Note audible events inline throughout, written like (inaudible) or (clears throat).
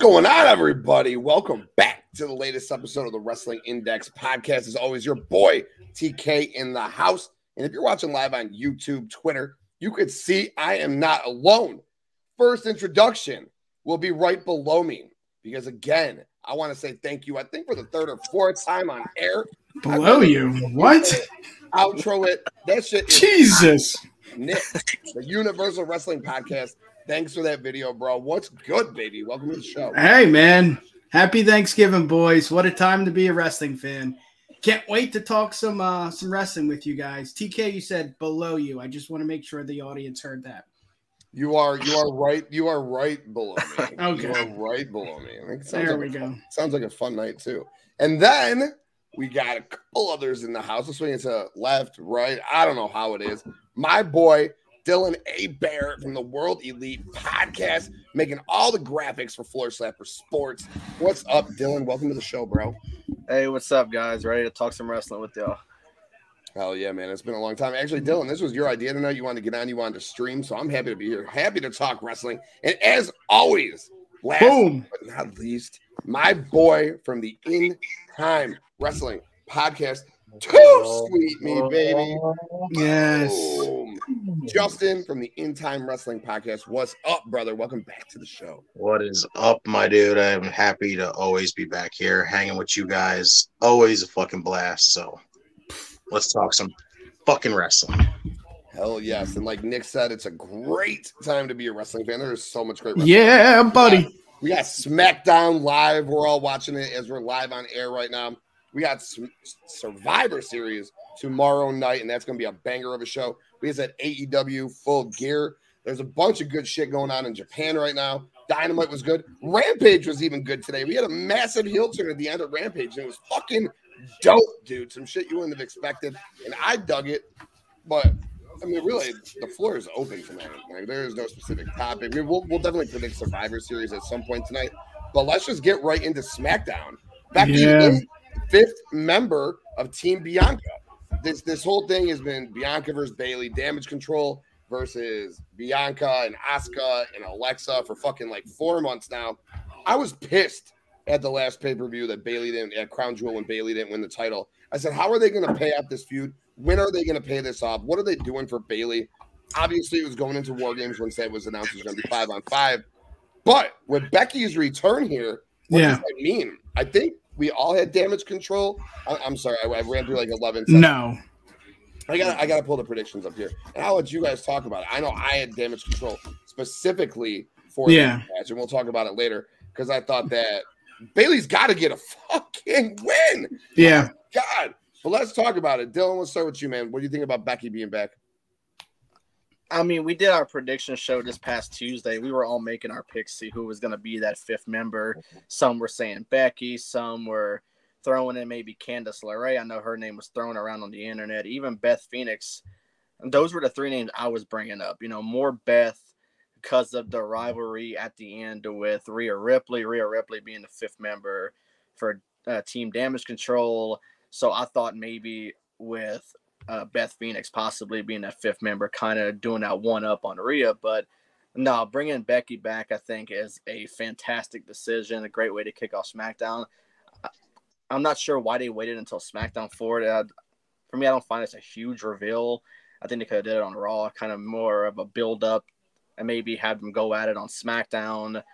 Going on, everybody? Welcome back to the latest episode of the Wrestling Index podcast. As always, your boy TK in the house. And if you're watching live on YouTube, Twitter, you could see I am not alone. First introduction will be right below me because, again, I want to say thank you. I think for the third or fourth time on air. Below you? What? Outro it. That shit is Jesus. Nick, the Universal Wrestling Podcast. Thanks for that video, bro. What's good, baby? Welcome to the show. Hey, man. Happy Thanksgiving, boys. What a time to be a wrestling fan. Can't wait to talk some uh some wrestling with you guys. TK, you said below you. I just want to make sure the audience heard that. You are you are right. You are right below me. (laughs) Okay. You are right below me. I There like we go. fun- sounds like a fun night too. And then we got a couple others in the house. Let's swing it to left, right. I don't know how it is. My boy Dylan A. Bear from the World Elite Podcast, making all the graphics for Floor Slapper Sports. What's up, Dylan? Welcome to the show, bro. Hey, what's up, guys? Ready to talk some wrestling with y'all? Hell yeah, man. It's been a long time. Actually, Dylan, this was your idea tonight. You wanted to get on, you wanted to stream. So I'm happy to be here. Happy to talk wrestling. And as always, last Boom. but not least, my boy from the In Time Wrestling Podcast. Too sweet me, baby. Yes. Boom. Justin from the In Time Wrestling Podcast. What's up, brother? Welcome back to the show. What is up, my dude? I'm happy to always be back here hanging with you guys. Always a fucking blast. So let's talk some fucking wrestling. Hell yes. And like Nick said, it's a great time to be a wrestling fan. There's so much great wrestling. Yeah, buddy. We got SmackDown live. We're all watching it as we're live on air right now. We got Survivor Series tomorrow night, and that's going to be a banger of a show. We have that AEW full gear. There's a bunch of good shit going on in Japan right now. Dynamite was good. Rampage was even good today. We had a massive heel turn at the end of Rampage, and it was fucking dope, dude. Some shit you wouldn't have expected, and I dug it. But I mean, really, the floor is open tonight. Like, there is no specific topic. I mean, we'll, we'll definitely predict Survivor Series at some point tonight. But let's just get right into SmackDown. Becky Yeah. Lynch, fifth member of Team Bianca. This this whole thing has been Bianca versus Bayley, Damage Control versus Bianca and Asuka and Alexa for fucking like four months now. I was pissed at the last pay per view that Bayley didn't at Crown Jewel when Bayley didn't win the title. I said, how are they going to pay off this feud? When are they going to pay this off? What are they doing for Bayley? Obviously, it was going into War Games when it was announced it was going to be five on five. But with Becky's return here, what Yeah. does that mean? I think we all had damage control. I, am sorry, I, I ran through like 11 seconds. No. I got I got to pull the predictions up here, and I'll let you guys talk about it. I know I had damage control specifically for Yeah. match, and we'll talk about it later because I thought that Bayley's got to get a fucking win. Yeah. God, but let's talk about it. Dylan, let's start with you, man. What do you think about Becky being back? I mean, we did our prediction show this past Tuesday. We were all making our picks, see who was going to be that fifth member. Some were saying Becky, some were throwing in maybe Candice LeRae. I know her name was thrown around on the internet. Even Beth Phoenix. Those were the three names I was bringing up. You know, more Beth because of the rivalry at the end with Rhea Ripley. Rhea Ripley being the fifth member for uh, Team Damage Control. So I thought maybe with uh, Beth Phoenix possibly being that fifth member, kind of doing that one up on Rhea. But no, bringing Becky back, I think, is a fantastic decision, a great way to kick off SmackDown. I'm not sure why they waited until SmackDown for it. For me, I don't find it's a huge reveal. I think they could have did it on Raw, kind of more of a build up, and maybe have them go at it on SmackDown.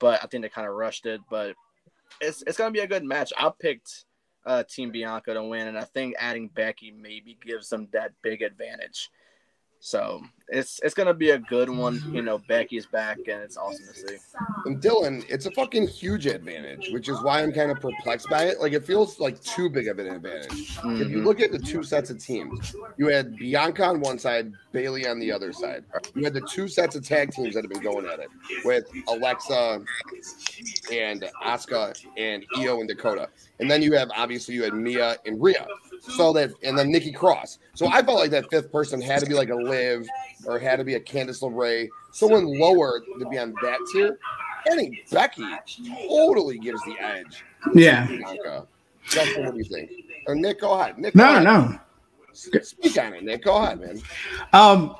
But I think they kind of rushed it. But it's it's gonna be a good match. I picked uh, Team Bianca to win, and I think adding Becky maybe gives them that big advantage. So it's it's gonna be a good one. You know, Becky's back, and it's awesome to see. And Dylan, it's a fucking huge advantage, which is why I'm kind of perplexed by it. Like it feels like too big of an advantage. If you Mhm. look at the two sets of teams, you had Bianca on one side, Bayley on the other side. You had the two sets of tag teams that have been going at it with Alexa and Asuka and Io and Dakota. And then you have obviously you had Mia and Rhea. So that and then Nikki Cross. So I felt like that fifth person had to be like a Liv or had to be a Candice LeRae, someone lower to be on that tier. I think Becky totally gives the edge. Yeah. Justin, what do you think? Or Nick, go ahead. Nick, go No, ahead. no. Speak on it, Nick. Go ahead, man. Um,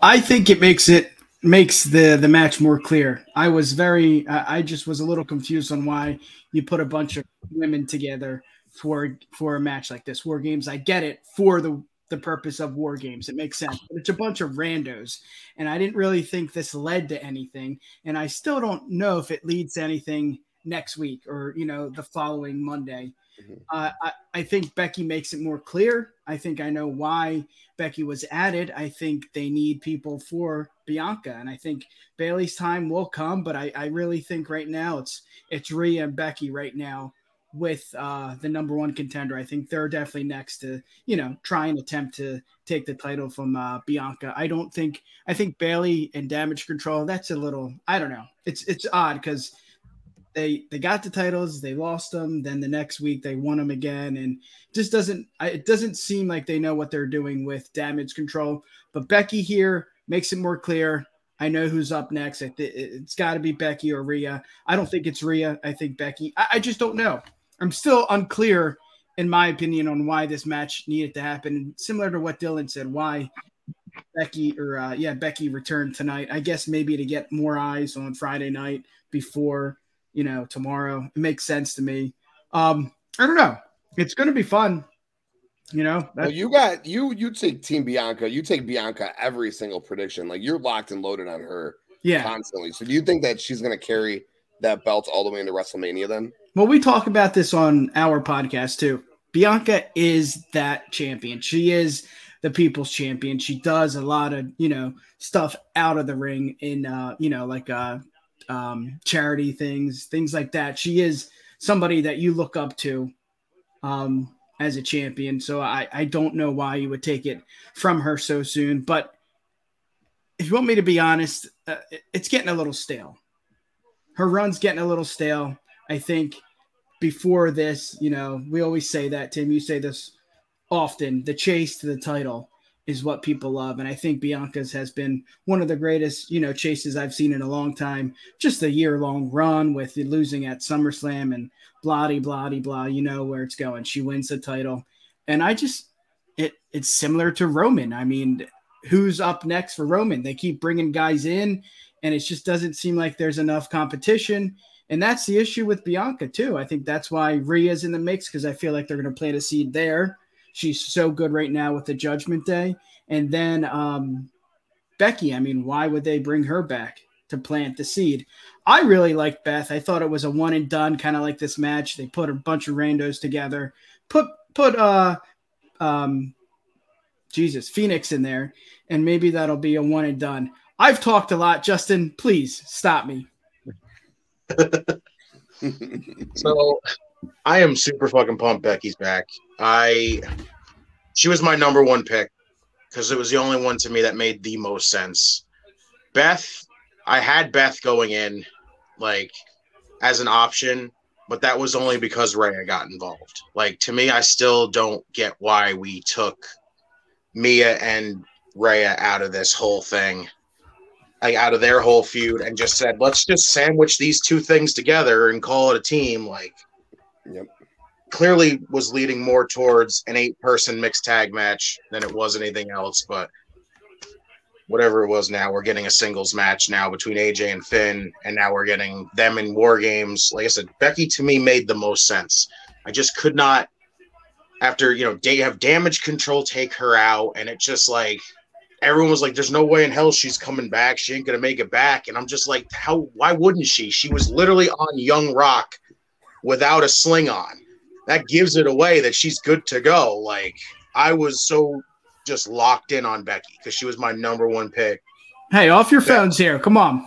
I think it makes it makes the the match more clear. I was very, I, I just was a little confused on why you put a bunch of women together for for a match like this. War games, I get it for the the purpose of war games. It makes sense. But it's a bunch of randos, and I didn't really think this led to anything. And I still don't know if it leads to anything next week or you know the following Monday. Mhm. Uh, I, I think Becky makes it more clear. I think I know why Becky was added. I think they need people for Bianca, and I think Bayley's time will come. But I, I really think right now it's it's Rhea and Becky right now with uh, the number one contender. I think they're definitely next to you know try and attempt to take the title from uh, Bianca. I don't think I think Bayley and Damage Control. That's a little I don't know. It's it's odd because they they got the titles, they lost them, then the next week they won them again, and just doesn't it doesn't seem like they know what they're doing with damage control. But Becky here makes it more clear. I know who's up next. It's got to be Becky or Rhea. I don't think it's Rhea. I think Becky. I, I just don't know. I'm still unclear, in my opinion, on why this match needed to happen. Similar to what Dylan said, why Becky or uh, yeah Becky returned tonight. I guess maybe to get more eyes on Friday night before you know tomorrow. It makes sense to me. Um, I don't know. It's going to be fun. You know, Well, you got you you take Team Bianca. You take Bianca every single prediction. Like you're locked and loaded on her yeah. constantly. So do you think that she's going to carry that belt all the way into WrestleMania? Then Well, we talk about this on our podcast too. Bianca is that champion. She is the people's champion. She does a lot of, you know, stuff out of the ring in uh, you know, like uh um charity things, things like that. She is somebody that you look up to um as a champion. So I I don't know why you would take it from her so soon, but if you want me to be honest, uh, it's getting a little stale. Her run's getting a little stale. I think before this, you know, we always say that, Tim, you say this often the chase to the title is what people love. And I think Bianca's has been one of the greatest, you know, chases I've seen in a long time. Just a year long run with the losing at SummerSlam and blah, blah, blah, you know where it's going. She wins the title. And I just, it it's similar to Roman. I mean, who's up next for Roman? They keep bringing guys in, and it just doesn't seem like there's enough competition. And that's the issue with Bianca too. I think that's why Rhea's in the mix because I feel like they're going to plant a seed there. She's so good right now with the Judgment Day, and then um, Becky. I mean, why would they bring her back to plant the seed? I really liked Beth. I thought it was a one and done kind of like this match. They put a bunch of randos together, put put uh um Jesus Phoenix in there, and maybe that'll be a one and done. I've talked a lot, Justin. Please stop me. So I am super fucking pumped Becky's back. I she was my number one pick because it was the only one to me that made the most sense. Beth, I had Beth going in like as an option, but that was only because Rhea got involved. Like to me, I still don't get why we took Mia and Rhea out of this whole thing like out of their whole feud and just said, let's just sandwich these two things together and call it a team. Like, Yep. clearly was leading more towards an eight person mixed tag match than it was anything else. But whatever it was now, we're getting a singles match now between AJ and Finn, and now we're getting them in war games. Like I said, Becky to me made the most sense. I just could not, after, you know, they have damage control take her out, and it just like, everyone was like, "There's no way in hell she's coming back. She ain't gonna make it back." And I'm just like, "How? Why wouldn't she? She was literally on Young Rock without a sling on. That gives it away that she's good to go." Like I was so just locked in on Becky because she was my number one pick. Hey, off your phones here. Come on.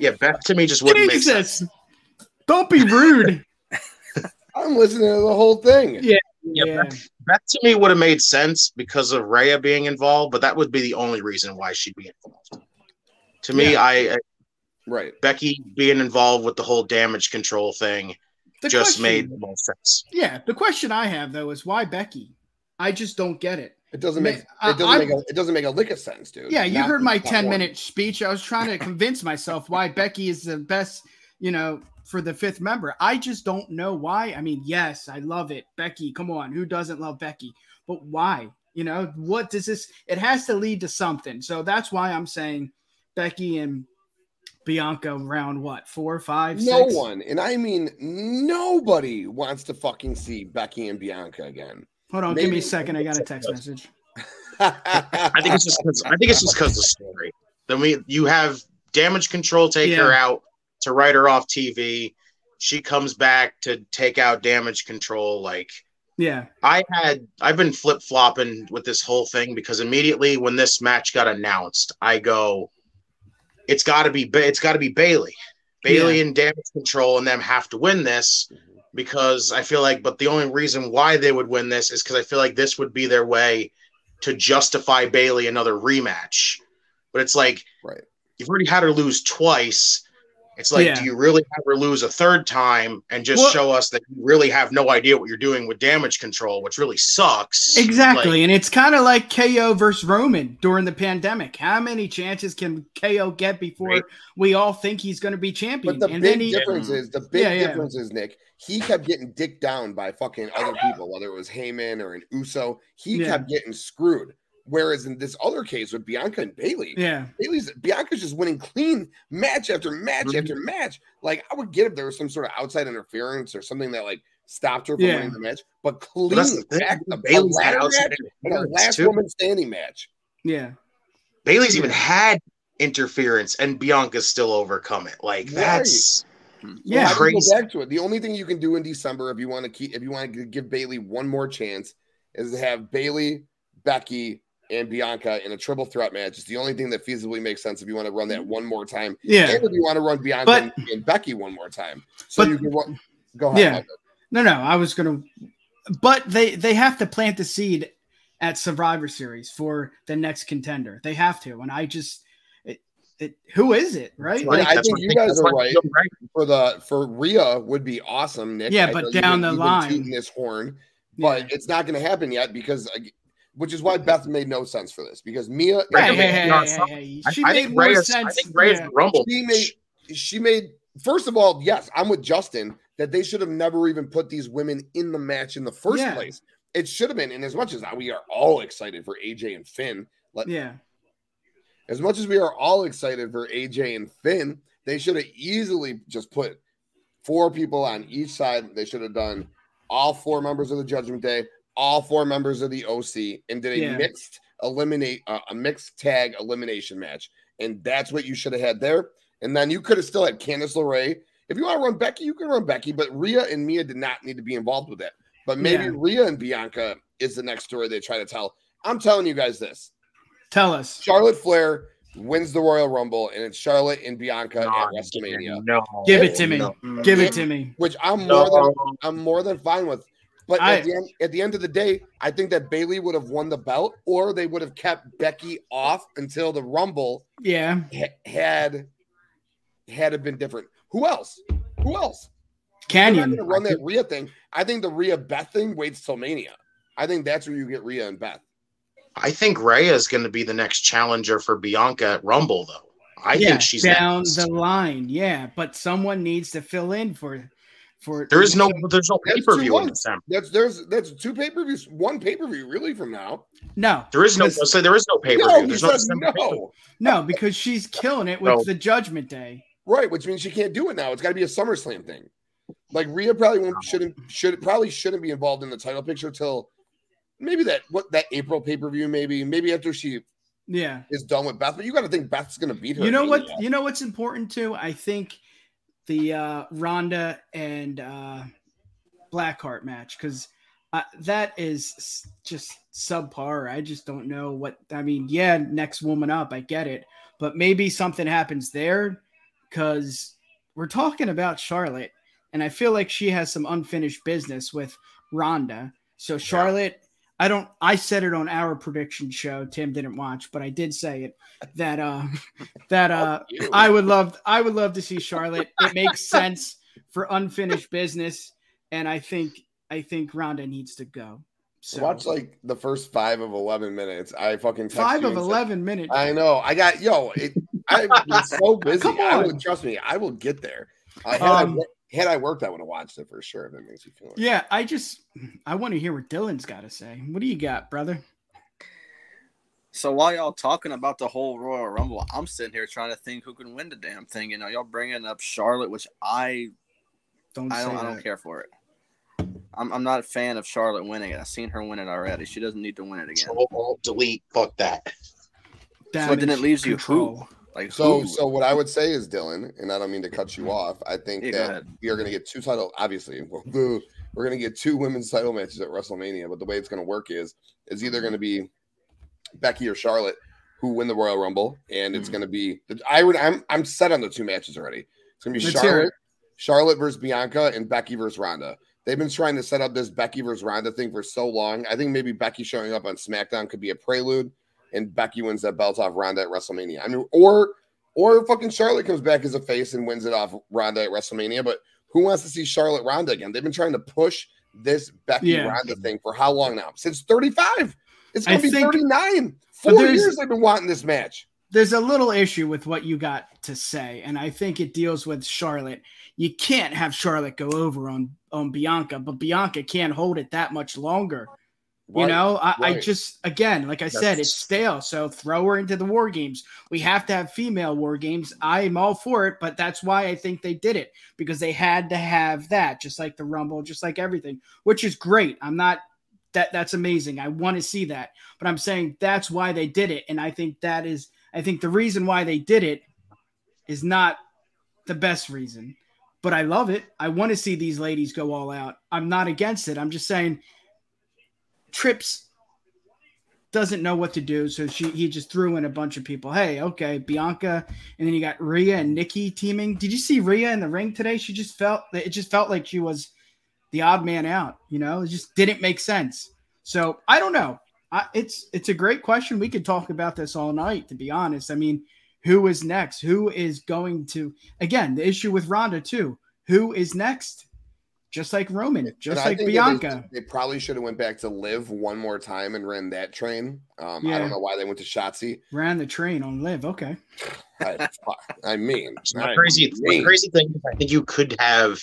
Yeah, Beth to me just wouldn't make sense. Don't be rude. (laughs) I'm listening to the whole thing. Yeah. Yeah, yeah. Beth, Beth to me would have made sense because of Rhea being involved, but that would be the only reason why she'd be involved. To me, Yeah. I I- Right. Becky being involved with the whole damage control thing The just question- made the most sense. Yeah, the question I have though is why Becky? I just don't get it. It doesn't make I- it doesn't I- make a, it doesn't make a lick of sense, dude. Yeah, you Not- heard my not 10 minute speech. I was trying to convince myself why Becky is the best, you know, for the fifth member. I just don't know why. I mean, yes, I love it. Becky, come on. Who doesn't love Becky? But why? You know, what does this? It has to lead to something. So that's why I'm saying Becky and Bianca round what? Four, five, No six? one, and I mean nobody wants to fucking see Becky and Bianca again. Hold on, give me a second. I got a text message. I think it's just 'cause- I think it's just because of the story. Then we you have damage control take her out to write her off TV. She comes back to take out damage control. Like Yeah. I had I've been flip flopping with this whole thing because immediately when this match got announced, I go, it's got to be it's got to be Bayley, Bayley and damage control, and them have to win this because I feel like. But the only reason why they would win this is because I feel like this would be their way to justify Bayley another rematch. But it's like Right. you've already had her lose twice. It's like, Yeah. do you really ever lose a third time and just Well- show us that you really have no idea what you're doing with damage control, which really sucks? Exactly. Like, and it's kind of like KO versus Roman during the pandemic. How many chances can KO get before Right. we all think he's going to be champion? But the and big then he, difference is the big Yeah, yeah. difference is Nick. He kept getting dicked down by fucking other people, whether it was Heyman or an Uso. He Yeah. kept getting screwed. Whereas in this other case with Bianca and Bayley, yeah, Bayley's Bianca's just winning clean match after match Mhm. after match. Like I would get if there was some sort of outside interference or something that like stopped her from Yeah. winning the match, but clean but the thing. back, a, a Bayley's had ladder match and a last too. woman standing match. yeah. Bayley's even had interference, and Bianca's still overcome it. Like Right. that's Yeah. Why do you Crazy. go back to it. The only thing you can do in December if you want to keep if you want to give Bayley one more chance is to have Bayley, Becky, and Bianca in a triple threat match. It's the only thing that feasibly makes sense if you want to run that one more time. Yeah. And if you want to run Bianca But- and, and Becky one more time. So But- you can run, go ahead. Yeah. Michael. No, no, I was going to, but they they have to plant the seed at Survivor Series for the next contender. They have to, and I just, it, it who is it, right? Right. Like, I think you guys are right. right. For the for Rhea would be awesome, Nick. Yeah, but know you've down been- the you've line- tooting this horn, but yeah. it's not going to happen yet because, like, which is why Beth made no sense for this because Mia. Right, hey, hey, yeah, hey, hey, hey. I, She I made think more Reyes, sense. I think Reyes yeah. Rumble. She made she made first of all, yes, I'm with Justin that they should have never even put these women in the match in the first Yeah. place. It should have been, and as much as we are all excited for AJ and Finn, let, Yeah, as much as we are all excited for AJ and Finn, they should have easily just put four people on each side. They should have done all four members of the Judgment Day, all four members of the OC, and did a Yeah. mixed eliminate uh, a mixed tag elimination match. And that's what you should have had there. And then you could have still had Candice LeRae. If you want to run Becky, you can run Becky, but Rhea and Mia did not need to be involved with that. But maybe Yeah. Rhea and Bianca is the next story they try to tell. I'm telling you guys this. tell us. Charlotte Flair wins the Royal Rumble, and it's Charlotte and Bianca No, at WrestleMania, No, Give it to me. no. Give it to me. which I'm more than I'm more than fine with. But I- at the end, at the end of the day, I think that Bayley would have won the belt, or they would have kept Becky off until the Rumble Yeah, ha- had had it been different. Who else? Who else? Canyon. They're not to run that Rhea thing. I think the Rhea Beth thing waits till Mania. I think that's where you get Rhea and Beth. I think Rhea is going to be the next challenger for Bianca at Rumble, though. I yeah, think she's down next. the line. Yeah, but someone needs to fill in for for. There is no, there's no That's pay per view two in months. December. That's there's that's two pay per views, one pay per view really from now. no, There is no, because- say there is no pay per view. he There's no says pay-per-view. no. no, because she's killing it with No. the Judgment Day. Right, which means she can't do it now. It's got to be a SummerSlam thing. Like Rhea probably won't, shouldn't should probably shouldn't be involved in the title picture till maybe that what that April pay per view maybe maybe after she Yeah, is done with Beth. But you got to think Beth's going to beat her. you know what? Mania. You know what's important too. I think the uh Ronda and uh Blackheart match because Uh, that is just subpar. I just don't know what. I mean, yeah, next woman up, I get it, but maybe something happens there because we're talking about Charlotte, and I feel like she has some unfinished business with Ronda. So Charlotte, I don't. I said it on our prediction show. Tim didn't watch, but I did say it that uh (laughs) that uh I would love I would love to see Charlotte. It makes (laughs) sense for unfinished business, and I think I think Ronda needs to go. So Watch like the first five of eleven minutes. I fucking text five of eleven minutes. I know. I got yo. It, I've been so (laughs) busy. Come I on. would trust me. I will get there. Uh, had, Um, I, had I worked, I would have watched it for sure. If it makes you feel. Like. yeah, I just I want to hear what Dylan's got to say. What do you got, brother? So while y'all talking about the whole Royal Rumble, I'm sitting here trying to think who can win the damn thing. You know, y'all bringing up Charlotte, which I Don't I don't I don't care for it. I'm I'm not a fan of Charlotte winning it. I've seen her win it already. She doesn't need to win it again. Control, Alt, delete. Fuck that. So then it Damage leaves you who? Like So, who? so what I would say is, Dylan, and I don't mean to cut you off. I think Yeah, that we are going to get two title. Obviously, (laughs) we're going to get two women's title matches at WrestleMania. But the way it's going to work is, is either going to be Becky or Charlotte who win the Royal Rumble, and it's Mhm. going to be. I would. I'm I'm set on the two matches already. It's going to be Let's Charlotte, Charlotte versus Bianca, and Becky versus Ronda. They've been trying to set up this Becky versus Ronda thing for so long. I think maybe Becky showing up on SmackDown could be a prelude, and Becky wins that belt off Ronda at WrestleMania. I mean, or or fucking Charlotte comes back as a face and wins it off Ronda at WrestleMania. But who wants to see Charlotte Ronda again? They've been trying to push this Becky Yeah. Ronda thing for how long now? Since 35. It's gonna be think- 39. Four years they've been wanting this match. there's a little issue with what you got to say, and I think it deals with Charlotte. You can't have Charlotte go over on on Bianca, but Bianca can't hold it that much longer. You know, I, I just again, like I said, it's stale. So throw her into the war games. We have to have female war games. I'm all for it, but that's why I think they did it because they had to have that, just like the Rumble, just like everything, which is great. I'm not that that's amazing. I want to see that, but I'm saying that's why they did it, and I think that is, I think the reason why they did it is not the best reason, but I love it. I want to see these ladies go all out. I'm not against it. I'm just saying Trips doesn't know what to do, so she he just threw in a bunch of people. Hey, okay, Bianca, and then you got Rhea and Nikki teaming. Did you see Rhea in the ring today? She just felt it just felt like she was the odd man out. You know, it just didn't make sense. So I don't know. I, it's it's a great question. We could talk about this all night. To be honest, I mean, who is next? Who is going to again the issue with Ronda too? Who is next? Just like Roman, just And like Bianca. They, they probably should have went back to Liv one more time and ran that train. Um, I don't know why they went to Shotzi. Ran the train on Liv. Okay. (sighs) I, I mean, So the I crazy, the crazy thing is, I think you could have,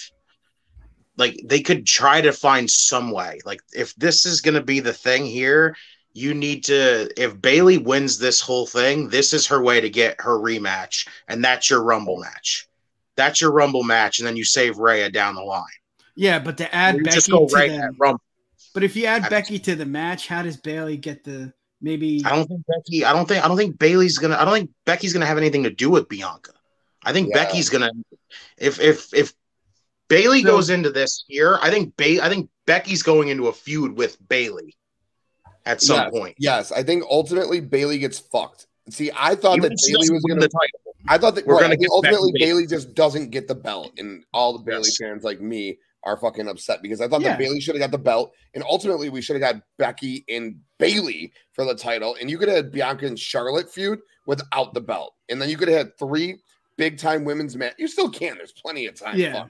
like, they could try to find some way. Like, if this is going to be the thing here, you need to. If Bayley wins this whole thing, this is her way to get her rematch, and that's your Rumble match. That's your Rumble match, and then you save Rhea down the line. Yeah, but to add Becky just go to right the, at Rumble. but if you add That's- Becky to the match, how does Bayley get the maybe? I don't think Becky. I don't think. I don't think Bayley's gonna. I don't think Becky's gonna have anything to do with Bianca. I think Yeah. Becky's gonna. If if if Bayley So- goes into this here, I think ba- I think Becky's going into a feud with Bayley at some Yes. point. yes, I think ultimately Bayley gets fucked. See, I thought Even that Bayley was win going the to. title. I thought that We're right, gonna get to ultimately Bayley. Bayley just doesn't get the belt, and all the Bayley Yes. fans like me are fucking upset because I thought Yeah. that Bayley should have got the belt, and ultimately we should have got Becky and Bayley for the title, and you could have had Bianca and Charlotte feud without the belt, and then you could have had three big time women's match. You still can. There's plenty of time. Yeah.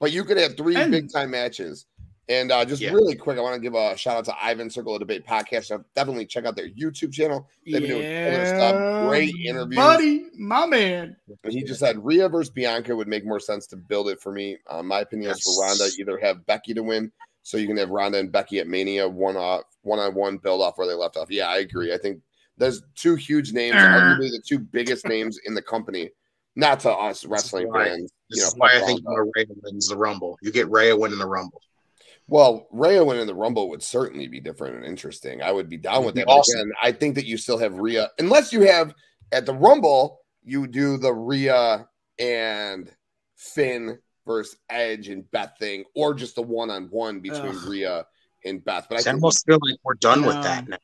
but you could have three And- big time matches. And uh, just Yeah. really quick, I want to give a shout out to Ivan Circle of Debate podcast. So definitely check out their YouTube channel. They've been doing stuff. Great interviews. buddy, my man. And he just said Rhea versus Bianca would make more sense to build it for me. Uh, my opinion is for Ronda, either have Becky to win, so you can have Ronda and Becky at Mania one off, one on one, build off where they left off. Yeah, I agree. I think there's two huge names, arguably the two biggest names in the company. Not to us wrestling fans. This You know, is why I think Ronda. Rhea wins the Rumble. You get Rhea winning the Rumble. Well, Rhea winning the Rumble would certainly be different and interesting. I would be down with that. be awesome. again, I think that you still have Rhea, unless you have at the Rumble, you do the Rhea and Finn versus Edge and Beth thing, or just the one on one between Ugh. Rhea in Beth. But I I think almost feel like we're done with that now.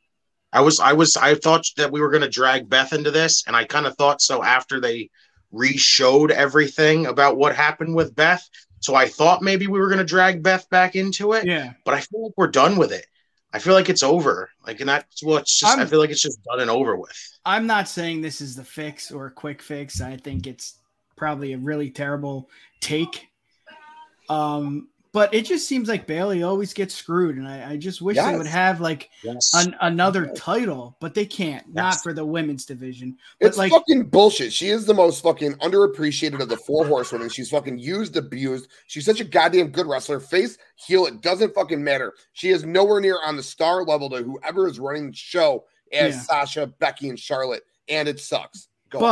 I was, I was, I thought that we were going to drag Beth into this, and I kind of thought so after they re-showed everything about what happened with Beth. So I thought maybe we were going to drag Beth back into it, Yeah. but I feel like we're done with it. I feel like it's over. Like, and that's well, it's just. i I'm- feel like it's just done and over with. I'm not saying this is the fix or a quick fix. I think it's probably a really terrible take. Um, but it just seems like Bayley always gets screwed, and I, I just wish they would have like Yes. an, another title, but they can't. Not for the women's division. But It's like, fucking bullshit. She is the most fucking underappreciated of the four horsewomen. She's fucking used, abused. She's such a goddamn good wrestler. Face, heel, it doesn't fucking matter. She is nowhere near on the star level to whoever is running the show as Yeah. Sasha, Becky, and Charlotte. And it sucks. Go on.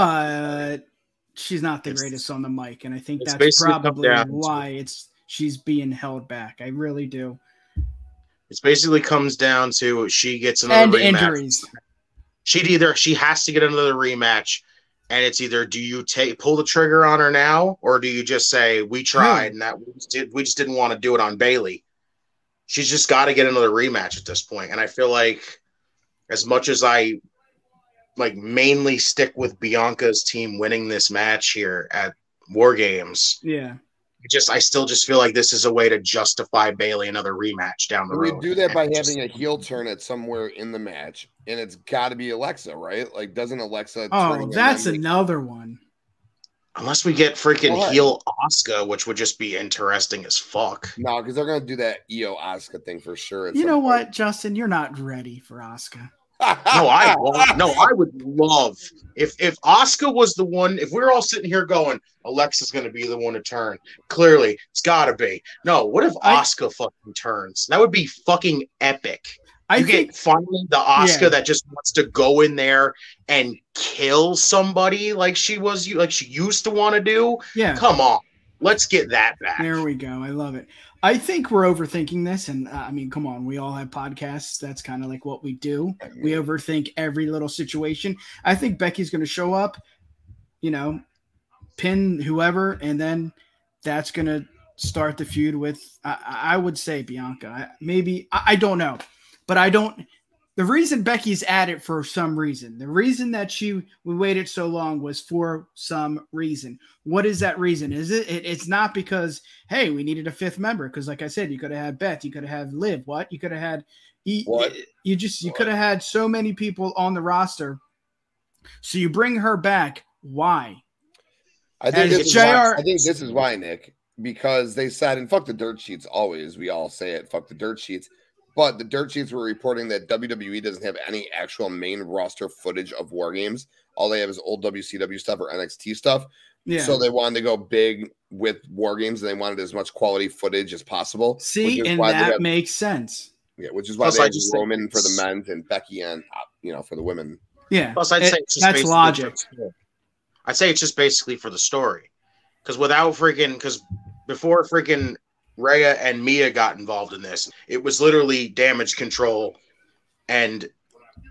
but she's not the It's- greatest on the mic, and I think that's probably why it's she's being held back. I really do. It's basically comes down to she gets another And rematch. injuries. She'd either she has to get another rematch, and it's either do you take pull the trigger on her now, or do you just say we tried and that we just, did, we just didn't want to do it on Bayley. She's just got to get another rematch at this point, and I feel like as much as I like mainly stick with Bianca's team winning this match here at War Games, Yeah. Just I still just feel like this is a way to justify Bayley another rematch down the We road. We do that by And it just- having a heel turn at somewhere in the match, and it's got to be Alexa, right? Like, doesn't Alexa? Oh, and that's then another one. Unless we get freaking Why? heel Asuka, which would just be interesting as fuck. no, because they're gonna do that Io Asuka thing for sure. You know point. what, Justin? You're not ready for Asuka. No, I (laughs) no, I would love if if Asuka was the one. If we are all sitting here going, Alexa's going to be the one to turn. Clearly, it's got to be. No, what if Asuka fucking turns? That would be fucking epic. I you think get finally the Asuka Yeah. that just wants to go in there and kill somebody like she was you like she used to want to do. yeah. Come on, let's get that back. There we go. I love it. I think we're overthinking this, and uh, I mean, come on, we all have podcasts. That's kind of like what we do. We overthink every little situation. I think Becky's going to show up, you know, pin whoever, and then that's going to start the feud with. I, I would say Bianca. I, maybe I, I don't know, but I don't. The reason Becky's at it for some reason. The reason that she we waited so long was for some reason. What is that reason? Is it, it it's not because hey, we needed a fifth member because like I said, you could have had Beth, you could have had Liv, what? You could have had you, What? you just you could have had so many people on the roster. So you bring her back. Why? I think As this is why, I think this is why, Nick, because they said, and fuck the dirt sheets always. We all say it, fuck the dirt sheets. But the dirt sheets were reporting that WWE doesn't have any actual main roster footage of war games. All they have is old WCW stuff or NXT stuff. Yeah. So they wanted to go big with war games and they wanted as much quality footage as possible. See, and that have- makes sense. yeah, which is why Plus, they I have just Roman for the men and Becky and uh, you know for the women. Yeah. Plus, I'd It- say it's just that's logic. I'd say it's just basically for the story, because without freaking, because before freaking Rhea and Mia got involved in this, it was literally damage control and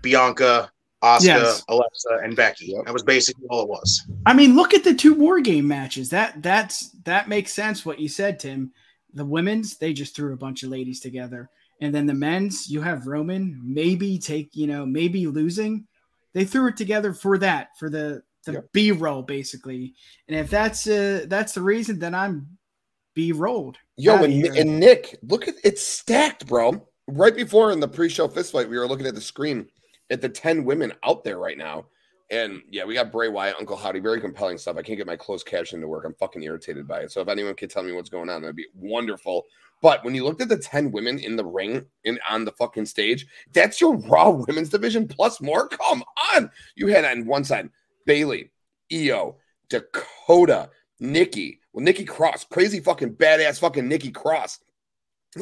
Bianca, Asuka, Yes. Alexa, and Becky. Yep. That was basically all it was. I mean, look at the two war game matches. That that's that makes sense what you said, Tim. The women's, they just threw a bunch of ladies together. And then the men's, you have Roman maybe take, you know, maybe losing. They threw it together for that, for the the Yep. B roll basically. And if that's uh that's the reason, then I'm B rolled. Yo, and, and Nick, look at it's stacked, bro. Right before in the pre-show fist fight, we were looking at the screen at the 10 women out there right now. And yeah, we got Bray Wyatt, Uncle Howdy, very compelling stuff. I can't get my closed caption to work. I'm fucking irritated by it. So if anyone could tell me what's going on, that'd be wonderful. But when you looked at the 10 women in the ring in on the fucking stage, that's your raw women's division plus more. Come on. You had on one side Bailey, Io, Dakota, Nikki, well, Nikki Cross, crazy fucking badass fucking Nikki Cross,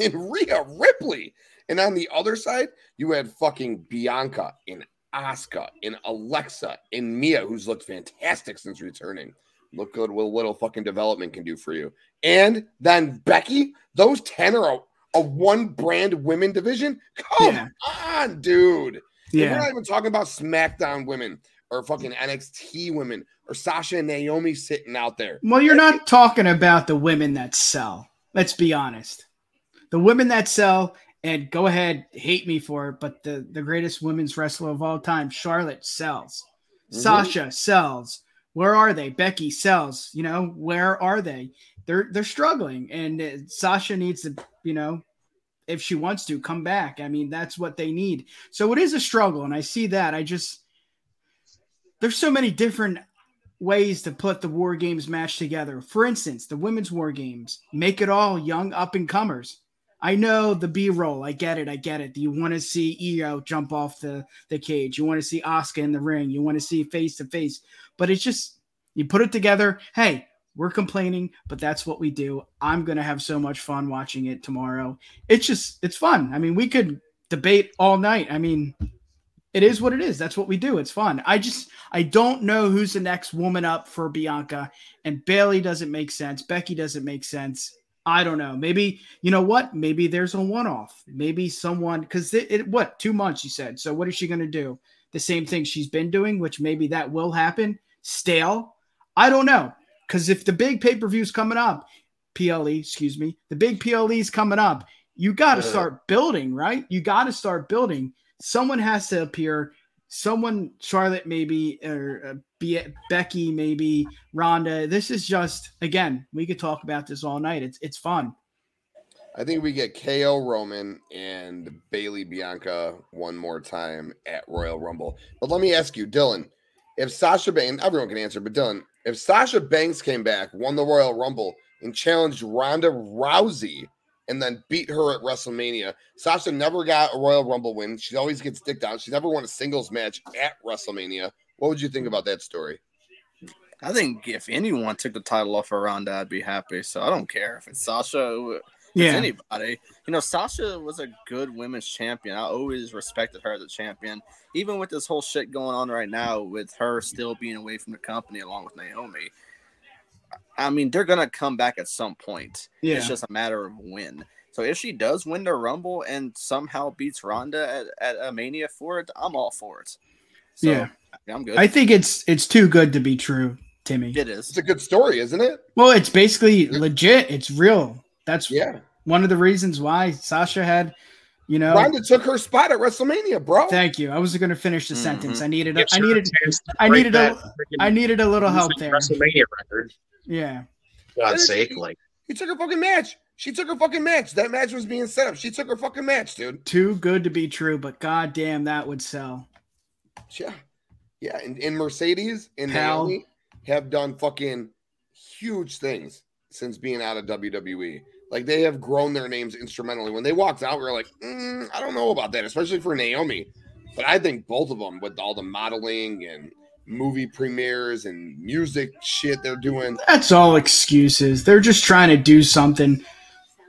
and Rhea Ripley. And on the other side, you had fucking Bianca and Asuka and Alexa and Mia, who's looked fantastic since returning. Look good what a little fucking development can do for you. And then Becky, those 10 are a, a one brand women division. Come Yeah. on, dude. And We're not even talking about SmackDown women or fucking NXT women or Sasha and Naomi sitting out there. Well, you're not talking about the women that sell. Let's be honest. The women that sell And go ahead, hate me for it, but the the greatest women's wrestler of all time, Charlotte sells. Mhm. Sasha sells. Where are they? Becky sells. You know, where are they? They're they're struggling, and uh, Sasha needs to, you know, if she wants to come back. I mean, that's what they need. So it is a struggle, and I see that. I just there's so many different ways to put the war games match together. For instance, the women's war games make it all young up and comers. I know the B roll. I get it. I get it. You want to see Io jump off the, the cage. You want to see Asuka in the ring. You want to see face to face. But it's just, you put it together. Hey, we're complaining, but that's what we do. I'm going to have so much fun watching it tomorrow. It's just, it's fun. I mean, we could debate all night. I mean, it is what it is. That's what we do. It's fun. I just, I don't know who's the next woman up for Bianca. And Bayley doesn't make sense. Becky doesn't make sense. I don't know. Maybe you know what? Maybe there's a one-off. Maybe someone because it, it what two months you said. So what is she going to do? The same thing she's been doing, which maybe that will happen. Stale. I don't know because if the big pay-per-view is coming up, PLE, excuse me, the big PLE is coming up. You got to start building, right? You got to start building. Someone has to appear. Someone, Charlotte, maybe, or uh, Be- Becky, maybe Ronda. This is just again, we could talk about this all night. It's it's fun. I think we get KO Roman and Bayley Bianca one more time at Royal Rumble. But let me ask you, Dylan, if Sasha Banks, everyone can answer, but Dylan, if Sasha Banks came back, won the Royal Rumble, and challenged Ronda Rousey and then beat her at WrestleMania, Sasha never got a Royal Rumble win. She always gets dicked out. She never won a singles match at WrestleMania. What would you think about that story? I think if anyone took the title off of Ronda, I'd be happy. So I don't care if it's Sasha, if it's Yeah, anybody. You know, Sasha was a good women's champion. I always respected her as a champion, even with this whole shit going on right now with her still being away from the company along with Naomi. I mean, they're gonna come back at some point. yeah. It's just a matter of when. So if she does win the Rumble and somehow beats Ronda at, at a Mania for it, I'm all for it. So, Yeah. I'm good. I think it's it's too good to be true, Timmy. It is. It's a good story, isn't it? Well, it's basically legit. It's real. That's Yeah. one of the reasons why Sasha had, you know. Ronda took her spot at WrestleMania, bro. Thank you. I was going to finish the Mhm. sentence. I needed. A, Gives I needed. I needed a- that freaking I needed a little help there. WrestleMania record. Yeah. God's sake, like He took her fucking match. She took her fucking match. That match was being set up. She took her fucking match, dude. Too good to be true, but goddamn, that would sell. Yeah. Yeah. And, and Mercedes and Pal. Naomi have done fucking huge things since being out of WWE. Like they have grown their names instrumentally. When they walked out, we were like, "Mm, I don't know about that, especially for Naomi. But I think both of them, with all the modeling and movie premieres and music shit they're doing, That's all excuses. They're just trying to do something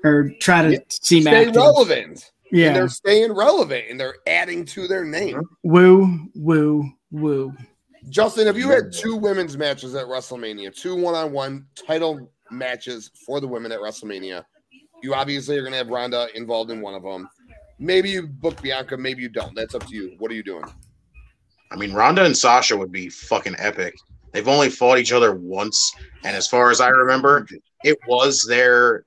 or try to Yeah. seem stay active. relevant. And Yeah. they're staying relevant and they're adding to their name. Woo, woo, woo. Justin, if you had two women's matches at WrestleMania, two one-on-one title matches for the women at WrestleMania, you obviously are going to have Ronda involved in one of them. Maybe you book Bianca, maybe you don't. That's up to you. What are you doing? I mean, Ronda and Sasha would be fucking epic. They've only fought each other once, and as far as I remember, it was their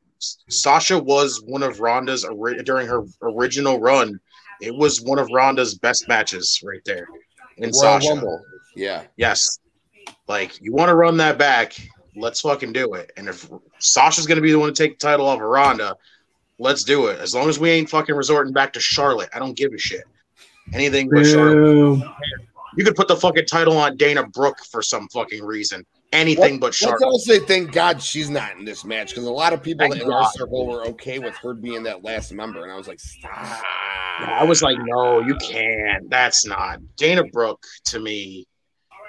Sasha was one of Ronda's during her original run. It was one of Ronda's best matches right there in Royal Sasha. Rumble. Yeah. Yes, like you want to run that back, let's fucking do it. And if Sasha's gonna be the one to take the title off of Ronda, let's do it. As long as we ain't fucking resorting back to Charlotte, I don't give a shit. Anything but Charlotte. You could put the fucking title on Dana Brooke for some fucking reason. Anything but Let's also thank God she's not in this match because a lot of people Thank in our circle were okay with her being that last member, and I was like, stop. I was like, no, you can't. That's not Dana Brooke to me.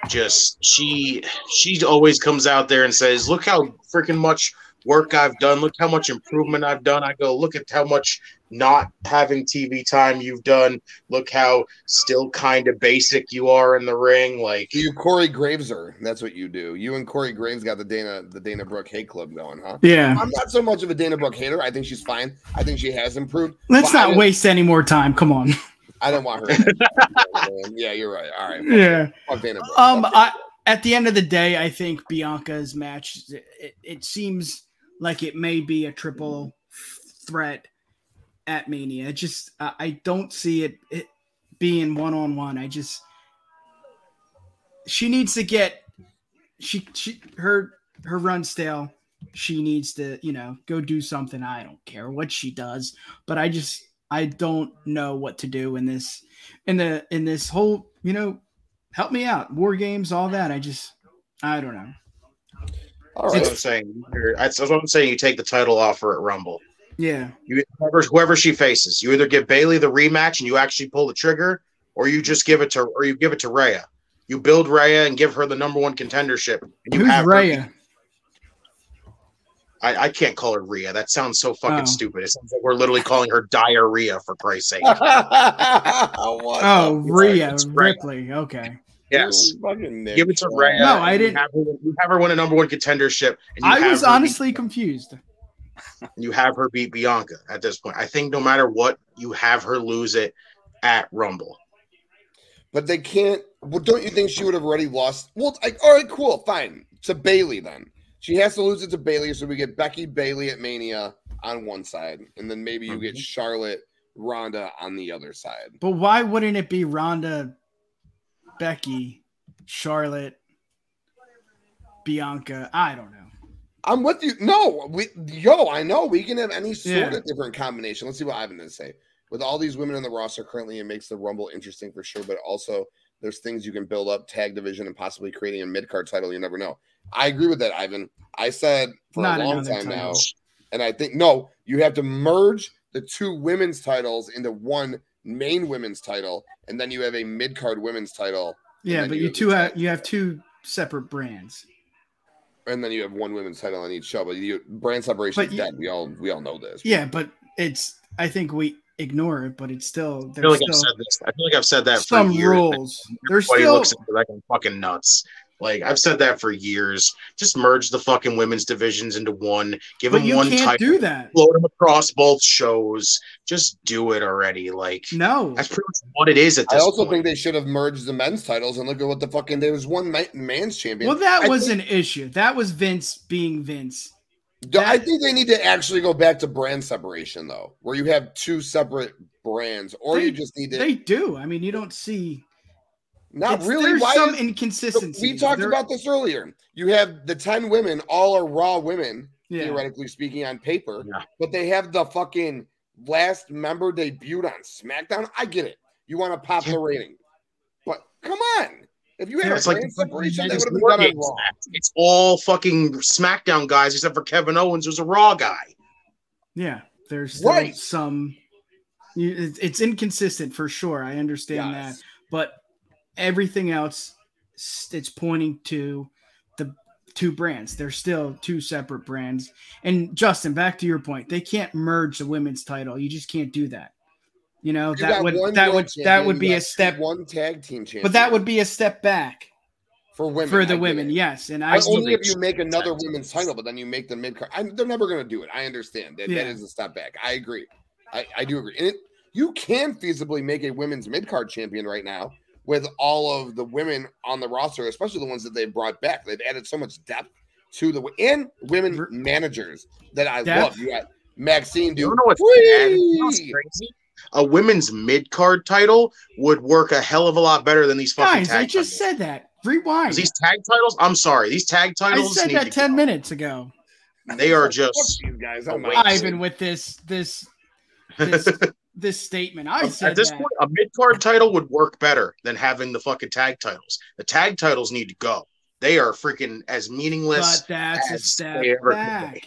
Just she she always comes out there and says, "Look how freaking much work I've done. Look how much improvement I've done." I go, "Look at how much not having TV time you've done. Look how still kind of basic you are in the ring. Like, You Corey Graves her. That's what you do. You and Corey Graves got the Dana the Dana Brooke hate club going, huh? Yeah. I'm not so much of a Dana Brooke hater. I think she's fine. I think she has improved. Let's but I didn't- waste any more time. Come on. I didn't want her. (laughs) yeah, you're right. All right. Fuck, Yeah. fuck Dana Brooke. Um, Fuck I, at the end of the day, I think Bianca's match it, it seems like it may be a triple threat at Mania. It just I, I don't see it, it being one on one. I just she needs to get she she her her run stale. She needs to you know go do something. I don't care what she does, but I just I don't know what to do in this in the in this whole you know help me out war games all that. I just I don't know. All right. That's what I'm saying. That's what I'm saying. You take the title off her at Rumble. Yeah. You whoever, whoever she faces, you either give Bayley the rematch and you actually pull the trigger, or you just give it to or you give it to Rhea. You build Rhea and give her the number one contendership. And you Who's have Rhea? Her, I, I can't call her Rhea. That sounds so fucking Oh. stupid. It sounds like we're literally calling her diarrhea for Christ's sake. (laughs) What Oh, the Rhea It's Rhea. Ripley. Okay. yes. fuck? Give it to Rhea. No, I didn't- Have her, you have her win a number one contendership. And you I was her beat- honestly confused. you have her beat Bianca at this point. I think no matter what, you have her lose it at Rumble. But they can't. Well, don't you think she would have already lost? Well, like, all right, cool, fine. To Bayley, then she has to lose it to Bayley, so we get Becky Bayley at Mania on one side, and then maybe you get Mhm. Charlotte Ronda on the other side. But why wouldn't it be Ronda, Becky, Charlotte, Bianca? I don't know. I'm with you. No, we yo, I know we can have any sort Yeah. of different combination. Let's see what Ivan to say. With all these women in the roster currently, it makes the Rumble interesting for sure. But also, there's things you can build up, tag division, and possibly creating a mid card title. You never know. I agree with that, Ivan. I said for Not a long another time now, and I think no, you have to merge the two women's titles into one main women's title, and then you have a mid card women's title, Yeah, but you you have two have you have two separate brands. and then you have one women's title on each show. But you brand separation But is dead. We all we all know this. Yeah, but it's I think we ignore it, but it's still I feel there's like I've said this. I feel like I've said that for some years. rules. There's Everybody still looks at me like I'm fucking nuts. Like I've said that for years. Just merge the fucking women's divisions into one. Give but them you one can't title. do that. Float them across both shows. Just do it already. Like No. that's pretty much what it is at I also point. think they should have merged the men's titles and look at what the fucking there was one man's champion. Well, that I was think, an issue. That was Vince being Vince. I think they need to actually go back to brand separation though, where you have two separate brands, or They- you just need to They do. I mean, you don't see not it's- really. There's Why some is- inconsistency. we talked There- about this earlier. You have the ten women, all are raw women, yeah. theoretically speaking, on paper, Yeah. but they have the fucking last member debuted on SmackDown. I get it. You want to pop the rating, but come on. If you had It's a like brand the separation, that fucking would have been done on Games Raw. It's all fucking SmackDown guys except for Kevin Owens, who's a Raw guy. Yeah, there's Right. some. It's, it's inconsistent for sure. I understand Yes. that, but everything else, it's pointing to the two brands. They're still two separate brands. And Justin, back to your point, they can't merge the women's title. You just can't do that. You know You that would that would that would be a step, one tag team champion. but that would be a step back for women for the get women. Yes, and I I only if you make another women's title, but then you make the mid card. They're never going to do it. I understand that Yeah. that is a step back. I agree. I, I do agree. And it, you can feasibly make a women's mid card champion right now with all of the women on the roster, especially the ones that they've brought back. They've added so much depth to the and women managers that I Depth? love. You got Maxine You do don't know what's? You know what's crazy? A women's mid card title would work a hell of a lot better than these fucking guys, I just titles. said that. Rewind. These tag titles, I'm sorry, these tag titles. I said that ten go. minutes ago. They are just guys. I'm. Ivan with this this (laughs) this this statement. I said at this that. point. A mid card title would work better than having the fucking tag titles. The tag titles need to go. They are freaking as meaningless. but that's a as step they ever back. be.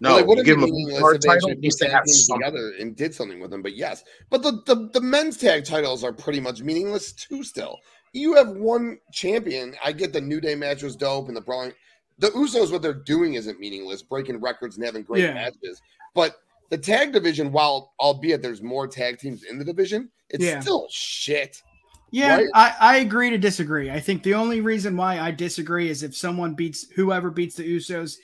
Well, No, it you wouldn't give them a meaningless mid card if they title. actually It needs put to have together and did something with them. But yes, but the, the the men's tag titles are pretty much meaningless too. Still, you have one champion. I get the New Day match was dope, and the brawling. The Usos, what they're doing isn't meaningless, breaking records and having great Yeah. matches. But the tag division, while albeit there's more tag teams in the division, it's Yeah. still shit. Yeah, Right? I, I agree to disagree. I think the only reason why I disagree is if someone beats whoever beats the Usos,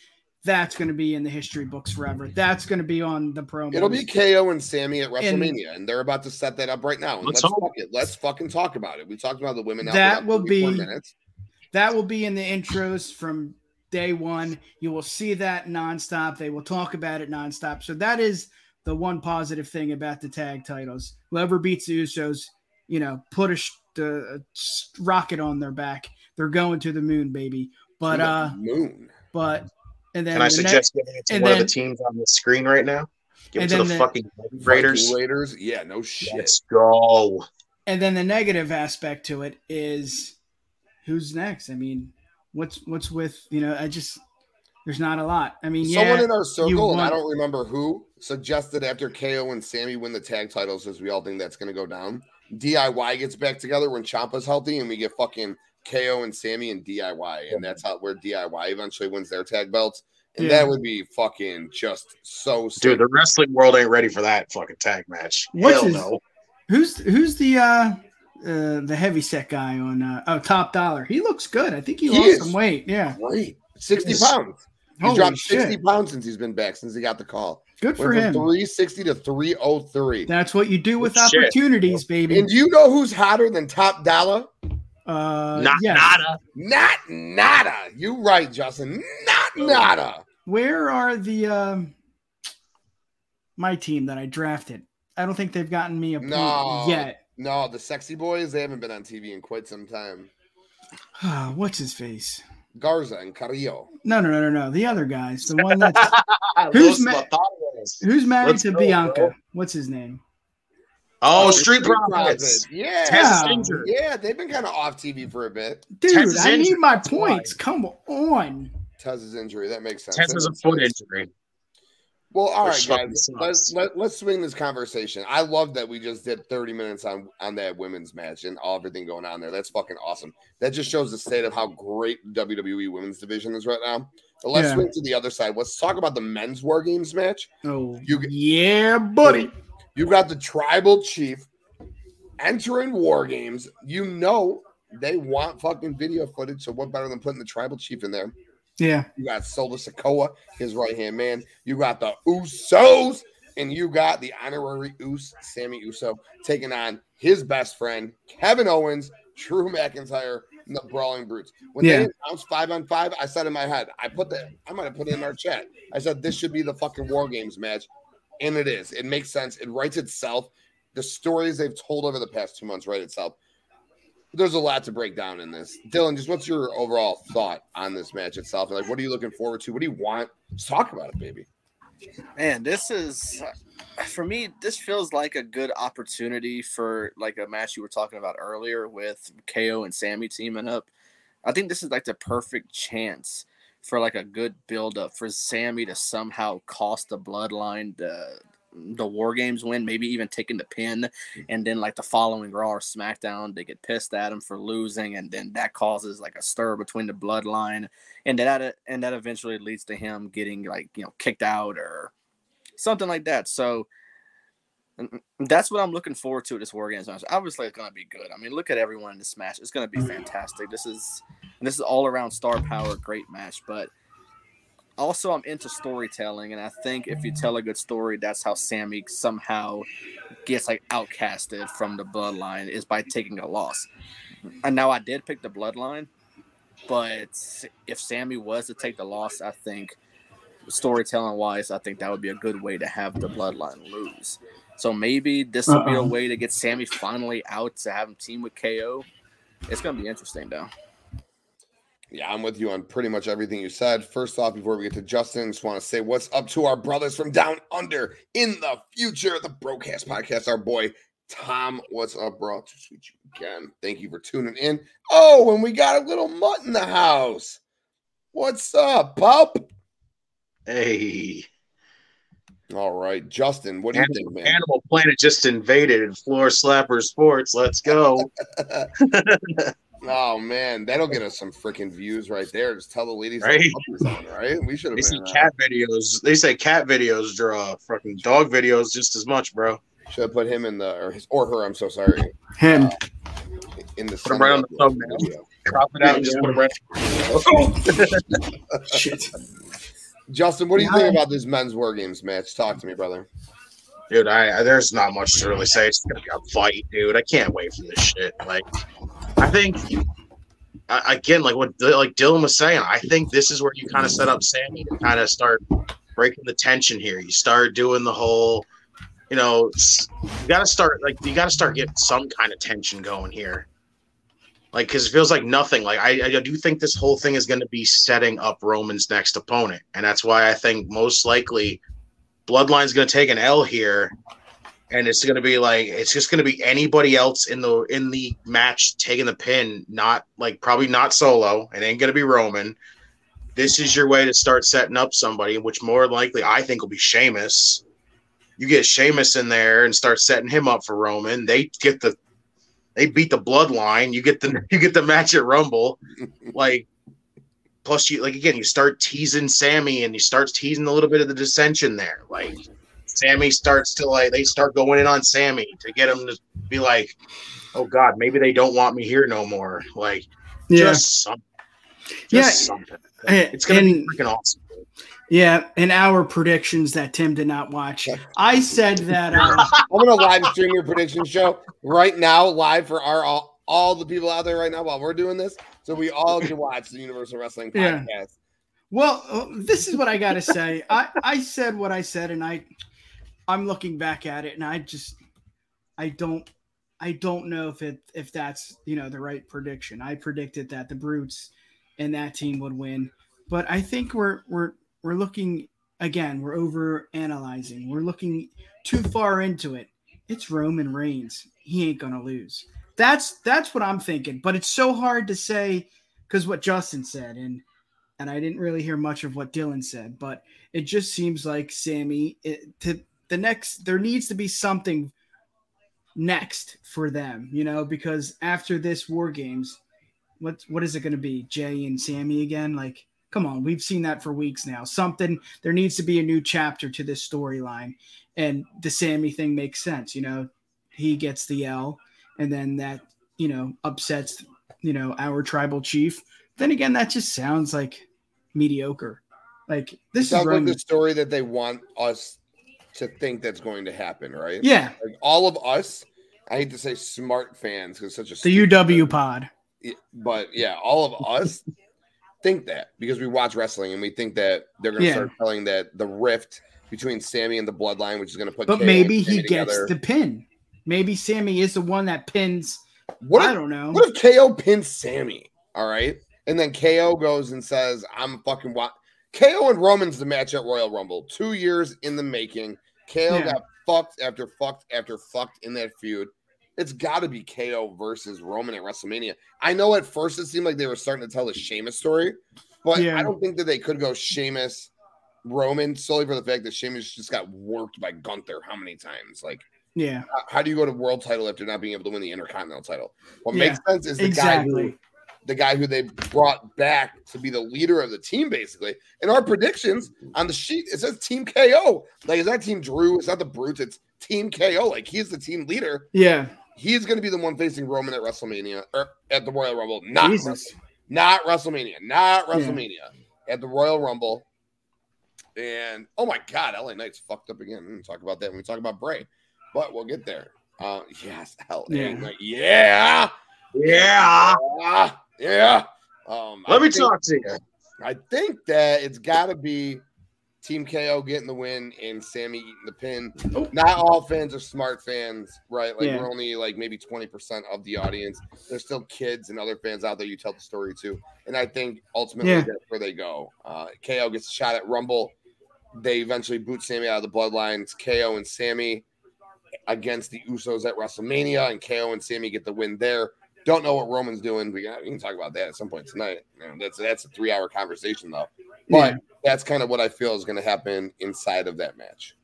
that's going to be in the history books forever. That's going to be on the promo. It'll be KO and Sami at WrestleMania, and, they're about to set that up right now. And Let's let's, hope. fuck it. Let's fucking talk about it. We talked about the women. That will be- minutes. that will be in the intros from day one. You will see that nonstop. They will talk about it nonstop. So that is the one positive thing about the tag titles. Whoever beats the Usos, you know, put a, sh- a rocket on their back. They're going to the moon, baby. But uh, moon. But and then Can I the suggest next- giving it to and one of the teams on the screen right now? Give it to the, the- fucking Raiders. Raiders. Yeah, no shit. Let's go. and then the negative aspect to it is who's next. I mean, what's what's with you know? I just there's not a lot. I mean, Someone yeah, in our circle, and I don't remember who, suggested after KO and Sami win the tag titles, as we all think that's going to go down. DIY gets back together when Ciampa's healthy, and we get fucking KO and Sami and DIY, and that's how where DIY eventually wins their tag belts. And Yeah. that would be fucking just so sick. Dude, the wrestling world ain't ready for that fucking tag match. What's Hell his- no. who's who's the uh uh the heavy set guy on uh oh Top Dolla. He looks good. I think he, He lost some weight. Yeah. great. 60 Yes. pounds. He's Holy dropped shit. 60 pounds since he's been back, since he got the call. Good for Went him. 360 to 303. That's what you do with Good shit. opportunities, baby. And do you know who's hotter than Top Dolla? Uh Not yes. nada. Not nada. You right, Justin. Not nada. Where are the um my team that I drafted? I don't think they've gotten me a point No. yet. No, the sexy boys, they haven't been on TV in quite some time. Ah, what's his face? Garza and Carrillo. No, no, no, no, no. The other guys. The one (laughs) that's Who's Los ma- who's married Let's to go, Bianca. bro. What's his name? Oh, oh Street Street Profits. Profits. Yeah. Tez Yeah. They've been kind of off TV for a bit. Dude, Tez is I need my points. Come on. Tez's injury. That makes sense. Tez That has a foot sense. injury. Well, all Which right, fucking guys. Let's let, let's swing this conversation. I love that we just did 30 minutes on on that women's match and all everything going on there. That's fucking awesome. That just shows the state of how great WWE women's division is right now. But let's Yeah. swing to the other side. Let's talk about the men's war games match. Oh, You- yeah, buddy. You got the tribal chief entering war games. You know they want fucking video footage. So what better than putting the tribal chief in there? Yeah. You got Solo Sikoa, his right hand man. You got the Usos, and you got the honorary Us, Sami Uso, taking on his best friend, Kevin Owens, Drew McIntyre, and the Brawling Brutes. When Yeah. they announced five on five, I said in my head, I put that, I might have put it in our chat. I said, this should be the fucking War Games match. And it is. It makes sense. It writes itself. The stories they've told over the past two months write itself. There's a lot to break down in this. Dylan, just what's your overall thought on this match itself? Like, what are you looking forward to? What do you want? Just talk about it, baby. Man, this is for me. This feels like a good opportunity for like a match you were talking about earlier with KO and Sami teaming up. I think this is like the perfect chance for like a good build up for Sami to somehow cost the Bloodline the the War Games win, maybe even taking the pin, mm-hmm. and then like the following Raw or SmackDown, they get pissed at him for losing, and then that causes like a stir between the Bloodline, and that and that eventually leads to him getting like you know kicked out or something like that. So mm, mm, that's what I'm looking forward to this War Games match. Obviously, it's gonna be good. I mean, look at everyone in this match; it's gonna be oh, fantastic. This is this is all around star power, great match. But also, I'm into storytelling, and I think if you tell a good story, that's how Sami somehow gets like outcasted from the Bloodline is by taking a loss. And now I did pick the Bloodline, but if Sami was to take the loss, I think storytelling wise, I think that would be a good way to have the Bloodline lose. So maybe this will be a Uh-uh. way to get Sami finally out to have him team with KO. It's gonna be interesting though. Yeah, I'm with you on pretty much everything you said. First off, before we get to Justin, just want to say what's up to our brothers from down under in the future, the Broadcast Podcast. Our boy Tom, what's up, bro? To sweet you again. Thank you for tuning in. Oh, and we got a little mutt in the house. What's up, pup? Hey, All right, Justin, what do you think, man? Animal Planet just invaded Floor Slapper Sports. Let's go. (laughs) Oh man, that'll get us some freaking views right there. Just tell the ladies that Right. on, right? We should have They see been. Uh, cat videos. They say cat videos draw fucking dog videos just as much, bro. should have put him in the or his or her. I'm so sorry. Him. In the Put him right on the thumbnail. video. Crop it out and just put it right. (laughs) Shit. (laughs) Justin, what do you think about this men's war games match? Talk to me, brother. Dude, I, I there's not much to really say. It's gonna be a fight, dude. I can't wait for this shit. Like, I think again, like what like Dylan was saying, I think this is where you kind of set up Sami to kind of start breaking the tension here. You start doing the whole you know, you got to start like you got to start getting some kind of tension going here. Like, because it feels like nothing. Like, I, I do think this whole thing is going to be setting up Roman's next opponent, and that's why I think most likely Bloodline's going to take an L here, and it's to be like it's just to be anybody else in the in the match taking the pin, not like probably not Solo. It ain't to be Roman. This is your way to start setting up somebody, which more likely I think will be Sheamus you get Sheamus in there and start setting him up for Roman. They get the they beat the bloodline. You get the (laughs) you get the match at Rumble. Like plus you like again, you start teasing Sami and you start teasing a little bit of the dissension there. Like Sami starts to like they start going in on Sami to get him to be like, oh God, maybe they don't want me here no more. Like yeah. just something. Just yeah. something. It's gonna and, be freaking awesome. Yeah, in our predictions that Tim did not watch, I said that um, (laughs) I'm gonna live stream your prediction show right now, live for our all, all the people out there right now while we're doing this, so we all can watch the Universal Wrestling podcast. Yeah. Well, uh, this is what I gotta say. I I said what I said, and I I'm looking back at it, and I just I don't I don't know if it if that's you know the right prediction. I predicted that the Brutes and that team would win, but I think we're we're we're looking again, we're over analyzing. We're looking too far into it. It's Roman Reigns. He ain't gonna lose. That's that's what I'm thinking. But it's so hard to say because what Justin said, and and I didn't really hear much of what Dylan said, but it just seems like Sami it, to the next there needs to be something next for them, you know, because after this War Games, what what is it going to be? Jey and Sami again? Like Come on, we've seen that for weeks now. Something there needs to be a new chapter to this storyline, and the Sami thing makes sense. You know, he gets the L, and then that you know upsets you know our tribal chief. Then again, that just sounds like mediocre. Like this sounds like the story that they want us to think that's going to happen, right? Yeah, like all of us. I hate to say smart fans because such a the UW pod. But yeah, all of us (laughs) think that because we watch wrestling and we think that they're going to yeah. start telling that the rift between Sami and the Bloodline, which is going to put. But maybe he gets together. the pin. Maybe Sami is the one that pins. What I if, don't know. What if KO pins Sami? All right, and then KO goes and says, "I'm fucking what." KO and Roman's the match at Royal Rumble. Two years in the making. KO yeah. got fucked after fucked after fucked in that feud it's got to be KO versus Roman at WrestleMania. I know at first it seemed like they were starting to tell the Sheamus story, but yeah. I don't think that they could go Sheamus Roman solely for the fact that Sheamus just got worked by Gunther how many times? Like, yeah, how, do you go to world title after not being able to win the Intercontinental title? What yeah, makes sense is the exactly. guy who the guy who they brought back to be the leader of the team, basically. In our predictions on the sheet, it says Team KO. Like, is that Team Drew? Is that the Brutes? It's Team KO. Like, he's the team leader. Yeah he's going to be the one facing Roman at WrestleMania or at the Royal Rumble, not Jesus. not WrestleMania, not WrestleMania yeah. at the Royal Rumble. And oh my God, LA Knight's fucked up again. We'll talk about that when we talk about Bray, but we'll get there. Uh, yes, LA yeah. Knight, yeah, yeah, yeah. Yeah. Um, Let I me think, talk to you. I think that it's got to be Team KO getting the win and Sami eating the pin. Oh. Not all fans are smart fans, right? Like yeah. we're only like maybe 20% of the audience. There's still kids and other fans out there you tell the story to. And I think ultimately yeah. that's where they go. Uh, KO gets a shot at Rumble. They eventually boot Sami out of the bloodlines. KO and Sami against the Usos at WrestleMania, and KO and Sami get the win there. Don't know what Roman's doing. We, we can talk about that at some point tonight. You know, that's that's a three hour conversation though. But yeah. that's kind of what I feel is going to happen inside of that match.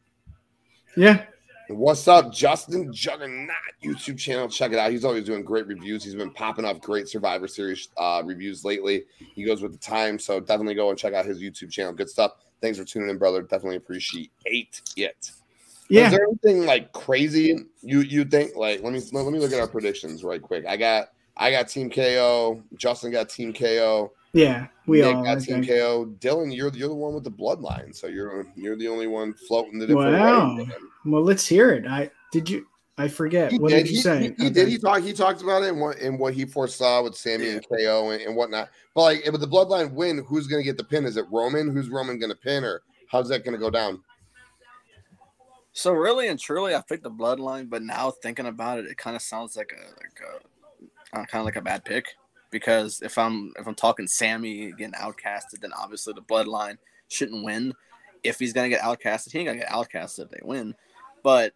Yeah. What's up, Justin Juggernaut YouTube channel? Check it out. He's always doing great reviews. He's been popping off great Survivor Series uh, reviews lately. He goes with the time, so definitely go and check out his YouTube channel. Good stuff. Thanks for tuning in, brother. Definitely appreciate it. Yeah. Is there anything like crazy you you think? Like, let me let me look at our predictions right quick. I got I got Team KO. Justin got Team KO. Yeah, we Nick all got Team KO. Dylan, you're you're the one with the bloodline, so you're you're the only one floating the different wow. Way. Well, let's hear it. I did you. I forget. He what did, did you he, say? He, he okay. did. He talked. He talked about it and what and what he foresaw with Sami yeah. and KO and, and whatnot. But like, if the bloodline win, who's going to get the pin? Is it Roman? Who's Roman going to pin, or how's that going to go down? So really and truly, I picked the bloodline, but now thinking about it, it kind of sounds like a like a uh, kind of like a bad pick because if I'm if I'm talking Sami getting outcasted, then obviously the bloodline shouldn't win. If he's gonna get outcasted, he ain't gonna get outcasted if they win. But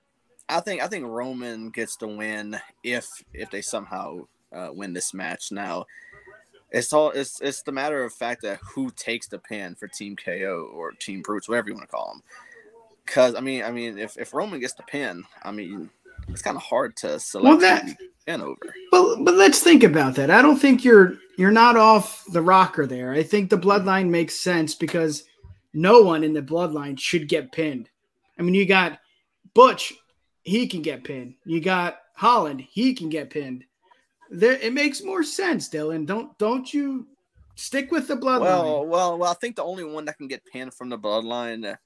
I think I think Roman gets to win if if they somehow uh, win this match. Now, it's all it's it's the matter of fact that who takes the pin for Team KO or Team Brutes, whatever you want to call them. Because I mean, I mean, if if Roman gets the pin, I mean, it's kind of hard to select Well, that- pin over. Well, but let's think about that. I don't think you're you're not off the rocker there. I think the bloodline makes sense because no one in the bloodline should get pinned. I mean, you got Butch, he can get pinned. You got Holland, he can get pinned. There, it makes more sense, Dylan. Don't don't you stick with the bloodline? Well, well, well. I think the only one that can get pinned from the bloodline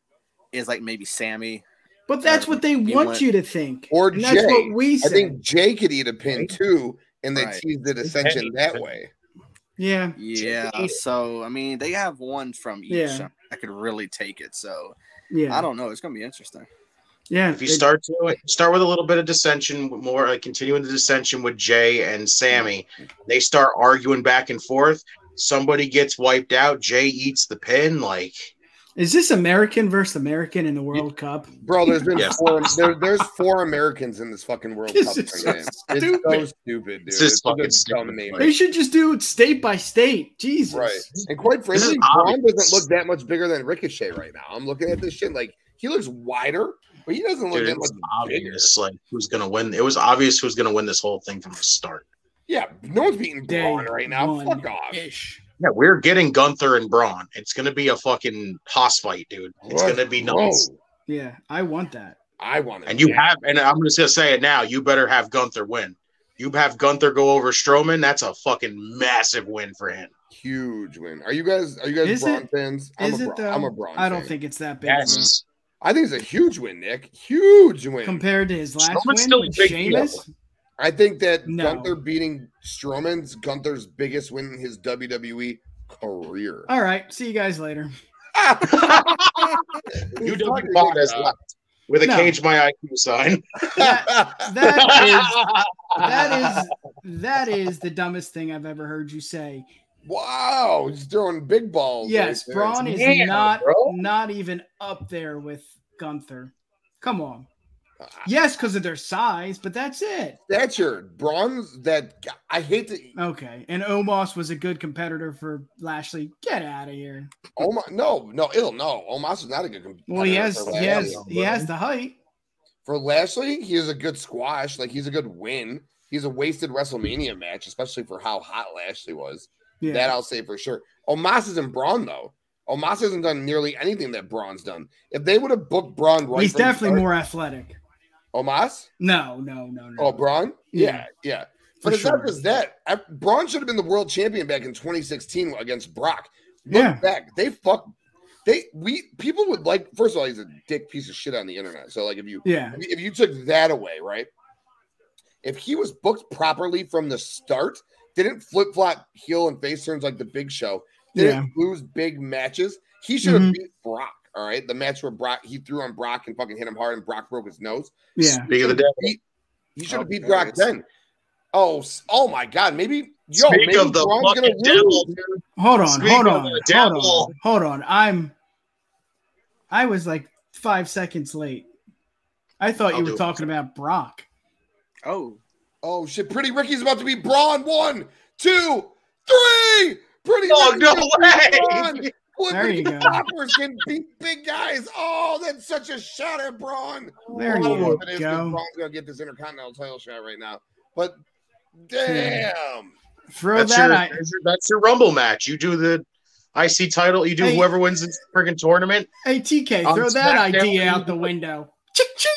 is like maybe Sami. but that's what they he want went- you to think. Or and that's Jey. what we I said. think Jey could eat a pin too, and they Right. tease the dissension that way. yeah. Yeah. So I mean, they have one from each. Yeah. I could really take it. So Yeah. I don't know. It's gonna be interesting. yeah. If you start to start with a little bit of dissension, more like continuing the dissension with Jey and Sami, they start arguing back and forth. Somebody gets wiped out. Jey eats the pin. Like is this American versus American in the World Cup? Bro, there's been Yes. four. There, there's four Americans in this fucking World This Cup is so game. It's so stupid. stupid, dude. This is It's fucking stupid, dumb name. They should just do it state by state. Jesus. Right. And quite frankly, Braun doesn't look that much bigger than Ricochet right now. I'm looking at this shit like he looks wider, but he doesn't look dude, that much was bigger. obvious like who's gonna win. It was obvious who's gonna win this whole thing from the start. Yeah, no one's beating Day Braun right now. Fuck off. Ish. Yeah, we're getting Gunther and Braun. It's gonna be a fucking hoss fight, dude. It's What? gonna be Whoa. nuts. Yeah, I want that. I want it. And you have, and I'm just gonna say it now. You better have Gunther win. You have Gunther go over Strowman. That's a fucking massive win for him. huge win. Are you guys? Are you guys Is Braun it- fans? I'm Is a it Braun. though? I'm a Braun. I don't fan. think it's that big Yes. I think it's a huge win, Nick. Huge win. compared to his last Strowman's win still a with big Sheamus. I think that No. Gunther beating Strowman's Gunther's biggest win in his WWE career. All right, see you guys later. (laughs) You Fucking don't pod has God. left with a No. cage my IQ sign. That (laughs) That is that is the dumbest thing I've ever heard you say. wow. He's throwing big balls. Yes, right. Braun is Yeah, not bro. not even up there with Gunther. Come on. Uh, Yes, because of their size, but that's it. Stature. Braun's that. I hate to. Okay. And Omos was a good competitor for Lashley. Get out of here. Oh my. No, no, ill. No. Omos is not a good competitor. Well, he has he has he has the height. For Lashley, he is a good squash. Like he's a good win. He's a wasted WrestleMania match, especially for how hot Lashley was. Yeah. That I'll say for sure. Omos isn't Braun though. Omos hasn't done nearly anything that Braun's done. If they would have booked Braun right, He's definitely start- more athletic. Omos. No, no, no, no. Oh, Braun. Yeah, yeah. For But it's not sure. just that. I- Braun should have been the world champion back in 2016 against Brock. Look Yeah. back. They fuck. They we people would like. First of all, he's a dick piece of shit on the internet. So like, if you Yeah. if you- took that away, right? If he was booked properly from the start, didn't flip flop heel and face turns like the Big Show, didn't lose big matches, he should have Mhm. beat Brock. All right, the match where Brock he threw on Brock and fucking hit him hard, and Brock broke his nose. Yeah. Speaking of the devil. Beat, he should have Oh, beat there Brock it is. then. Oh, oh my God! Maybe yo, Speak maybe of the Braun's gonna fucking devil, dude. Hold on, Speak hold on, hold on, hold on. I'm I was like five seconds late. I thought I'll you do were it. talking about Brock. Oh, Oh shit! Pretty Ricky's about to be Braun. One, two, three. Pretty. Oh Ricky's no gonna beat Braun. way! Look, There you at go. Choppers can beat big guys. Oh, that's such a shot at Braun. There I don't know you if it is 'cause go. Braun's gonna get this Intercontinental title shot right now, but damn. Throw That's that your, I, that's your that's your Rumble match. You do the IC title. You do Hey. whoever wins this freaking tournament. Hey TK, On throw that SmackDown. idea out the window. Ching, ching.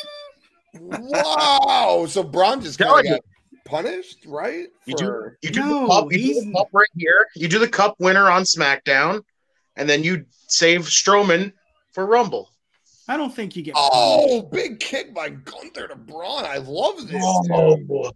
Wow. So Braun just kind Telling got punished, right? You do you do No, the cup. You do the cup right here. You do the cup winner on SmackDown, and then you save Strowman for Rumble. I don't think you get Oh, big kick by Gunther to Braun. I love this. Oh,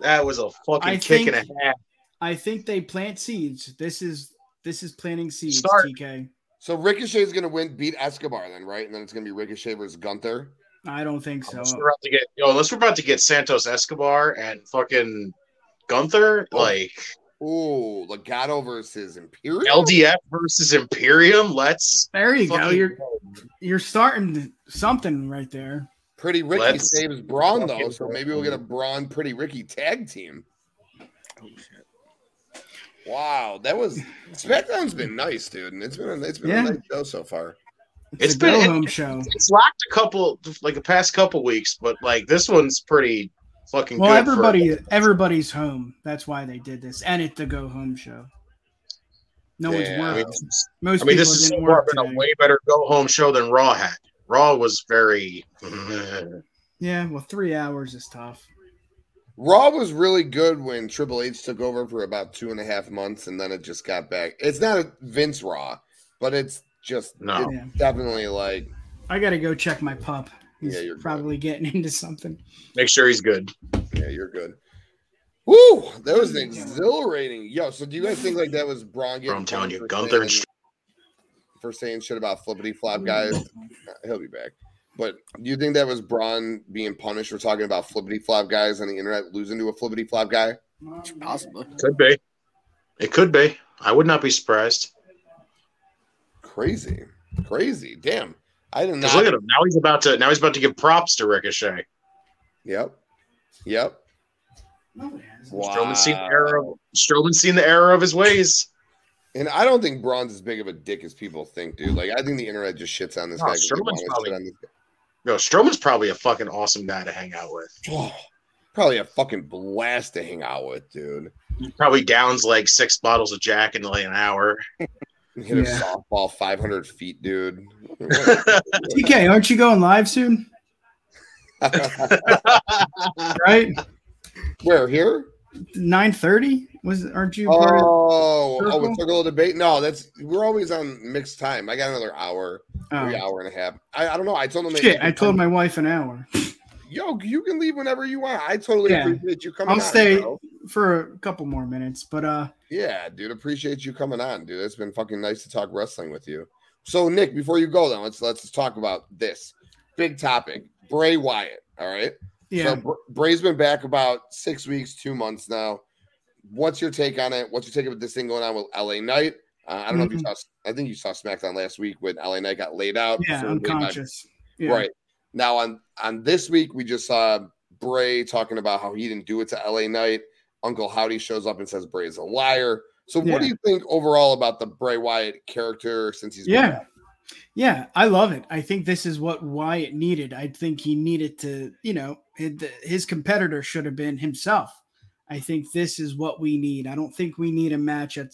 that was a fucking I kick and think- a half. I think they plant seeds. This is this is planting seeds, Start. TK. So Ricochet is going to win, beat Escobar then, right? And then it's going to be Ricochet versus Gunther. I don't think so. Unless we're about to get yo, unless we're about to get Santos Escobar and fucking Gunther, Oh. like Ooh, Legado versus Imperial. LDF versus Imperium. Let's There you go. You're you're starting something right there. Pretty Ricky Let's saves Braun though, so maybe we'll get a Braun Pretty Ricky tag team. Oh, wow, that was SmackDown's been nice, dude, and it's been a, it's been Yeah. a nice show so far. It's, It's a been- a home show. it's locked a couple like the past couple weeks, but like this one's pretty fucking Well, good. for- everybody (laughs) everybody's home. That's why they did this, and it's the go home show. No Yeah, one's working. I mean. Most I mean, people this is so didn't far work been a way better go home show than Raw had. Raw was very. Yeah, well, three hours is tough. Raw was really good when Triple H took over for about two and a half months, and then it just got back. It's not a Vince Raw, but it's just No. it's Yeah. definitely like I gotta go check my pup. He's Yeah, you're good. probably getting (laughs) into something. Make sure he's good. yeah, you're good. Woo! That was exhilarating. Yo, so do you guys think like that was Braun getting I'm telling you, Gunther and saying- for saying shit about flippity flop guys? Uh, He'll be back. But do you think that was Braun being punished for talking about flippity flop guys on the internet losing to a flippity flop guy? Possibly. Could be. It could be. I would not be surprised. Crazy, crazy. Damn, I did not. look at him now. He's about to now he's about to give props to Ricochet. Yep, yep. Wow. Strowman's seen the error. Of, Strowman's seen the error of his ways. And I don't think Braun's as big of a dick as people think, dude. Like I think the internet just shits on this No, guy. Strowman's probably- on this guy. No, Strowman's probably a fucking awesome guy to hang out with. Oh, probably a fucking blast to hang out with, dude. He probably downs like six bottles of Jack in like an hour. (laughs) Hit a softball 500 feet, dude. TK, aren't you going live soon? (laughs) Right? Where here? Nine thirty? Was aren't you? Oh, oh, with circle of debate. No, that's we're always on mixed time. I got another hour, Oh. three hour and a half. I, I don't know. I told them. Shit, I told my wife an hour yo, you can leave whenever you want. I totally Yeah. appreciate you coming. I'll on, stay- bro. for a couple more minutes, but uh, Yeah, dude, appreciate you coming on, dude. It's been fucking nice to talk wrestling with you. So, Nick, before you go, then let's let's talk about this big topic: Bray Wyatt. All right. yeah, So Br- Bray's been back about six weeks, two months now. What's your take on it? What's your take of this thing going on with LA Knight? Uh, I don't know if you saw. I think you saw SmackDown last week when LA Knight got laid out. yeah, for laid by- unconscious. Yeah. Right now on on this week, we just saw Bray talking about how he didn't do it to LA Knight. Uncle Howdy shows up and says Bray is a liar. So, what do you think overall about the Bray Wyatt character since he's Yeah. back? Yeah, I love it. I think this is what Wyatt needed. I think he needed to, you know, his, his competitor should have been himself. I think this is what we need. I don't think we need a match at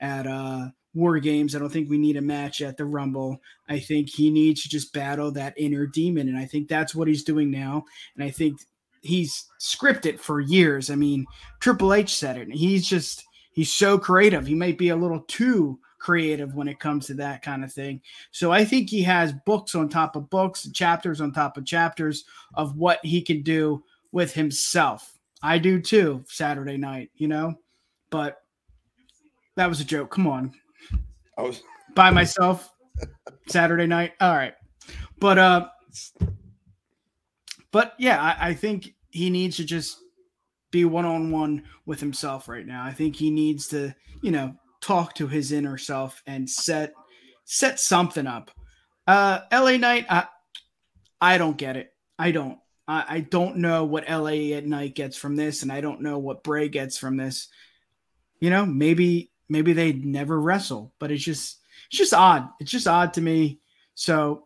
at uh War Games. I don't think we need a match at the Rumble. I think he needs to just battle that inner demon, and I think that's what he's doing now. And I think he's scripted for years. I mean, Triple H said it. He's just he's so creative. He might be a little too creative when it comes to that kind of thing. So I think he has books on top of books, chapters on top of chapters of what he can do with himself. I do too, Saturday night, you know? But that was a joke. Come on. I was (laughs) By myself Saturday night. All right. But uh but yeah, I, I think he needs to just be one on one with himself right now. I think he needs to, you know, talk to his inner self and set set something up. Uh LA Knight, I I don't get it. I don't. I, I don't know what LA at night gets from this, and I don't know what Bray gets from this. You know, maybe maybe they never wrestle, but it's just it's just odd. It's just odd to me. So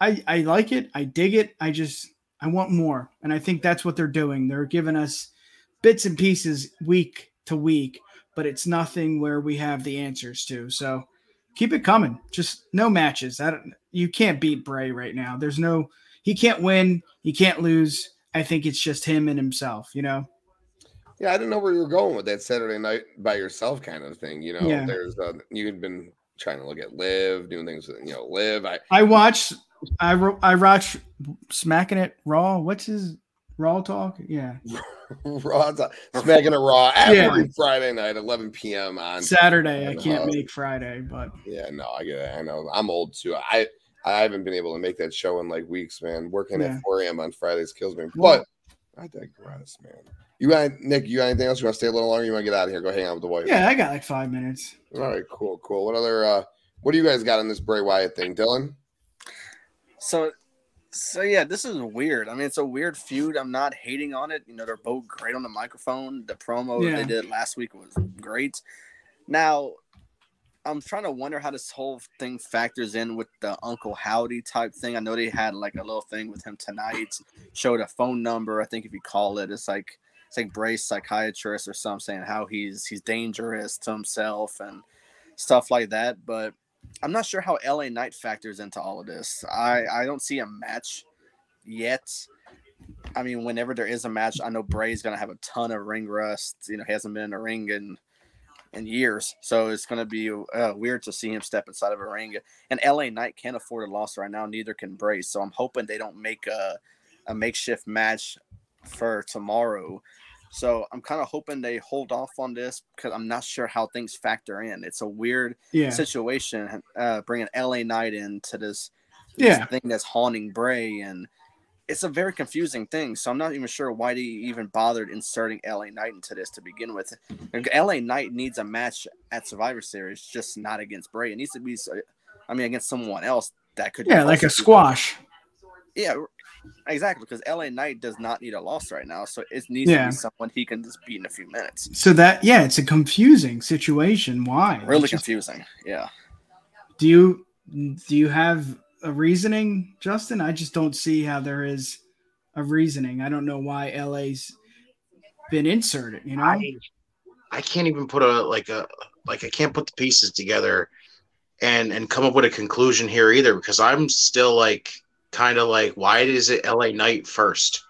I I like it. I dig it. I just I want more. And I think that's what they're doing. They're giving us bits and pieces week to week, but it's nothing where we have the answers to. So keep it coming. Just no matches. Don't you can't beat Bray right now. There's no he can't win, he can't lose. I think it's just him and himself, you know. Yeah, I didn't know where you were going with that Saturday night by yourself kind of thing. You know, Yeah. there's uh, you've been trying to look at live, doing things with you know live. I I watched I ro- I watched smacking it raw. What's his raw talk? Yeah. (laughs) raw talk, smacking a raw (laughs) every Yeah. Friday night, 11 p.m. on. Saturday. I Uh, can't make Friday, but Yeah, no, I get it. I know. I'm old too. I I haven't been able to make that show in like weeks, man. Working Yeah. at 4 a.m. on Fridays kills me. But I digress, man. You got Nick? You got anything else? You want to stay a little longer? You want to get out of here? Go hang out with the wife. Yeah, I got like five minutes. All right. Cool. Cool. What other? uh What do you guys got on this Bray Wyatt thing, Dylan? So, so yeah, this is weird. I mean, it's a weird feud. I'm not hating on it. You know, they're both great on the microphone. The promo Yeah. they did last week was great. Now, I'm trying to wonder how this whole thing factors in with the Uncle Howdy type thing. I know they had like a little thing with him tonight. Showed a phone number. I think if you call it, it's like it's like Bray's psychiatrist or something saying how he's he's dangerous to himself and stuff like that. But I'm not sure how LA Knight factors into all of this. I I don't see a match yet. I mean, whenever there is a match, I know Bray's gonna have a ton of ring rust. You know, he hasn't been in a ring in in years, so it's gonna be uh, weird to see him step inside of a ring. And LA Knight can't afford a loss right now. Neither can Bray. So I'm hoping they don't make a a makeshift match for tomorrow. So I'm kind of hoping they hold off on this because I'm not sure how things factor in. It's a weird Yeah. situation uh, bringing LA Knight into this, Yeah. thing that's haunting Bray, and it's a very confusing thing. So I'm not even sure why they even bothered inserting LA Knight into this to begin with. LA Knight needs a match at Survivor Series, just not against Bray. It needs to be, I mean, against someone else that could. Yeah, like a squash. Yeah, exactly. Because LA Knight does not need a loss right now, so it needs Yeah. to be someone he can just beat in a few minutes. So that yeah, it's a confusing situation. Why? Really It's just- confusing. Yeah. do you do you have a reasoning, Justin? I just don't see how there is a reasoning. I don't know why LA's been inserted. You know, I, I can't even put a like a like I can't put the pieces together and and come up with a conclusion here either because I'm still like kind of like why is it LA Knight first?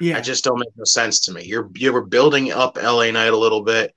yeah, I just don't make no sense to me. You're you were building up LA Knight a little bit,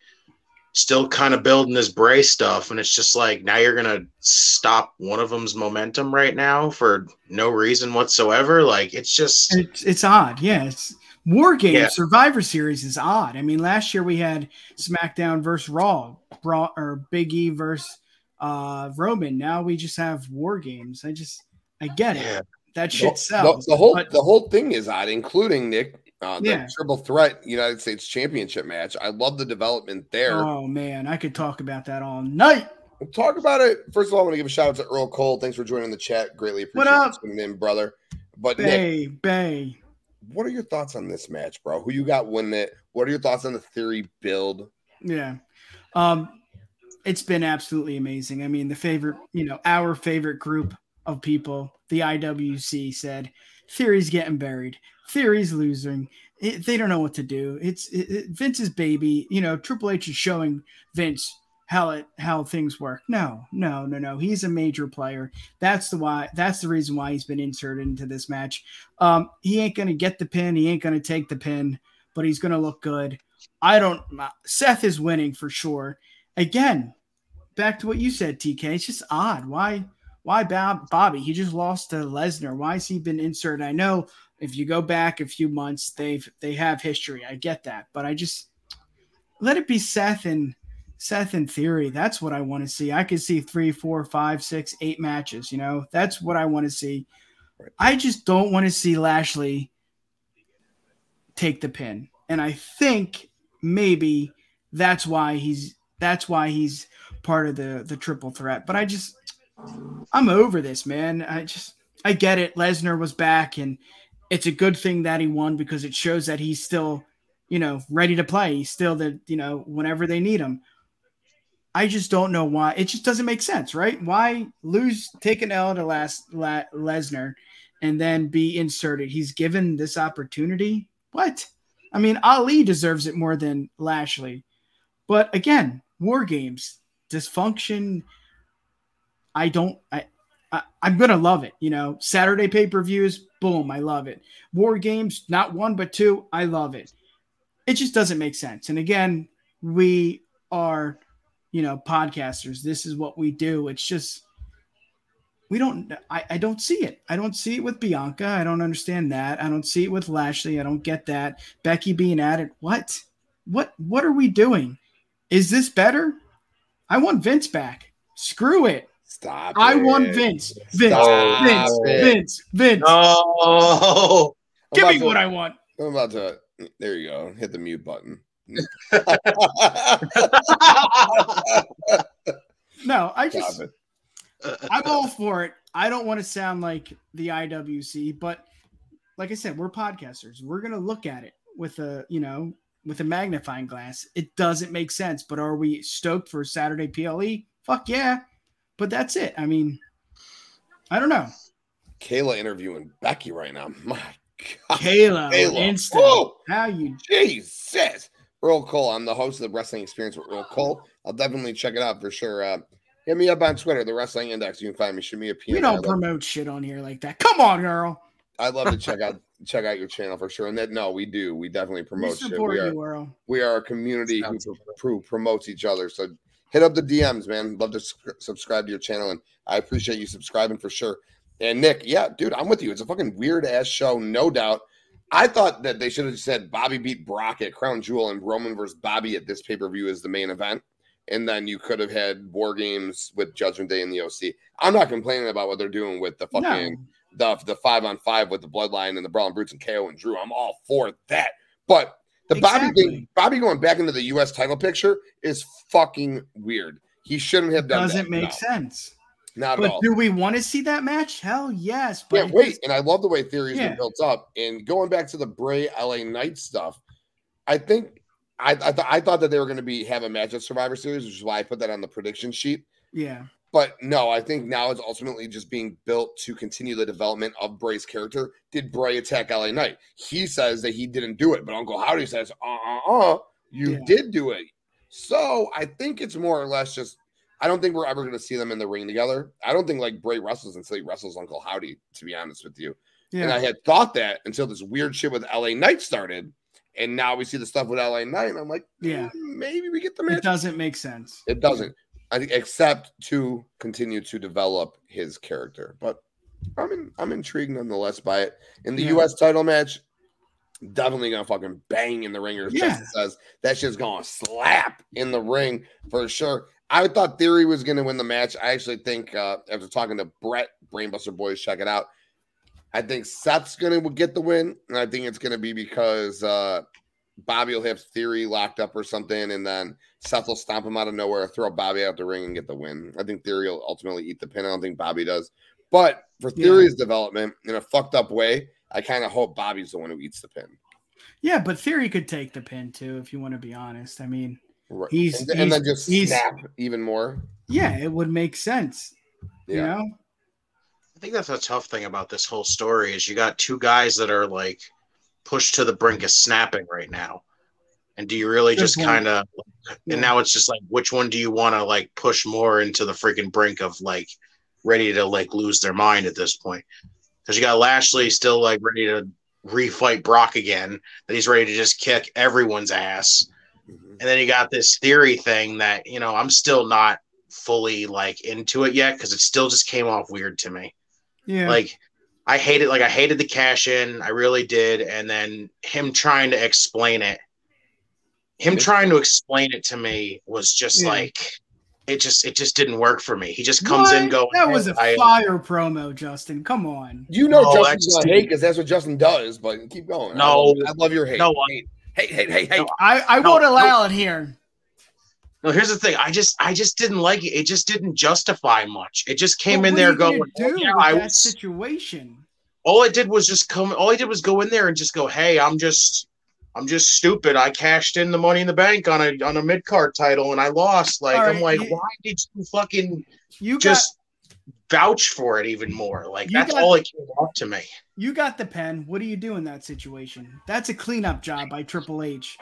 still kind of building this Bray stuff, and it's just like now you're gonna stop one of them's momentum right now for no reason whatsoever. Like it's just it's it's odd. Yeah, it's War Games Yeah. Survivor Series is odd. I mean, last year we had SmackDown versus Raw, Raw or Big E versus uh Roman. Now we just have War Games. I just I get it. That shit the- sells. the whole but- the whole thing is odd, including Nick. Uh, the Yeah. triple threat United States Championship match. I love the development there. oh man, I could talk about that all night. We'll talk about it. First of all, I want to give a shout out to Earl Cole. Thanks for joining the chat. Greatly What appreciate up? you tuning in, brother. But Nick, Bay, Bay. what are your thoughts on this match, bro? Who you got winning it? What are your thoughts on the theory build? Yeah. Um it's been absolutely amazing. I mean, the favorite, you know, our favorite group of people, the IWC said, Theory's getting buried. Theory's losing. It, they don't know what to do. It's it, it- Vince's baby. You know, Triple H is showing Vince how it how things work. No, no, no, no. He's a major player. That's the why. That's the reason why he's been inserted into this match. Um, he ain't gonna get the pin. He ain't gonna take the pin, but he's gonna look good. I don't. Seth is winning for sure. Again, back to what you said, TK. It's just odd. Why? Why Bob, Bobby? He just lost to Lesnar. Why has he been inserted? I know if you go back a few months, they've they have history. I get that, but I just let it be Seth and Seth in theory. That's what I want to see. I could see three, four, five, six, eight matches. You know, that's what I want to see. I just don't want to see Lashley take the pin, and I think maybe that's why he's that's why he's part of the the triple threat. But I just I'm over this, man. I just I get it. Lesnar was back, and it's a good thing that he won because it shows that he's still, you know, ready to play. He's still the you know whenever they need him. I just don't know why. It just doesn't make sense, right? Why lose, take an L to last La- Lesnar, and then be inserted? He's given this opportunity. What? I mean, Ali deserves it more than Lashley. But again, war games, dysfunction. I don't. I, I I'm gonna love it. You know, Saturday pay per views. Boom, I love it. War games, not one but two. I love it. It just doesn't make sense. And again, we are, you know, podcasters. This is what we do. It's just we don't I, I don't see it. I don't see it with Bianca. I don't understand that. I don't see it with Lashley. I don't get that. Becky being added. What? What what are we doing? Is this better? I want Vince back. Screw it. Stop. I it. want Vince. Vince. Stop Vince. it. Vince. Vince. Oh, Give me to- what I want. I'm about to. There you go. Hit the mute button. (laughs) No, I Stop just it. I'm all for it. I don't want to sound like the IWC, but like I said, we're podcasters. We're gonna look at it with a you know with a magnifying glass. It doesn't make sense, but are we stoked for Saturday PLE? Fuck yeah! But that's it. I mean, I don't know. Kayla interviewing Becky right now. (laughs) My God. Kayla, Kayla. Insta. Whoa. How you? Jesus. Earl Cole. I'm the host of the Wrestling Experience with Earl Cole. I'll definitely check it out for sure. Uh, hit me up on Twitter, the Wrestling Index. You can find me. Shoot me a PM. We don't love- promote shit on here like that. Come on, girl. I'd love to (laughs) check out check out your channel for sure. And that no, we do. We definitely We promote shit. support We are you, Earl. we are a community who Sounds pro- pro- promotes each other. So hit up the DMs, man. Love to sc- subscribe to your channel, and I appreciate you subscribing for sure. And Nick, yeah, dude, I'm with you. It's a fucking weird ass show, no doubt. I thought that they should have said Bobby beat Brock at Crown Jewel and Roman versus Bobby at this pay per view is the main event. And then you could have had War Games with Judgment Day and the OC. I'm not complaining about what they're doing with the fucking No, the the five on five with the bloodline and the Brawling Brutes and KO and Drew. I'm all for that. But the Bobby Exactly. thing, Bobby going back into the US title picture is fucking weird. He shouldn't have done doesn't that. make No, sense. Not at But all. do we want to see that match? Hell yes. But Can't wait. And I love the way Theory's Yeah. been built up. And going back to the Bray LA Knight stuff, I think I I, th- I thought that they were going to be have a match at Survivor Series, which is why I put that on the prediction sheet. yeah. But no, I think now it's ultimately just being built to continue the development of Bray's character. Did Bray attack LA Knight? He says that he didn't do it, but Uncle Howdy says, uh uh uh, you Yeah. did do it. So I think it's more or less just, I don't think we're ever going to see them in the ring together. I don't think like Bray wrestles until he wrestles Uncle Howdy, to be honest with you. Yeah. And I had thought that until this weird shit with LA Knight started. And now we see the stuff with LA Knight, and I'm like, Yeah. "Mm, maybe we get the match. It doesn't make sense. It doesn't, except to continue to develop his character. But I'm in, I'm intrigued nonetheless by it. In the Yeah. U.S. title match, definitely gonna fucking bang in the ring. As Yeah. Says, that shit's gonna slap in the ring for sure. I thought Theory was gonna win the match. I actually think uh, after talking to Brett, Brainbuster Boys, check it out. I think Seth's gonna get the win, and I think it's gonna be because uh, Bobby will have Theory locked up or something, and then Seth will stomp him out of nowhere, throw Bobby out the ring, and get the win. I think Theory will ultimately eat the pin. I don't think Bobby does. But for Yeah. Theory's development in a fucked up way, I kind of hope Bobby's the one who eats the pin. Yeah, but Theory could take the pin too, if you want to be honest. I mean, Right. He's- and, and then just he's- snap even more. yeah, it would make sense. You Yeah. know? I think that's a tough thing about this whole story is you got two guys that are like pushed to the brink of snapping right now. And do you really Good just kind of Yeah. and now it's just like which one do you want to like push more into the freaking brink of like ready to like lose their mind at this point? Because you got Lashley still like ready to refight Brock again, that he's ready to just kick everyone's ass. Mhm. And then you got this theory thing that, you know, I'm still not fully like into it yet because it still just came off weird to me. Yeah. Like I hated like I hated the cash in, I really did. And then him trying to explain it, him trying to explain it to me was just Yeah. like it just it just didn't work for me. He just comes in What? going That was a "Hey, I- fire promo, Justin. Come on. You know No, Justin's that's- gonna hate because that's what Justin does. But keep going. I No. love, I love your hate. No, hate, hate, hate, hate. hate. No, I, I No, won't no. allow it here. No, here's the thing. I just I just didn't like it. It just didn't justify much. It just came in there gonna do "Oh, yeah, I that was situation. all I did was just come. All I did was go in there and just go, "Hey, I'm just, I'm just stupid. I cashed in the Money in the Bank on a on a mid card title and I lost. Like, All I'm like, you- why did you fucking You got just vouch for it even more? Like, that's got- all it came off to me. you got the pen. What do you do in that situation? That's a cleanup job by Triple H.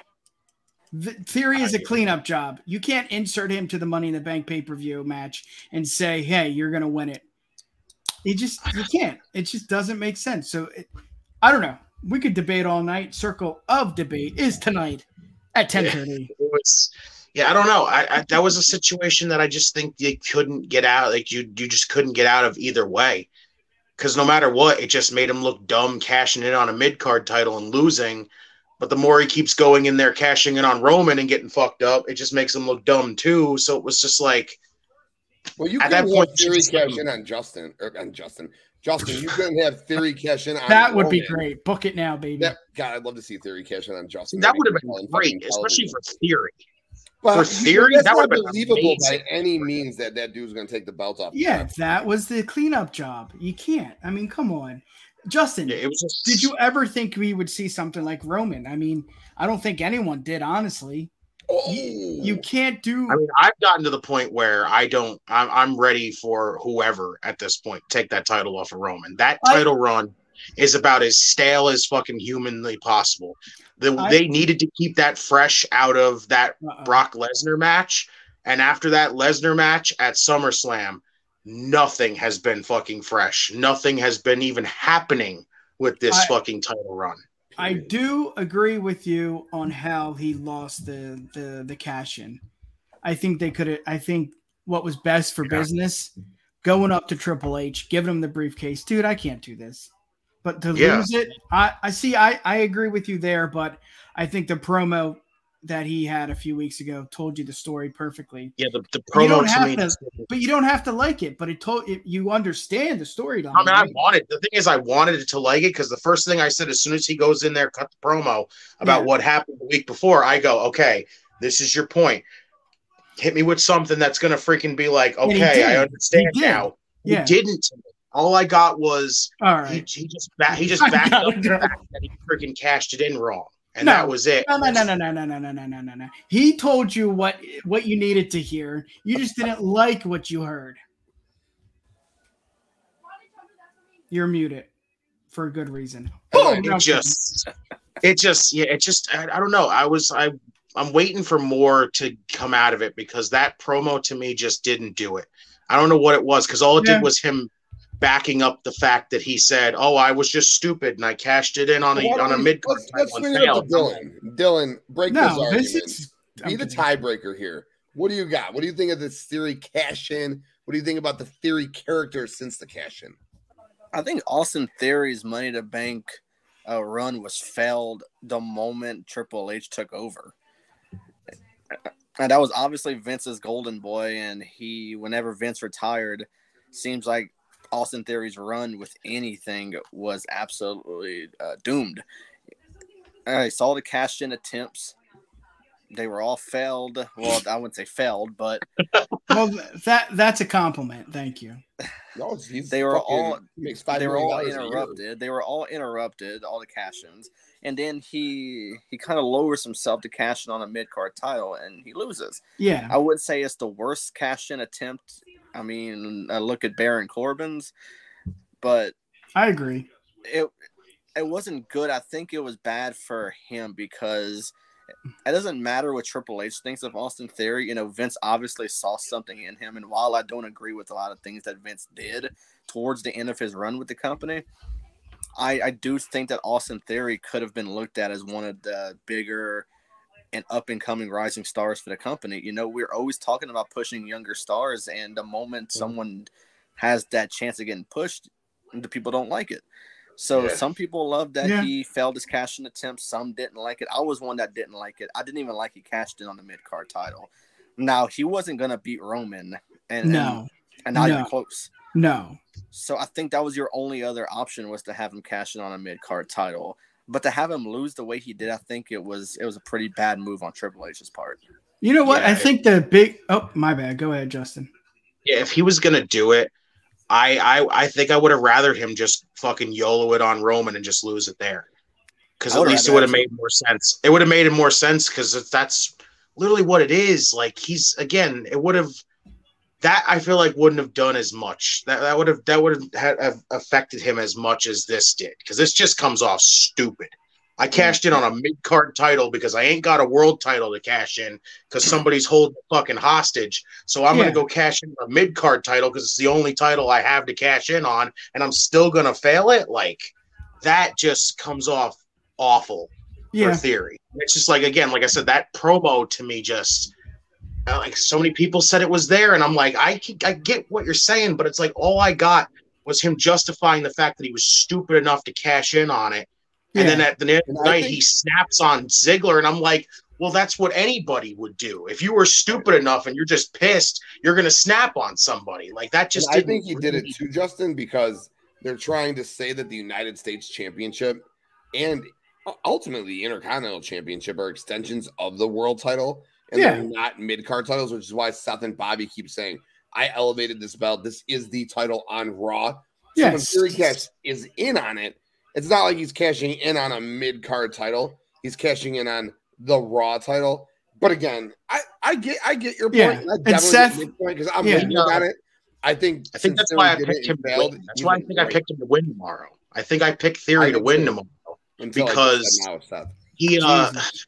The theory is a cleanup job. You can't insert him to the Money in the Bank pay per view match and say, "Hey, you're gonna win it." You just you can't. It just doesn't make sense. So it, I don't know. We could debate all night. Circle of debate is tonight at ten thirty. It yeah, I don't know. I, I that was a situation that I just think you couldn't get out. Like you, you just couldn't get out of either way. Because no matter what, it just made him look dumb cashing in on a mid card title and losing. But the more he keeps going in there, cashing in on Roman and getting fucked up, it just makes him look dumb too. So it was just like, Well, you At that point, have Theory she's cash in on Justin or on Justin. Justin, you couldn't have Theory cash in on That would be great. Book it now, baby. That, God, I'd love to see Theory cash in on Justin. That That'd have be been great, especially for theory. But for Theory, that's that not would've been believable by any means that that dude's going to take the belt off. Yeah, that was the cleanup job. You can't. I mean, come on. Justin, Yeah, it was just. did you ever think we would see something like Roman? I mean, I don't think anyone did, honestly. Oh, You, you oh. can't do. I mean, I've gotten to the point where I don't. I'm, I'm ready for whoever at this point take that title off of Roman. That I- title run is about as stale as fucking humanly possible. The, I- they needed to keep that fresh out of that Uh-uh. Brock Lesnar match, and after that Lesnar match at SummerSlam, nothing has been fucking fresh. Nothing has been even happening with this I- fucking title run. I do agree with you on how he lost the the the cash in. I think they could. Have I think what was best for Yeah. business, going up to Triple H, giving him the briefcase, dude. I can't do this. But to Yeah. lose it, I I see. I I agree with you there, but I think the promo that he had a few weeks ago told you the story perfectly. Yeah, the, the promo to to- But you don't have to like it. But it told it, you understand the storyline. I mean, I wanted the thing is, I wanted it to like it because the first thing I said as soon as he goes in there, cut the promo about Yeah. what happened the week before, I go, okay, this is your point. Hit me with something that's gonna freaking be like, okay. I understand now. Yeah. He didn't. All I got was All he, he just ba- he just (laughs) backed up the fact that he freaking cashed it in wrong, and No. that was it. No, no, no, no, no, no, no, no, no, no, no, no. He told you what what you needed to hear. You just didn't like what you heard. You're muted for a good reason. Boom! It just, it just, yeah, it just, I, I don't know. I was, I, I'm waiting for more to come out of it because that promo to me just didn't do it. I don't know what it was because all it Yeah. did was him backing up the fact that he said, "Oh, I was just stupid and I cashed it in on a on a we- mid card Let's, let's title and it up failed." Dylan. Dylan, break this no, argument. this is Be the tiebreaker here. What do you got? What do you think of this theory cash in? What do you think about the theory character since the cash in? I think Austin Theory's Money to Bank uh, run was failed the moment Triple H took over. And that was obviously Vince's golden boy. And he, whenever Vince retired, seems like Austin Theory's run with anything was absolutely uh, doomed. I saw the cash in attempts. They were all failed. Well, I wouldn't say failed, but (laughs) well. That that's a compliment. Thank you. No, They were all- makes five they were all dollars a year. interrupted. They were all interrupted, all the cash-ins, and then he he kind of lowers himself to cash in on a mid-card title, and he loses. Yeah, I wouldn't say it's the worst cash-in attempt. I mean, I look at Baron Corbin's, but I agree. it it wasn't good. I think it was bad for him because it doesn't matter what Triple H thinks of Austin Theory. You know, Vince obviously saw something in him, and while I don't agree with a lot of things that Vince did towards the end of his run with the company, I, I do think that Austin Theory could have been looked at as one of the bigger and up and coming rising stars for the company. You know, we're always talking about pushing younger stars, and the moment mm-hmm. someone has that chance of getting pushed, the people don't like it. So Yeah. some people love that Yeah. he failed his cashing attempt. Some didn't like it. I was one that didn't like it. I didn't even like he cashed in on the mid card title. Now he wasn't gonna beat Roman, and No, and, and not No. even close. no. So I think that was your only other option was to have him cash in on a mid card title. But to have him lose the way he did, I think it was it was a pretty bad move on Triple H's part. You know what? Yeah. I think the big. Oh, my bad. Go ahead, Justin. Yeah, if he was gonna do it, I I, I think I would have rather him just fucking YOLO it on Roman and just lose it there. Because at least it would have have- made more sense. It would have made it more sense because that's literally what it is. Like he's again, it would have that I feel like wouldn't have done as much. That that would have that would have, have affected him as much as this did. Because this just comes off stupid. I mm-hmm. cashed in on a mid card title because I ain't got a world title to cash in because somebody's holding fucking hostage. So I'm Yeah. gonna go cash in a mid card title because it's the only title I have to cash in on, and I'm still gonna fail it. Like that just comes off awful Yeah, for theory. It's just like again, like I said, that promo to me just Uh, like so many people said it was there, and I'm like, I can- I get what you're saying, but it's like all I got was him justifying the fact that he was stupid enough to cash in on it. And then at the end of the night, think- he snaps on Ziggler, and I'm like, Well, that's what anybody would do. If you were stupid enough and you're just pissed, you're gonna snap on somebody. Like that just. I think he did it really- too, Justin, because they're trying to say that the United States Championship and uh, ultimately the Intercontinental Championship are extensions of the world title, and Yeah. they're not mid card titles, which is why Seth and Bobby keep saying, "I elevated this belt. This is the title on Raw." So when Yes. Theory Cash is in on it, it's not like he's cashing in on a mid card title. He's cashing in on the Raw title. But again, I, I get I get your point. Yeah. and I And Seth- get your point because I'm Yeah. with you on it. I think I think that's why I picked him. and To failed, win. That's why I been think I picked him to win tomorrow. I think I picked I Theory to win too. tomorrow. until because- now, Seth. He, uh, Jesus.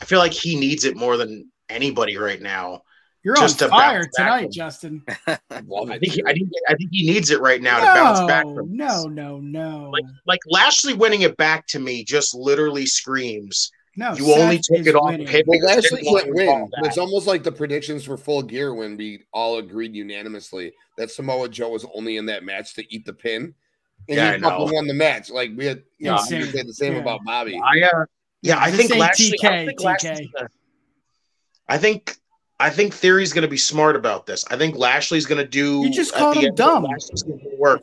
I feel like he needs it more than anybody right now. You're just on to fire tonight, from- Justin. (laughs) Love I think he, I think, I think he needs it right now to bounce back No, from. no, this. no, no, Like, like Lashley winning it back to me just literally screams. no. you only Seth took it off winning. him. Well, Lashley didn't can't win. It's almost like the predictions for Full Gear when we all agreed unanimously that Samoa Joe was only in that match to eat the pin, and Yeah, I he fucking know. won the match. Like we had, you know, Insane. you said the same Yeah. about Bobby. I uh, yeah, I think ain't Lashley. I TK, think TK. Gonna- I think I think Theory's going to be smart about this. I think Lashley's going to do. You just at called him end of it, dumb. Lashley's gonna work.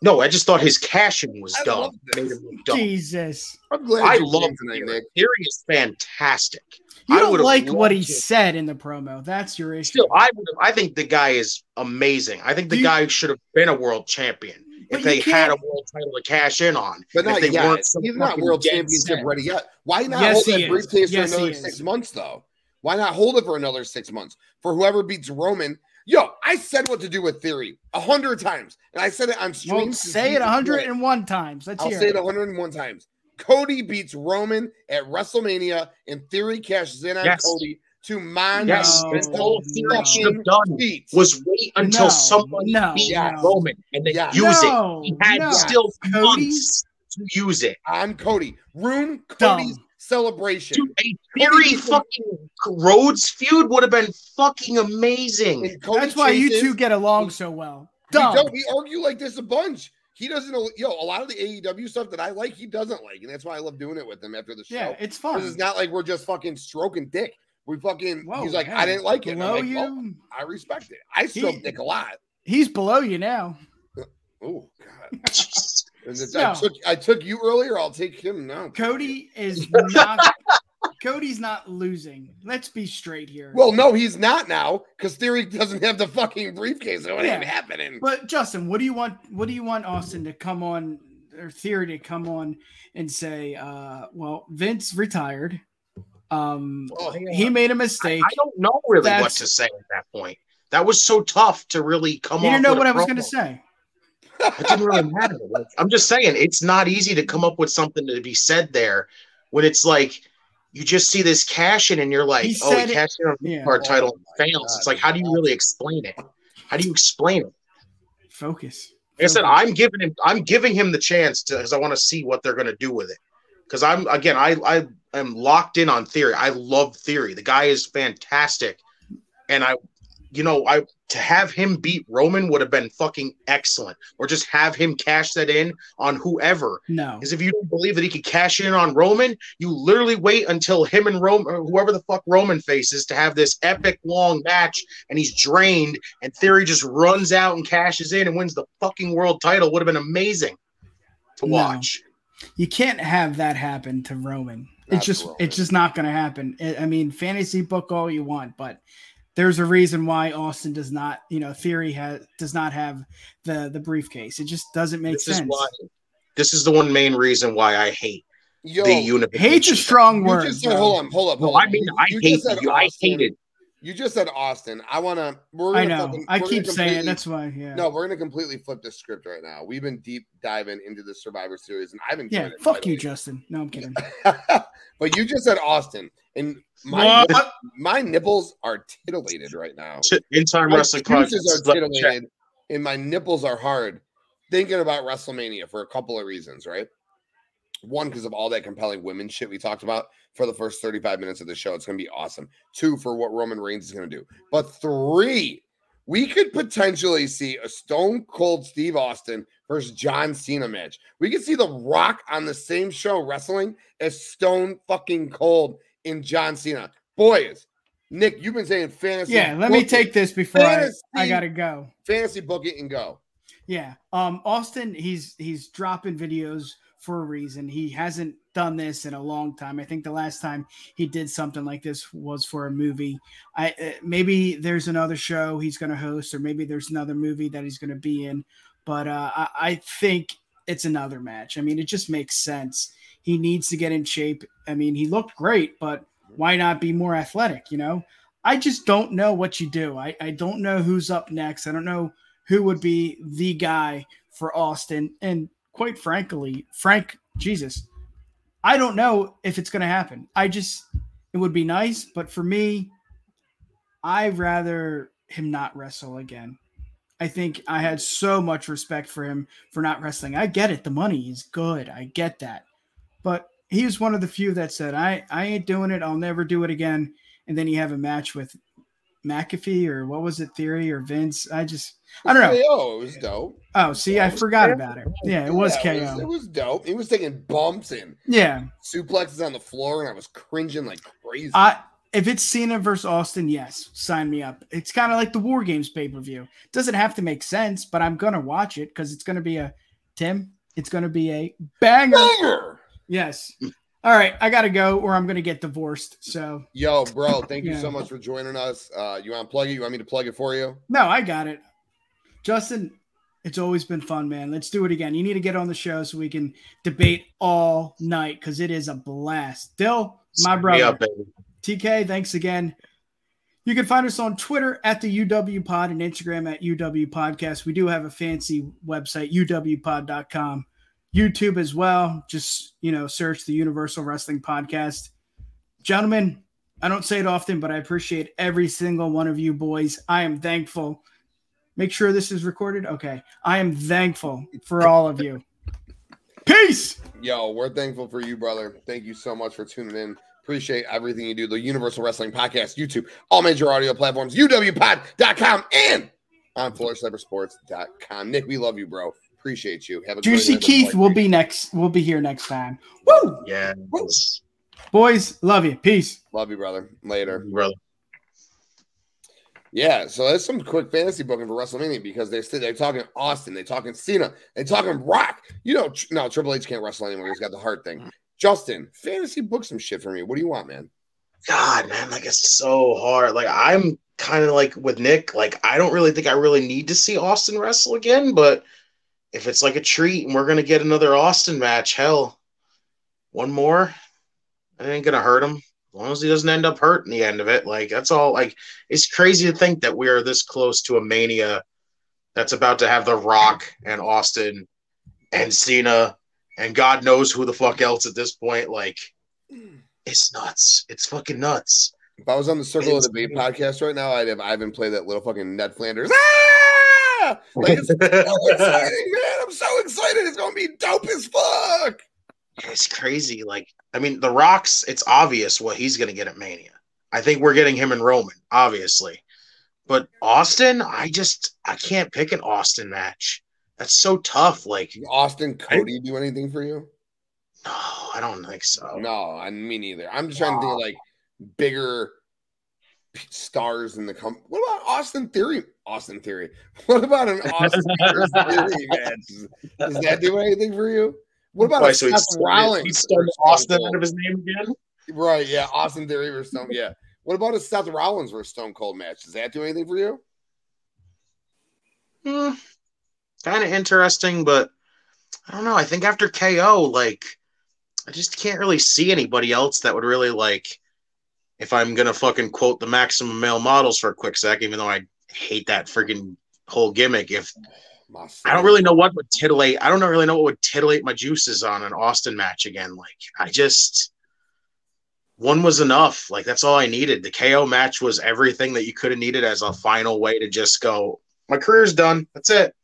No, I just thought his cashing was I dumb. Made him look dumb. Jesus. I'm glad I love came tonight, Theory. Nick. Theory is fantastic. You I don't would've like what he to- said in the promo. That's your issue. Still, I would. I think the guy is amazing. I think the You- guy should have been a world champion But if they had a world title to cash in on. But if not they yet. weren't He's not world dead championship set. ready yet. Why not Yes, hold he that is. briefcase Yes, for he another is. six months though? Why not hold it for another six months for whoever beats Roman? Yo, I said what to do with Theory a hundred times, and I said it on stream. Well, say it 101 times. Let's I'll hear say it. it 101 times. Cody beats Roman at WrestleMania, and Theory cashes in on Yes. Cody to mon Yes, No, that's all Theory no. should have done feet. was wait until No, somebody no, beat no. Roman and then Yeah. use No, it. He had no. still Cody? months to use it. on Cody. Ruin Dumb. Celebration. Dude, a Theory Cody- fucking Rhodes feud would have been fucking amazing. That's why you two get along so well. We don't. We argue like this a bunch. He doesn't know. Yo, a lot of the AEW stuff that I like, he doesn't like, and that's why I love doing it with him after the show. Yeah, it's fun. it's not like we're just fucking stroking dick. We fucking. Whoa, he's like, hey, I didn't like it. Below like, you, well, I respect it. I still He- dick a lot. he's below you now. (laughs) Oh God. (laughs) No. I took I took you earlier. I'll take him now. Cody is (laughs) not. Cody's not losing. Let's be straight here. Well, no, he's not now because Theory doesn't have the fucking briefcase, so it ain't Yeah. happening. But Justin, what do you want? What do you want Austin to come on or Theory to come on and say? Uh, well, Vince retired. Um, Oh, he made a mistake. I don't know really what to say at that point. That was so tough to really come up with it. you didn't know what I was going to say. It didn't really matter. (laughs) Like, I'm just saying, it's not easy to come up with something to be said there when it's like you just see this cash in and you're like, He oh, said he it- cashed in on yeah. our title Oh and my fails. God. It's like, how do you really explain it? How do you explain it? Focus. Like I said, I'm giving him, I'm giving him the chance to, because I want to see what they're going to do with it. Because I'm again, I I am locked in on theory. I love theory. The guy is fantastic, and I, you know, I to have him beat Roman would have been fucking excellent, or just have him cash that in on whoever. No. Because if you don't believe that he could cash in on Roman, you literally wait until him and Roman, whoever the fuck Roman faces, to have this epic long match, and he's drained, and Theory just runs out and cashes in and wins the fucking world title. Would have been amazing to No. watch. You can't have that happen to Roman. Not It's just Roman. it's just not going to happen. I I mean, fantasy book all you want, but there's a reason why Austin does not, you know, Theory has does not have the the briefcase. It just doesn't make This sense. is why. This is the one main reason why I hate Yo, the unification. Hate's a strong word. just hold on, hold up. No, hold I on. mean You- I you hate just said you. I Austin. hate it. You just said Austin. I want to. We're I gonna know. fucking- I keep saying that's why. Yeah. No, we're gonna completely flip the script right now. We've been deep diving into the Survivor Series, and I've been. yeah. it. Fuck you, mightily. Justin. No, I'm kidding. (laughs) but you just said Austin, and my What? my nipples are titillated right now. In time My wrestling juices podcast. are titillated, and my nipples are hard. Thinking about WrestleMania for a couple of reasons, right? One, because of all that compelling women shit we talked about for the first 35 minutes of the show. It's going to be awesome. Two, for what Roman Reigns is going to do. But three, we could potentially see a Stone Cold Steve Austin versus John Cena match. We could see The Rock on the same show wrestling as Stone fucking Cold in John Cena. Boys, Nick, you've been saying fantasy. Yeah, let me take it. this before I, I gotta go. fantasy book it and go. Yeah. Um Austin, he's he's dropping videos for a reason. He hasn't done this in a long time. I think the last time he did something like this was for a movie. I uh, maybe there's another show he's going to host or maybe there's another movie that he's going to be in, but uh I, I think it's another match. I mean, it just makes sense. He needs to get in shape. I mean, he looked great, but why not be more athletic, you know? I just don't know what you do. I, I don't know who's up next. I don't know who would be the guy for Austin. And quite frankly, Frank, Jesus, I don't know if it's going to happen. I just, it would be nice. But for me, I'd rather him not wrestle again. I think I had so much respect for him for not wrestling. I get it. The money is good. I get that. But he was one of the few that said, I, I ain't doing it. I'll never do it again. And then you have a match with McAfee or what was it, Theory or Vince? I just, I don't know. KO, it was dope. Oh, see, I forgot about it. Yeah, it was Yeah, KO. It was, dope. He was taking bumps and Yeah. suplexes on the floor, and I was cringing like crazy. I if it's Cena versus Austin, yes, sign me up. It's kind of like the War Games pay per view. Doesn't have to make sense, but I'm gonna watch it because it's gonna be a Tim. It's gonna be a banger. Banger! Yes. All right, I gotta go, or I'm gonna get divorced. So Yo, bro, thank you so much for joining us. Uh, you want to plug it? You want me to plug it for you? no, I got it. Justin, it's always been fun, man. Let's do it again. You need to get on the show so we can debate all night because it is a blast. Dill, my Sign brother. up, baby. TK, thanks again. You can find us on Twitter at the UW Pod and Instagram at UW Podcast. We do have a fancy website, UWPod.com. YouTube as well. Just, you know, search the Universal Wrestling Podcast. Gentlemen, I don't say it often, but I appreciate every single one of you boys. I am thankful. Make sure this is recorded. Okay. I am thankful for all of you. Peace. Yo, we're thankful for you, brother. Thank you so much for tuning in. Appreciate everything you do. The Universal Wrestling Podcast, YouTube, all major audio platforms, UWPod.com, and on FloorSniperSports.com. Nick, we love you, bro. Appreciate you. Have a great Juicy night. Keith will be next. We'll be here next time. Woo! Yeah, Boys, love you. Peace. Love you, brother. Later. brother. Yeah, so that's some quick fantasy booking for WrestleMania because they're still, they're talking Austin, they're talking Cena, they're talking Rock. You know, tr- no, Triple H can't wrestle anymore. He's got the heart thing. Justin, fantasy book some shit for me. What do you want, man? God, man, like it's so hard. Like I'm kind of like with Nick. Like I don't really think I really need to see Austin wrestle again. But if it's like a treat and we're gonna get another Austin match, hell, one more, it ain't gonna hurt him. As long as he doesn't end up hurt in the end of it. Like that's all. Like it's crazy to think that we are this close to a mania that's about to have The Rock and Austin and Cena and God knows who the fuck else at this point. Like it's nuts. It's fucking nuts. If I was on the Circle of the Debate podcast right now, I'd have Ivan play that little fucking Ned Flanders. Ah! (laughs) Like, it's so (laughs) exciting, man. I'm so excited. It's going to be dope as fuck. It's crazy. Like, I mean, The Rock's, it's obvious what he's going to get at Mania. I think we're getting him and Roman, obviously. But Austin, I just, I can't pick an Austin match. That's so tough. Like, Austin, Cody do anything for you? no, I don't think so. No, I me neither. I'm just trying to think of like bigger stars in the company. What about Austin Theory? Austin Theory. (laughs) What about an (laughs) Austin Theory (laughs) match? Does that do anything for you? What about Why, a so Seth Rollins? he's starting Austin Cold? out of his name again? Right, yeah, Austin Theory versus Stone. Yeah. What about a Seth Rollins versus Stone Cold match? Does that do anything for you? Hmm, kind of interesting, but I don't know. I think after KO, like, I just can't really see anybody else that would really like. If I'm gonna fucking quote the maximum male models for a quick sec, even though I hate that freaking whole gimmick. If I don't really know what would titillate, I don't really know what would titillate my juices on an Austin match again. Like, I just one was enough. Like that's all I needed. The KO match was everything that you could have needed as a final way to just go. My career's done. That's it.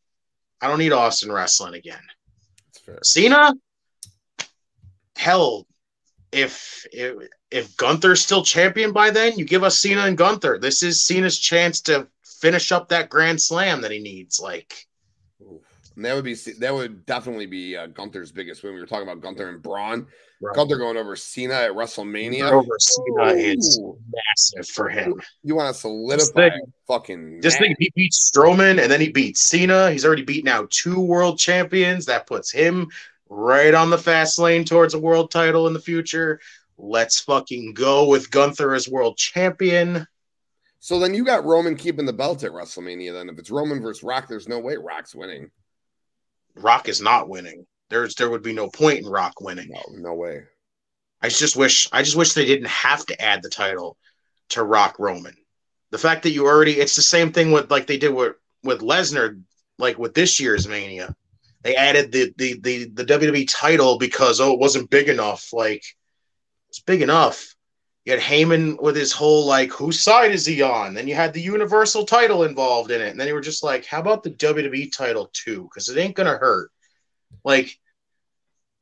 I don't need Austin wrestling again. It's fair. Cena, hell, if if if Gunther's still champion by then, you give us Cena and Gunther. This is Cena's chance to finish up that Grand Slam that he needs. Like, And that would be that would definitely be uh, Gunther's biggest win. We were talking about Gunther and Braun. Right. Gunther going over Cena at WrestleMania. Over Cena is massive for him. You want to solidify think- fucking Just think, he beats Strowman and then he beats Cena. He's already beaten now two world champions. That puts him right on the fast lane towards a world title in the future. Let's fucking go with Gunther as world champion. So then you got Roman keeping the belt at WrestleMania. Then if it's Roman versus Rock, there's no way Rock's winning. Rock is not winning. There's there would be no point in Rock winning. No, no way. I just wish I just wish they didn't have to add the title to Rock Roman. The fact that you already it's the same thing with like they did with with Lesnar, like with this year's Mania. They added the the the, the WWE title because oh it wasn't big enough. Like it's big enough. You had Heyman with his whole like whose side is he on? Then you had the Universal title involved in it, and then you were just like, how about the WWE title too? Because it ain't gonna hurt. Like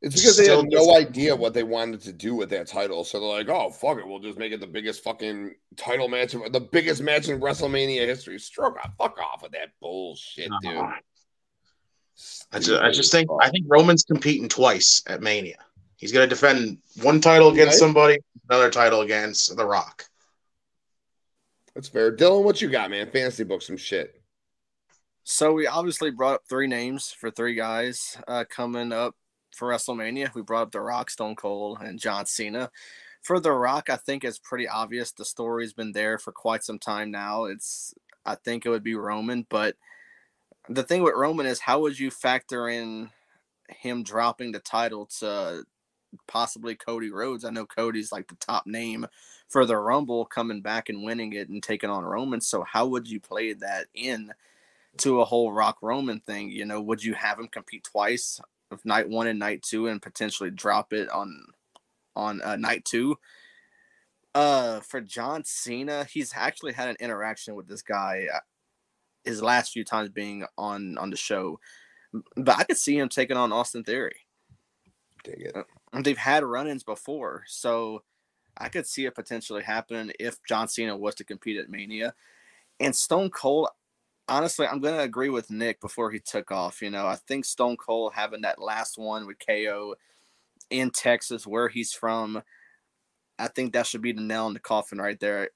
It's because they had no idea what they wanted to do with that title. So they're like, oh, fuck it. We'll just make it the biggest fucking title match, of, the biggest match in WrestleMania history. Stroke off. Fuck off with that bullshit, dude. Uh, I just, I just think I think Roman's competing twice at Mania. He's going to defend one title against Okay. somebody, another title against The Rock. That's fair. Dylan, what you got, man? Fantasy book some shit. So we obviously brought up three names for three guys uh, coming up for WrestleMania. We brought up The Rock, Stone Cold, and John Cena. For The Rock, I think it's pretty obvious. The story's been there for quite some time now. It's I think it would be Roman, but the thing with Roman is how would you factor in him dropping the title to possibly Cody Rhodes? I know Cody's like the top name for the Rumble coming back and winning it and taking on Roman. So how would you play that in to a whole Rock Roman thing? You know, would you have him compete twice of night one and night two and potentially drop it on on uh, night two? Uh, for John Cena, he's actually had an interaction with this guy uh, his last few times being on on the show, but I could see him taking on Austin Theory. Dig it. They've had run-ins before, so I could see it potentially happening if John Cena was to compete at Mania. And Stone Cold, honestly, I'm gonna agree with Nick before he took off. You know, I think Stone Cold having that last one with KO in Texas, where he's from, I think that should be the nail in the coffin right there.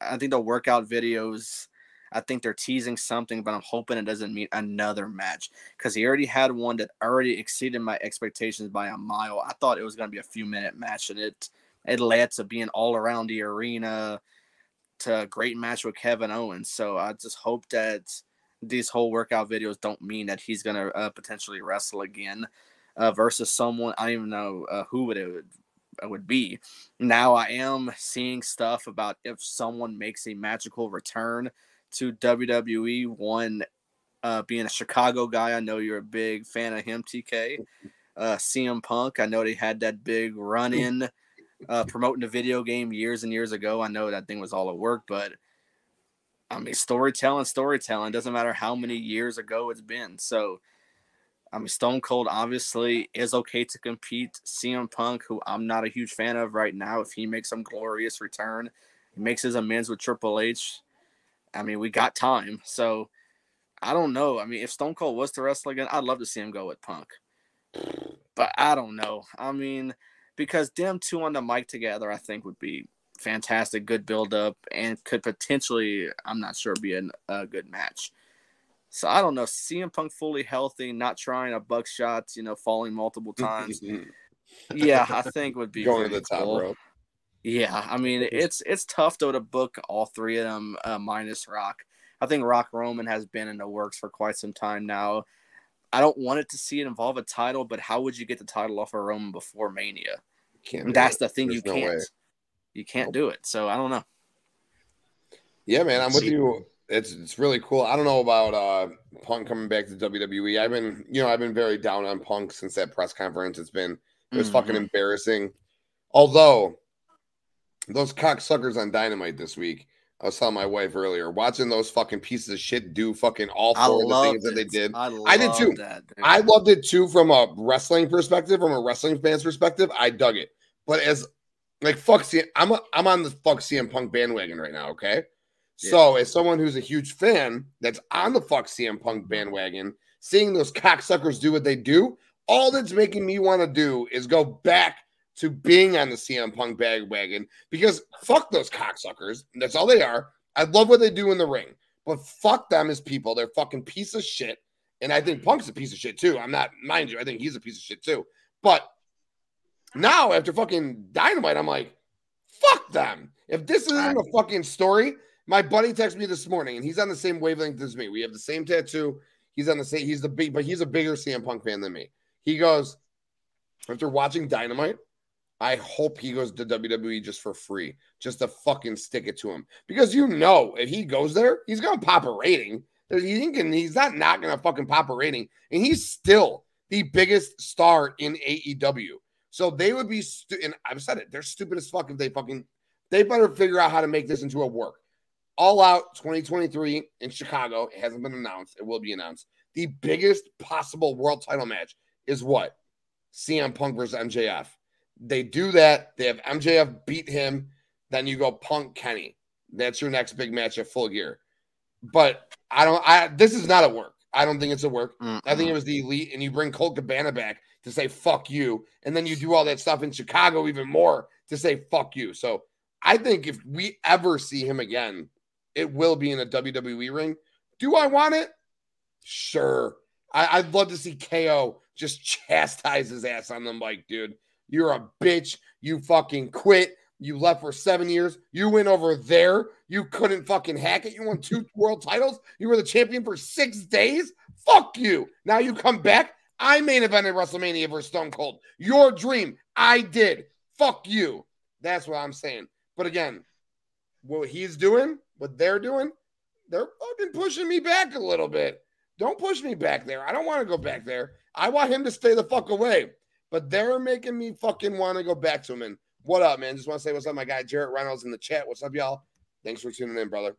I think the workout videos, I think they're teasing something, but I'm hoping it doesn't mean another match because he already had one that already exceeded my expectations by a mile. I thought it was going to be a few minute match, and it it led to being all around the arena to a great match with Kevin Owens. So I just hope that these whole workout videos don't mean that he's going to uh, potentially wrestle again uh, versus someone I don't even know uh, who it would it would be. Now I am seeing stuff about if someone makes a magical return to WWE. One uh, being a Chicago guy, I know you're a big fan of him, TK. Uh, CM Punk, I know they had that big run in uh, promoting the video game years and years ago. I know that thing was all at work, but I mean, storytelling, storytelling doesn't matter how many years ago it's been. So, I mean, Stone Cold obviously is okay to compete. CM Punk, who I'm not a huge fan of right now, if he makes some glorious return, he makes his amends with Triple H. I mean, we got time. So, I don't know. I mean, if Stone Cold was to wrestle again, I'd love to see him go with Punk. But I don't know. I mean, because them two on the mic together, I think would be fantastic, good build up, and could potentially, I'm not sure, be an, a good match. So I don't know. CM Punk fully healthy, not trying a buck shots, you know, falling multiple times. (laughs) yeah, I think would be Going to the top cool. rope. Yeah, I mean it's it's tough though to book all three of them uh, minus Rock. I think Rock Roman has been in the works for quite some time now. I don't want it to see it involve a title, but how would you get the title off of Roman before Mania? Can't that's it. the thing There's you no can't. way. You can't do it. So I don't know. Yeah, man, I'm with See- you. It's it's really cool. I don't know about uh Punk coming back to WWE. I've been, you know, I've been very down on Punk since that press conference. It's been it was fucking Mhm. embarrassing. Although those cocksuckers on Dynamite this week, I was telling my wife earlier, watching those fucking pieces of shit do fucking all four of the things that they did. I, I did too. That. I loved it too from a wrestling perspective, from a wrestling fans perspective. I dug it. But as like fuck CM, I'm a, I'm on the fuck CM Punk bandwagon right now, okay? So as someone who's a huge fan that's on the fuck CM Punk bandwagon, seeing those cocksuckers do what they do, all that's making me want to do is go back to being on the CM Punk bandwagon because fuck those cocksuckers. That's all they are. I love what they do in the ring, but fuck them as people. They're fucking piece of shit. And I think Punk's a piece of shit too. I'm not, mind you, I think he's a piece of shit too. But now after fucking dynamite, I'm like, fuck them. If this isn't a fucking story, my buddy texted me this morning and he's on the same wavelength as me. We have the same tattoo. He's on the same, he's the big, but he's a bigger CM Punk fan than me. He goes, after watching Dynamite, I hope he goes to WWE just for free, just to fucking stick it to him. Because you know, if he goes there, he's gonna pop a rating. He's not not gonna fucking pop a rating, and he's still the biggest star in AEW. So they would be, stu- and I've said it, they're stupid as fuck if they fucking, they better figure out how to make this into a work. All out 2023 in Chicago. It hasn't been announced. It will be announced. The biggest possible world title match is what? CM Punk versus MJF. They do that. They have MJF beat him. Then you go Punk Kenny. That's your next big match at full gear. But I don't. I this is not a work. I don't think it's a work. Mm-mm. I think it was the elite, and you bring Colt Cabana back to say fuck you, and then you do all that stuff in Chicago even more to say fuck you. So I think if we ever see him again, it will be in a WWE ring. Do I want it? Sure. I, I'd love to see KO just (laughs) chastise his ass on the mic, dude, you're a bitch. You fucking quit. You left for seven years. You went over there. You couldn't fucking hack it. You won two (laughs) world titles. You were the champion for six days. Fuck you. Now you come back. I main evented WrestleMania versus Stone Cold. Your dream. I did. Fuck you. That's what I'm saying. But again, what he's doing, what they're doing, they're fucking pushing me back a little bit. Don't push me back there. I don't want to go back there. I want him to stay the fuck away. But they're making me fucking want to go back to him. And what up, man? Just want to say what's up, my guy Jarrett Reynolds in the chat. What's up, y'all? Thanks for tuning in, brother.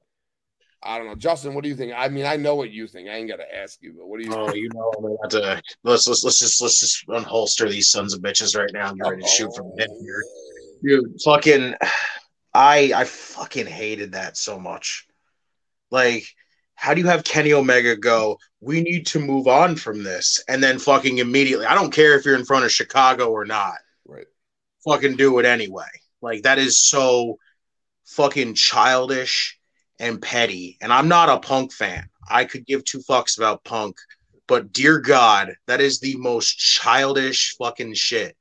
I don't know, Justin. What do you think? I mean, I know what you think. I ain't got to ask you, but what do you? Oh, you know, I'm about to let's let's let's just let's just unholster these sons of bitches right now. and get ready to shoot from the hip here, dude. Fucking, I I fucking hated that so much. Like, how do you have Kenny Omega go? We need to move on from this, and then fucking immediately. I don't care if you're in front of Chicago or not. Right. Fucking do it anyway. Like that is so fucking childish and petty. And I'm not a punk fan. I could give two fucks about punk, but dear God, that is the most childish fucking shit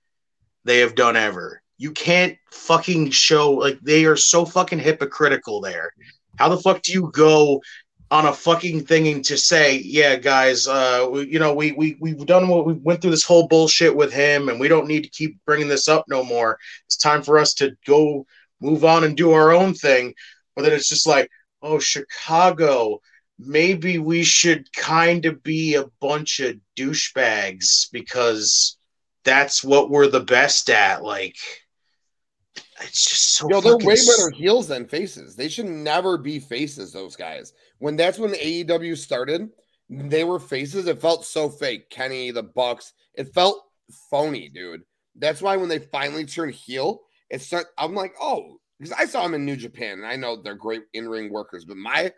they have done ever. You can't fucking show like they are so fucking hypocritical there. How the fuck do you go on a fucking thing to say, yeah, guys, uh, we, you know, we we we've done what we went through this whole bullshit with him, and we don't need to keep bringing this up no more. It's time for us to go move on and do our own thing. But then it's just like, oh, Chicago, maybe we should kind of be a bunch of douchebags because that's what we're the best at. Like, it's just so. Yo, they're way better heels than faces. They should never be faces. Those guys. When that's when AEW started, they were faces. It felt so fake. Kenny, the Bucks. It felt phony, dude. That's why when they finally turned heel, it start. I'm like, oh, because I saw them in New Japan, and I know they're great in ring workers. But my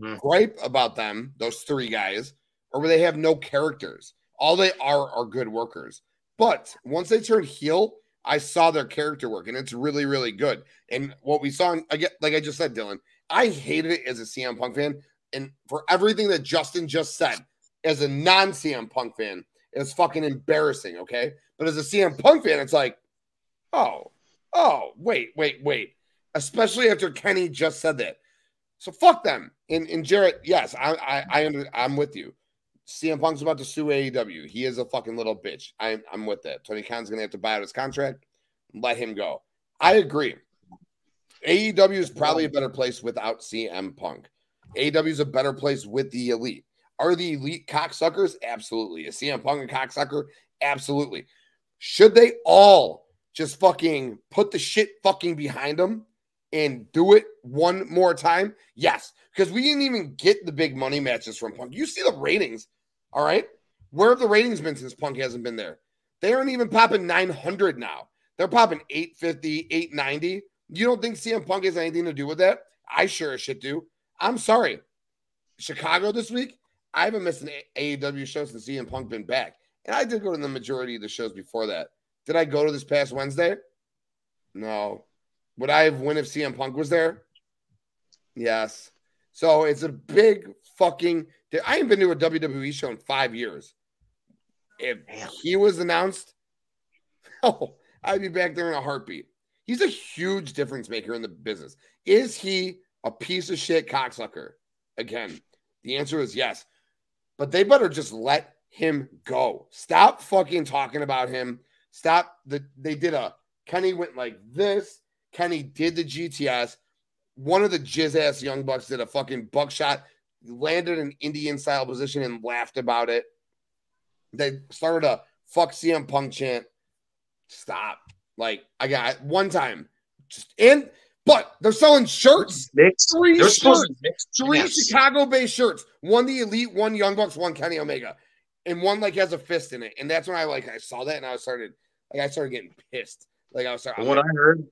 Mhm. gripe about them, those three guys, are where they have no characters. All they are are good workers. But once they turned heel, I saw their character work, and it's really, really good. And what we saw, I get like I just said, Dylan, I hated it as a CM Punk fan, and for everything that Justin just said, as a non CM Punk fan, it's fucking embarrassing. Okay, but as a CM Punk fan, it's like, oh, oh, wait, wait, wait. Especially after Kenny just said that. So fuck them. And, and Jarrett, yes, I I, I under, I'm with you. CM Punk's about to sue AEW. He is a fucking little bitch. I'm I'm with that. Tony Khan's gonna have to buy out his contract. Let him go. I agree. AEW is probably a better place without CM Punk. AEW is a better place with the elite. Are the elite cocksuckers? Absolutely. Is CM Punk a cocksucker? Absolutely. Should they all just fucking put the shit fucking behind them and do it one more time? Yes, because we didn't even get the big money matches from Punk. You see the ratings, all right? Where have the ratings been since Punk hasn't been there? They aren't even popping 900 now. They're popping 850, 890. You don't think CM Punk has anything to do with that? I sure as shit do. I'm sorry. Chicago this week, I haven't missed an AEW show since CM Punk been back, and I did go to the majority of the shows before that. Did I go to this past Wednesday? No. Would I have won if CM Punk was there? Yes. So it's a big fucking. I haven't been to a WWE show in five years. If he was announced, (laughs) oh, I'd be back there in a heartbeat. He's a huge difference maker in the business. Is he a piece of shit cocksucker? Again, the answer is yes. But they better just let him go. Stop fucking talking about him. Stop. The, they did a Kenny went like this. Kenny did the GTS. One of the jizz ass young bucks did a fucking buckshot, landed an Indian style position and laughed about it. They started a fuck CM Punk chant. Stop. Like I got one time, just in, but they're selling shirts. Mixed. Three They're shirts. Three yes. Chicago-based shirts. One the Elite, one Young Bucks, one Kenny Omega, and one like has a fist in it. And that's when I like I saw that and I started like I started getting pissed. Like I was From what I heard,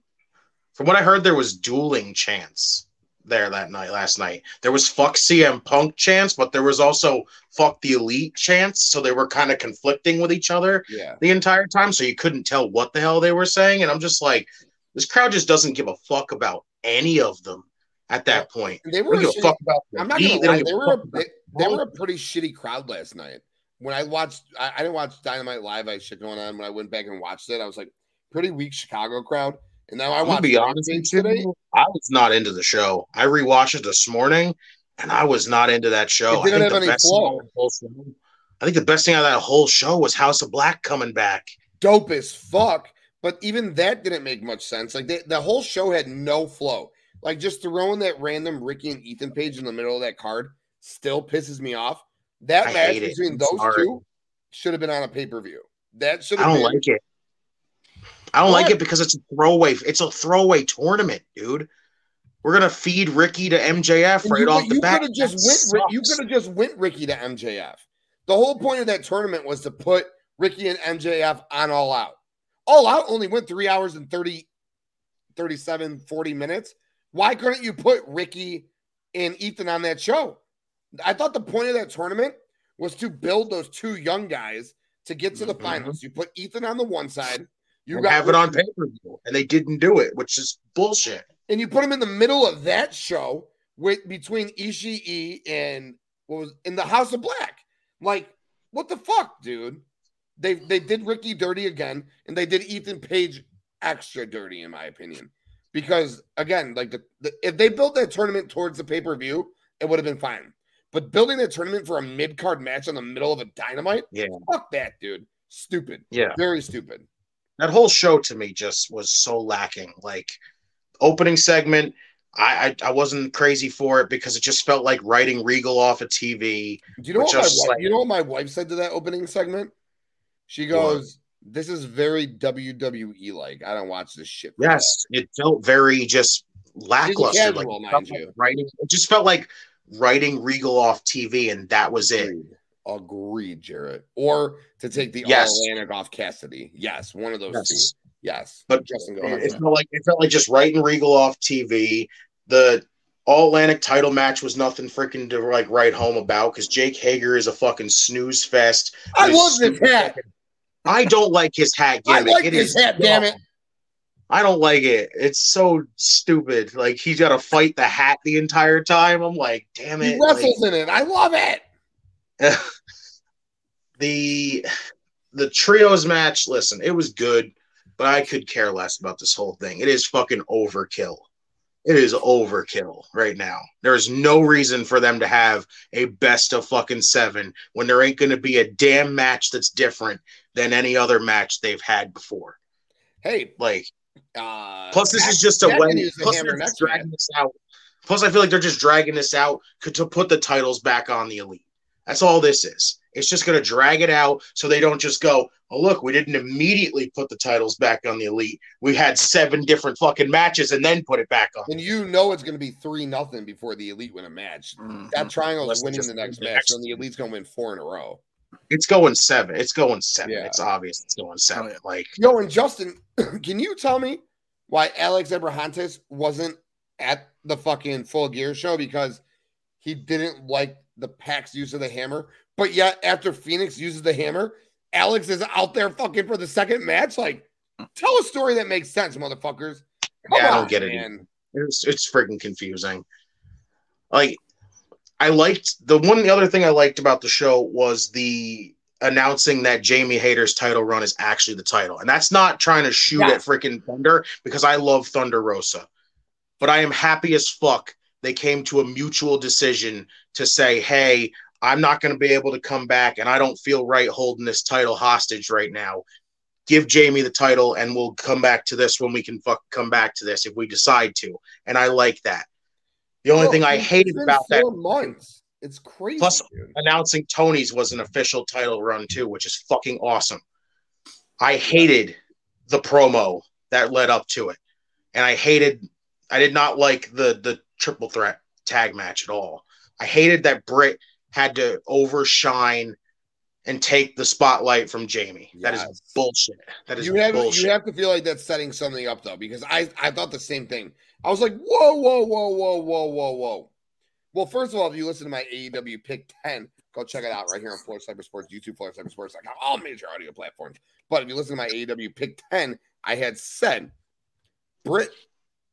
from what I heard, there was dueling chants there that night. Last night, there was "fuck CM Punk" chance, but there was also "fuck the Elite" chance. So they were kind of conflicting with each other yeah. the entire time. So you couldn't tell what the hell they were saying. And I'm just like, this crowd just doesn't give a fuck about any of them at that point. They They were. a shitty- fuck about. I'm not gonna They lie. give They were. A, they, they were a pretty shitty crowd last night. When I watched, I, I didn't watch Dynamite live. I shit going on. When I went back and watched it, I was like, pretty weak Chicago crowd. And now I I'm gonna be honest today. I was not into the show. I rewatched it this morning, and I was not into that show. I have think the any best thing flow. out of the whole show- I think the best thing out of that whole show was House of Black coming back. dope as fuck. But even that didn't make much sense. Like they, the whole show had no flow. Like just throwing that random Ricky and Ethan page in the middle of that card still pisses me off. That I match hate it. between those two should have been on a pay per view. That should I have don't been. like it. I don't like it because it's a throwaway. It's a throwaway tournament, dude. We're gonna feed Ricky to MJF And right you, off the bat. just went. You could have just went Ricky to MJF. The whole point of that tournament was to put Ricky and MJF on All Out. All Out only went three hours and 30, 37, 40 minutes. Why couldn't you put Ricky and Ethan on that show? I thought the point of that tournament was to build those two young guys to get to the Mhm. finals. You put Ethan on the one side, you And got have it on pay per view, and they didn't do it, which is bullshit. and you put him in the middle of that show with between Ishii and what was in the House of Black. Like, what the fuck, dude? They they did Ricky dirty again, and they did Ethan Page extra dirty, in my opinion. Because again, like the, the if they built that tournament towards the pay per view, it would have been fine. But building that tournament for a mid card match in the middle of a dynamite, Yeah. fuck that, dude. Stupid, Yeah. very stupid. That whole show to me just was so lacking. Like opening segment, I, I I wasn't crazy for it because it just felt like writing Regal off a TV. Do you know what my wife, like- you know what my wife said to that opening segment? She goes, "This is very WWE like. I don't watch this shit." Yes, it felt very just lackluster. Like, casual, it mind felt like writing, it just felt like writing Regal off TV, and that was that. it. Agreed. Agreed, Jarrett. Or to take the Yes. Atlantic off Cassidy. Yes, one of those Yes. two. Yes, But Justin, go It, ahead. it felt like it felt like just writing Regal off TV. The All Atlantic title match was nothing freaking to like write home about because Jake Hager is a fucking snooze fest. I His love this hat. fucking- I don't like his hat I gimmick. like It this is hat. Damn it! I don't like it. It's so stupid. Like he's got to fight the hat the entire time. I'm like, damn He it. like- wrestles in it. I love it. (laughs) the the trios match listen it was good but i could care less about this whole thing. It is fucking overkill. It is overkill right now. There's no reason for them to have a best of fucking seven when there ain't going to be a damn match that's different than any other match they've had before. Hey, like uh, plus this is just a way can use the plus they're dragging this out. Plus i feel like they're just dragging this out to put the titles back on the elite that's all this is it's just going to drag it out so they don't just go oh look we didn't immediately put the titles back on the elite we had seven different fucking matches and then put it back on And you know it's going to be three nothing before the elite win a match. Mhm. That triangle is Unless they winning the next win the match, next and the elite's going to win four in a row. it's going seven it's going seven Yeah. it's obvious it's going seven Oh, yeah. like Yo, and Justin, (clears throat) can you tell me why Alex Abrahantes wasn't at the fucking full gear show because he didn't like the Pac's use of the hammer, but yet after Fenix uses the hammer, Alex is out there fucking for the second match. Like, tell a story that makes sense, motherfuckers. Come Yeah, I don't on, get it. It's it's freaking confusing. Like I liked the one the other thing I liked about the show was the announcing that Jamie Hayter's title run is actually the title. And that's not trying to shoot Yeah. at freaking Thunder because I love Thunder Rosa. But I am happy as fuck they came to a mutual decision to say, "Hey, I'm not going to be able to come back and I don't feel right holding this title hostage right now. Give Jamie the title and we'll come back to this when we can fuck come back to this if we decide to." And I like that. The only Bro, thing I hated about that months. It's crazy. Plus- dude. announcing Toni's was an official title run too, which is fucking awesome. I hated the promo that led up to it, and I hated. I did not like the the triple threat tag match at all. I hated that Britt had to overshine and take the spotlight from Jamie. That is bullshit. That is you have bullshit. you have to feel like that's setting something up though, because I I thought the same thing. I was like, whoa, whoa, whoa, whoa, whoa, whoa, whoa. Well, first of all, if you listen to my AEW pick 10, go check it out right here on Floor Cyber Sports, YouTube Floor Cyber Sports, like all major audio platforms. But if you listen to my AEW pick 10, I had said Britt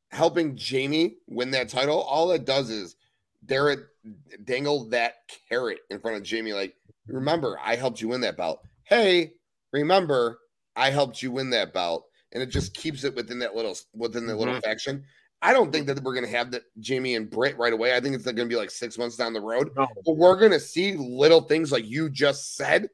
helping Jamie win that title, all it does is Derek dangle that carrot in front of Jamie, like, remember, I helped you win that belt. Hey, remember, I helped you win that belt. And it just keeps it within that little within the little mm-hmm. faction. I don't think that we're gonna have the Jamie and Britt right away. I think it's gonna be like six months down the road. No. But we're gonna see little things like you just said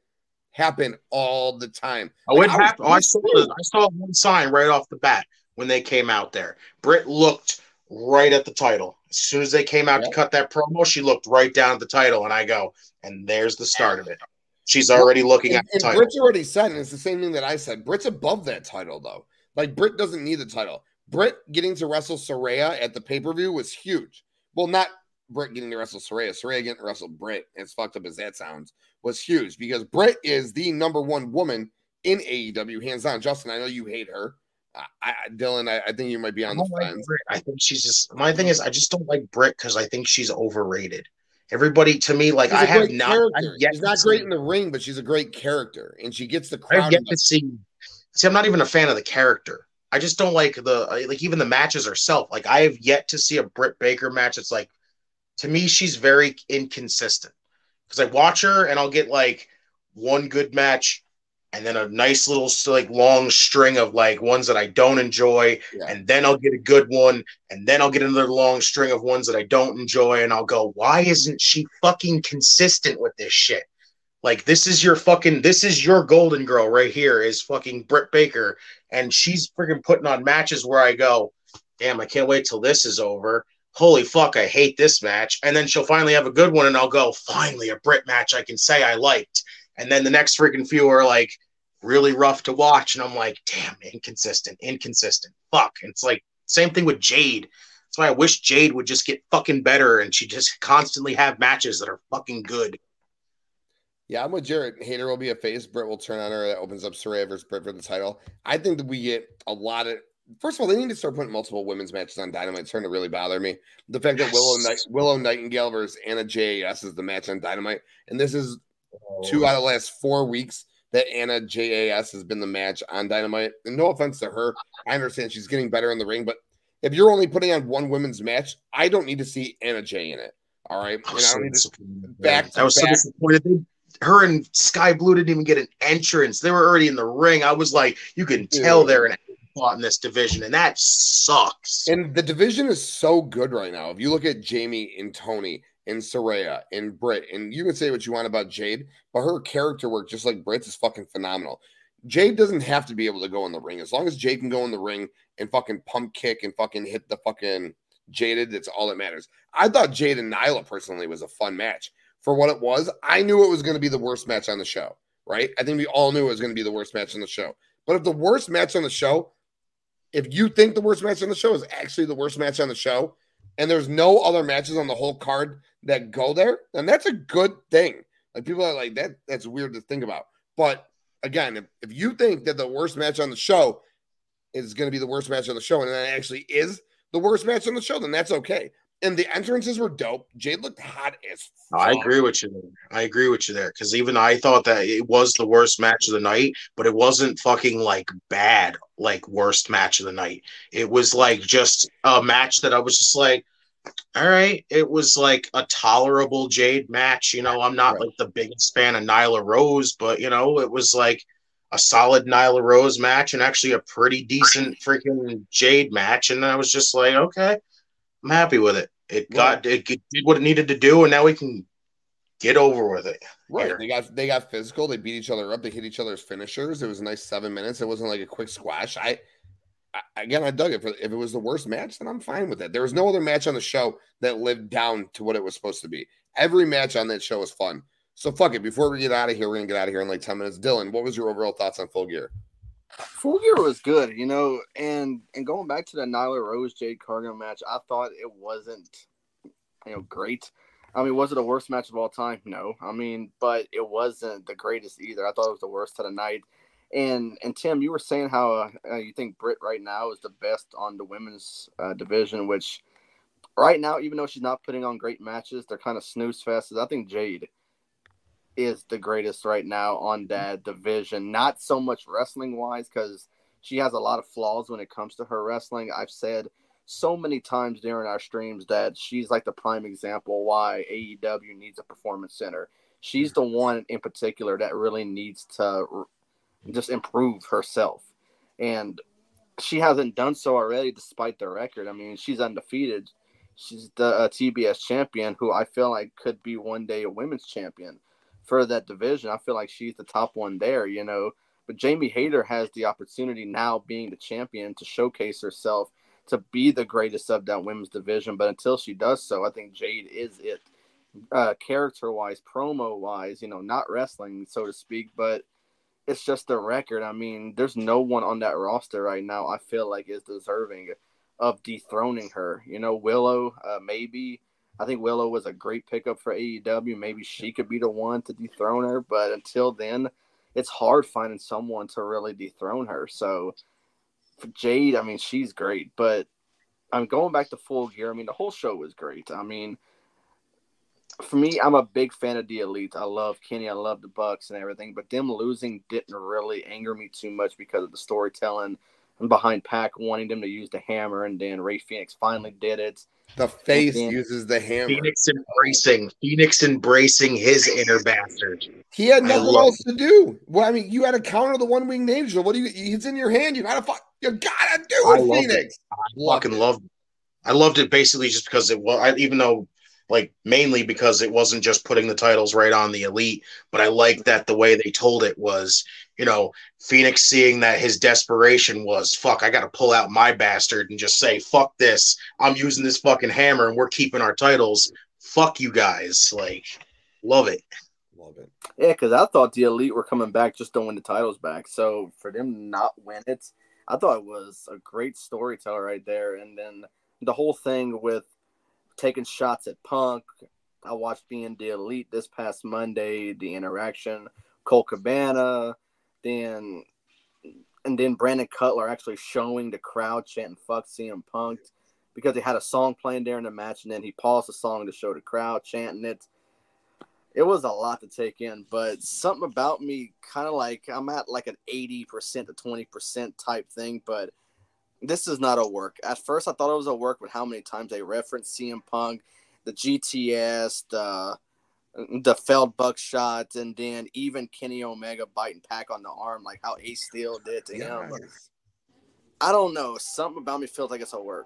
happen all the time. Oh, it Like, I was happened. Oh, I saw, I saw one sign right off the bat when they came out there. Britt looked right at the title. As soon as they came out Yeah. to cut that promo, she looked right down at the title, and I go, and there's the start of it. She's already looking And, at the title. Britt's already said, and it's the same thing that I said. Britt's above that title, though. Like Britt doesn't need the title. Britt getting to wrestle Saraya at the pay per view was huge. Well, not Britt getting to wrestle Saraya. Saraya getting to wrestle Britt, as fucked up as that sounds, was huge because Britt is the number one woman in AEW, hands down. Justin, I know you hate her. I, I Dylan, I, I think you might be on the like fence. I think she's just my thing is I just don't like Britt because I think she's overrated. Everybody to me, like She's I have not. She's not see- great in the ring, but she's a great character, and she gets the crowd. to see. See, I'm not even a fan of the character. I just don't like the like even the matches herself. Like I have yet to see a Britt Baker match. It's like to me, she's very inconsistent because I watch her and I'll get like one good match and then a nice little like long string of like ones that I don't enjoy, Yeah. and then I'll get a good one, and then I'll get another long string of ones that I don't enjoy, and I'll go, why isn't she fucking consistent with this shit? Like this is your fucking this is your golden girl right here is fucking Britt Baker, and she's freaking putting on matches where I go, damn, I can't wait till this is over. Holy fuck, I hate this match. And then she'll finally have a good one, and I'll go, finally a Brit match I can say I liked. And then the next freaking few are like really rough to watch, and I'm like, damn, inconsistent, inconsistent. Fuck. And it's like same thing with Jade. That's why I wish Jade would just get fucking better and she just constantly have matches that are fucking good. Yeah, I'm with Jared. Hayter will be a face. Britt will turn on her. That opens up Saraya versus Britt for the title. I think that we get a lot of. First of all, they need to start putting multiple women's matches on Dynamite. It's starting to really bother me. The fact that Willow Yes. Night, Willow Nightingale versus Anna JAS is the match on Dynamite, and this is oh. two out of the last four weeks that Anna JAS has been the match on Dynamite. And no offense to her, I understand she's getting better in the ring, but if you're only putting on one women's match, I don't need to see Anna Jay in it. All right, oh, I was so don't need to disappointed. back I was so disappointed. Her and Skye Blue didn't even get an entrance. They were already in the ring. I was like, you can tell they're in a spot in this division, and that sucks. And the division is so good right now. If you look at Jamie and Toni and Saraya and Britt, and you can say what you want about Jade, but her character work, just like Britt's, is fucking phenomenal. Jade doesn't have to be able to go in the ring. As long as Jade can go in the ring and fucking pump kick and fucking hit the fucking Jaded, that's all that matters. I thought Jade and Nyla personally was a fun match. For what it was, I knew it was going to be the worst match on the show, right? I think we all knew it was going to be the worst match on the show. But if the worst match on the show if you think the worst match on the show is actually the worst match on the show, and there's no other matches on the whole card that go there, then that's a good thing. Like people are like that. That's weird to think about. But again, if, if you think that the worst match on the show is going to be the worst match on the show, and that actually is the worst match on the show, then that's okay. And the entrances were dope. Jade looked hot as. fuck. I agree with you. There. I agree with you there because even I thought that it was the worst match of the night, but it wasn't fucking like bad, like worst match of the night. It was like just a match that I was just like, all right. It was like a tolerable Jade match. You know, I'm not Right. like the biggest fan of Nyla Rose, but you know, it was like a solid Nyla Rose match and actually a pretty decent freaking Jade match. And I was just like, okay, I'm happy with it. It got it did what it needed to do, and now we can get over with it. Right. here. They got they got physical. They beat each other up. They hit each other's finishers. It was a nice seven minutes. It wasn't like a quick squash. I, I again, I dug it. For, if it was the worst match, then I'm fine with it. There was no other match on the show that lived down to what it was supposed to be. Every match on that show was fun. So fuck it. Before we get out of here, we're gonna get out of here in like ten minutes. Dylan, what was your overall thoughts on Full Gear? Full Gear was good, you know, and and going back to the Nyla Rose Jade Cargill match, I thought it wasn't, you know, great. I mean, was it the worst match of all time? No. I mean, but it wasn't the greatest either. I thought it was the worst of the night. And and Tim, you were saying how uh, you think Britt right now is the best on the women's uh, division, which right now, even though she's not putting on great matches, they're kind of snooze fests. I think Jade is the greatest right now on that division. Not so much wrestling wise, because she has a lot of flaws when it comes to her wrestling. I've said so many times during our streams that she's like the prime example why AEW needs a performance center. She's the one in particular that really needs to just improve herself. And she hasn't done so already despite the record. I mean, she's undefeated. She's the uh, TBS champion who I feel like could be one day a women's champion for that division. I feel like she's the top one there, you know. But Jamie Hayter has the opportunity now, being the champion, to showcase herself to be the greatest of that women's division. But until she does so, I think Jade is it. Uh, character wise, promo wise, you know, not wrestling, so to speak, but it's just the record. I mean, there's no one on that roster right now I feel like is deserving of dethroning her. You know, Willow, uh, maybe. I think Willow was a great pickup for AEW. Maybe she could be the one to dethrone her, but until then, it's hard finding someone to really dethrone her. So for Jade, I mean, she's great, but I'm going back to full gear. I mean, the whole show was great. I mean, for me, I'm a big fan of the Elite. I love Kenny. I love the Bucks and everything, but them losing didn't really anger me too much because of the storytelling and behind Pac wanting them to use the hammer, and then Rey Fenix finally did it. The face uses the hammer. Fenix embracing, Fenix embracing his inner bastard. He had nothing love else to do. Well, I mean, you had to counter the one winged angel. What do you? He's in your hand. You gotta fuck. You gotta do I it, loved Fenix. I Loved fucking it. loved. It. I loved it basically just because it was. I, even though, like, mainly because it wasn't just putting the titles right on the elite, but I liked that the way they told it was, you know, Fenix seeing that his desperation was, fuck, I got to pull out my bastard and just say, fuck this. I'm using this fucking hammer and we're keeping our titles. Fuck you guys. Like, love it. Love it. Yeah, because I thought the Elite were coming back just to win the titles back. So for them not win it, I thought it was a great storyteller right there. And then the whole thing with taking shots at Punk. I watched being the Elite this past Monday, the interaction, Colt Cabana, then and then Brandon Cutler actually showing the crowd chanting "fuck CM Punk" because he had a song playing during the match, and then he paused the song to show the crowd chanting it it was a lot to take in, but something about me kind of like I'm at like an 80% to 20% type thing, but this is not a work. At first, I thought it was a work with how many times they referenced CM Punk, the GTS, the the Feld buckshot, and then even Kenny Omega biting Pac on the arm, like how Ace Steel did to him. Yes. I don't know. Something about me feels like it's a work.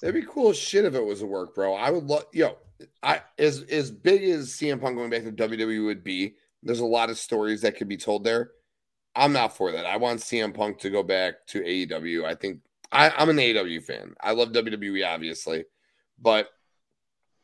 That'd be cool as shit if it was a work, bro. I would love, yo, I as as big as CM Punk going back to WWE would be. There's a lot of stories that could be told there. I'm not for that. I want CM Punk to go back to AEW. I think I, I'm an AEW fan. I love WWE, obviously, but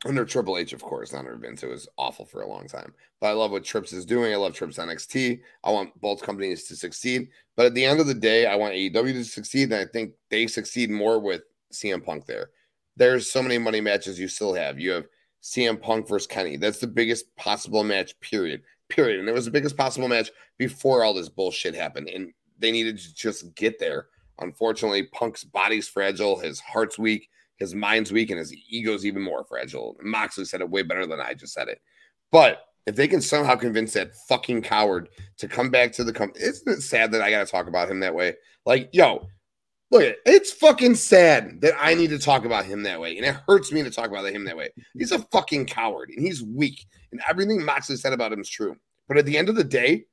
under Triple H, of course, not under Vince. It was awful for a long time. But I love what Trips is doing. I love Trips NXT. I want both companies to succeed. But at the end of the day, I want AEW to succeed. And I think they succeed more with CM Punk there. There's so many money matches you still have. You have CM Punk versus Kenny. That's the biggest possible match, period. Period. And it was the biggest possible match before all this bullshit happened. And they needed to just get there. Unfortunately, Punk's body's fragile, his heart's weak. his mind's weak and his ego's even more fragile. Moxley said it way better than I just said it. But if they can somehow convince that fucking coward to come back to the company, isn't it sad that I got to talk about him that way? Like, yo, look, it's fucking sad that I need to talk about him that way, and it hurts me to talk about him that way. He's a fucking coward, and he's weak, and everything Max Moxley said about him is true. But at the end of the day,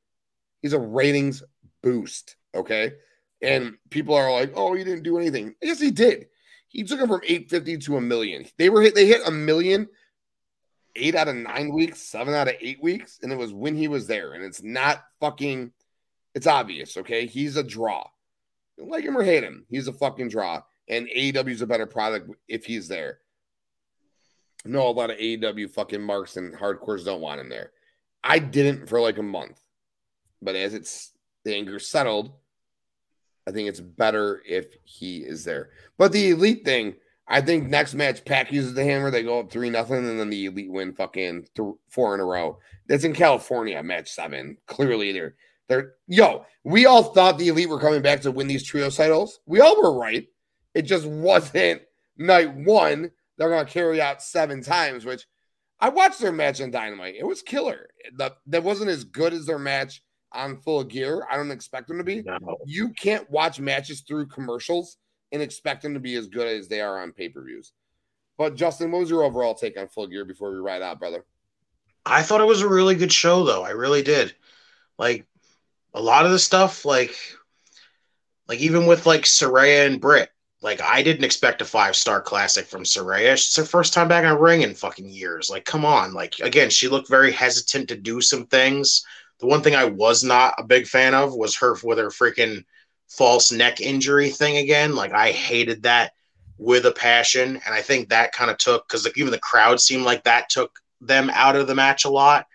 he's a ratings boost. Okay. And people are like, oh, he didn't do anything. Yes, he did. He took him from 850 to a million. They were hit, they hit a million eight out of nine weeks, seven out of eight weeks, and it was when he was there. And it's not fucking, it's obvious, okay? He's a draw. Like him or hate him, he's a fucking draw. And AEW is a better product if he's there. No, a lot of AEW fucking marks and hardcores don't want him there. I didn't for like a month. But as it's the anger settled, I think it's better if he is there. But the elite thing, I think next match, Pac uses the hammer, they go up three nothing, and then the elite win fucking th- four in a row. That's in California, match seven. Clearly, they're they're yo. We all thought the elite were coming back to win these trio titles. We all were right. It just wasn't night one. They're gonna carry out seven times, which I watched their match on Dynamite. It was killer. The, that wasn't as good as their match on full gear. I don't expect them to be. No. You can't watch matches through commercials and expect them to be as good as they are on pay per views. But Justin, what was your overall take on full gear before we ride out, brother? I thought it was a really good show, though. I really did. Like a lot of the stuff, like like even with like Saraya and Britt, like I didn't expect a five star classic from Saraya. It's her first time back a ring in fucking years. Like, come on. Like again, she looked very hesitant to do some things the one thing I was not a big fan of was her with her freaking false neck injury thing again. Like I hated that with a passion, and I think that kind of took because like, even the crowd seemed like that took them out of the match a lot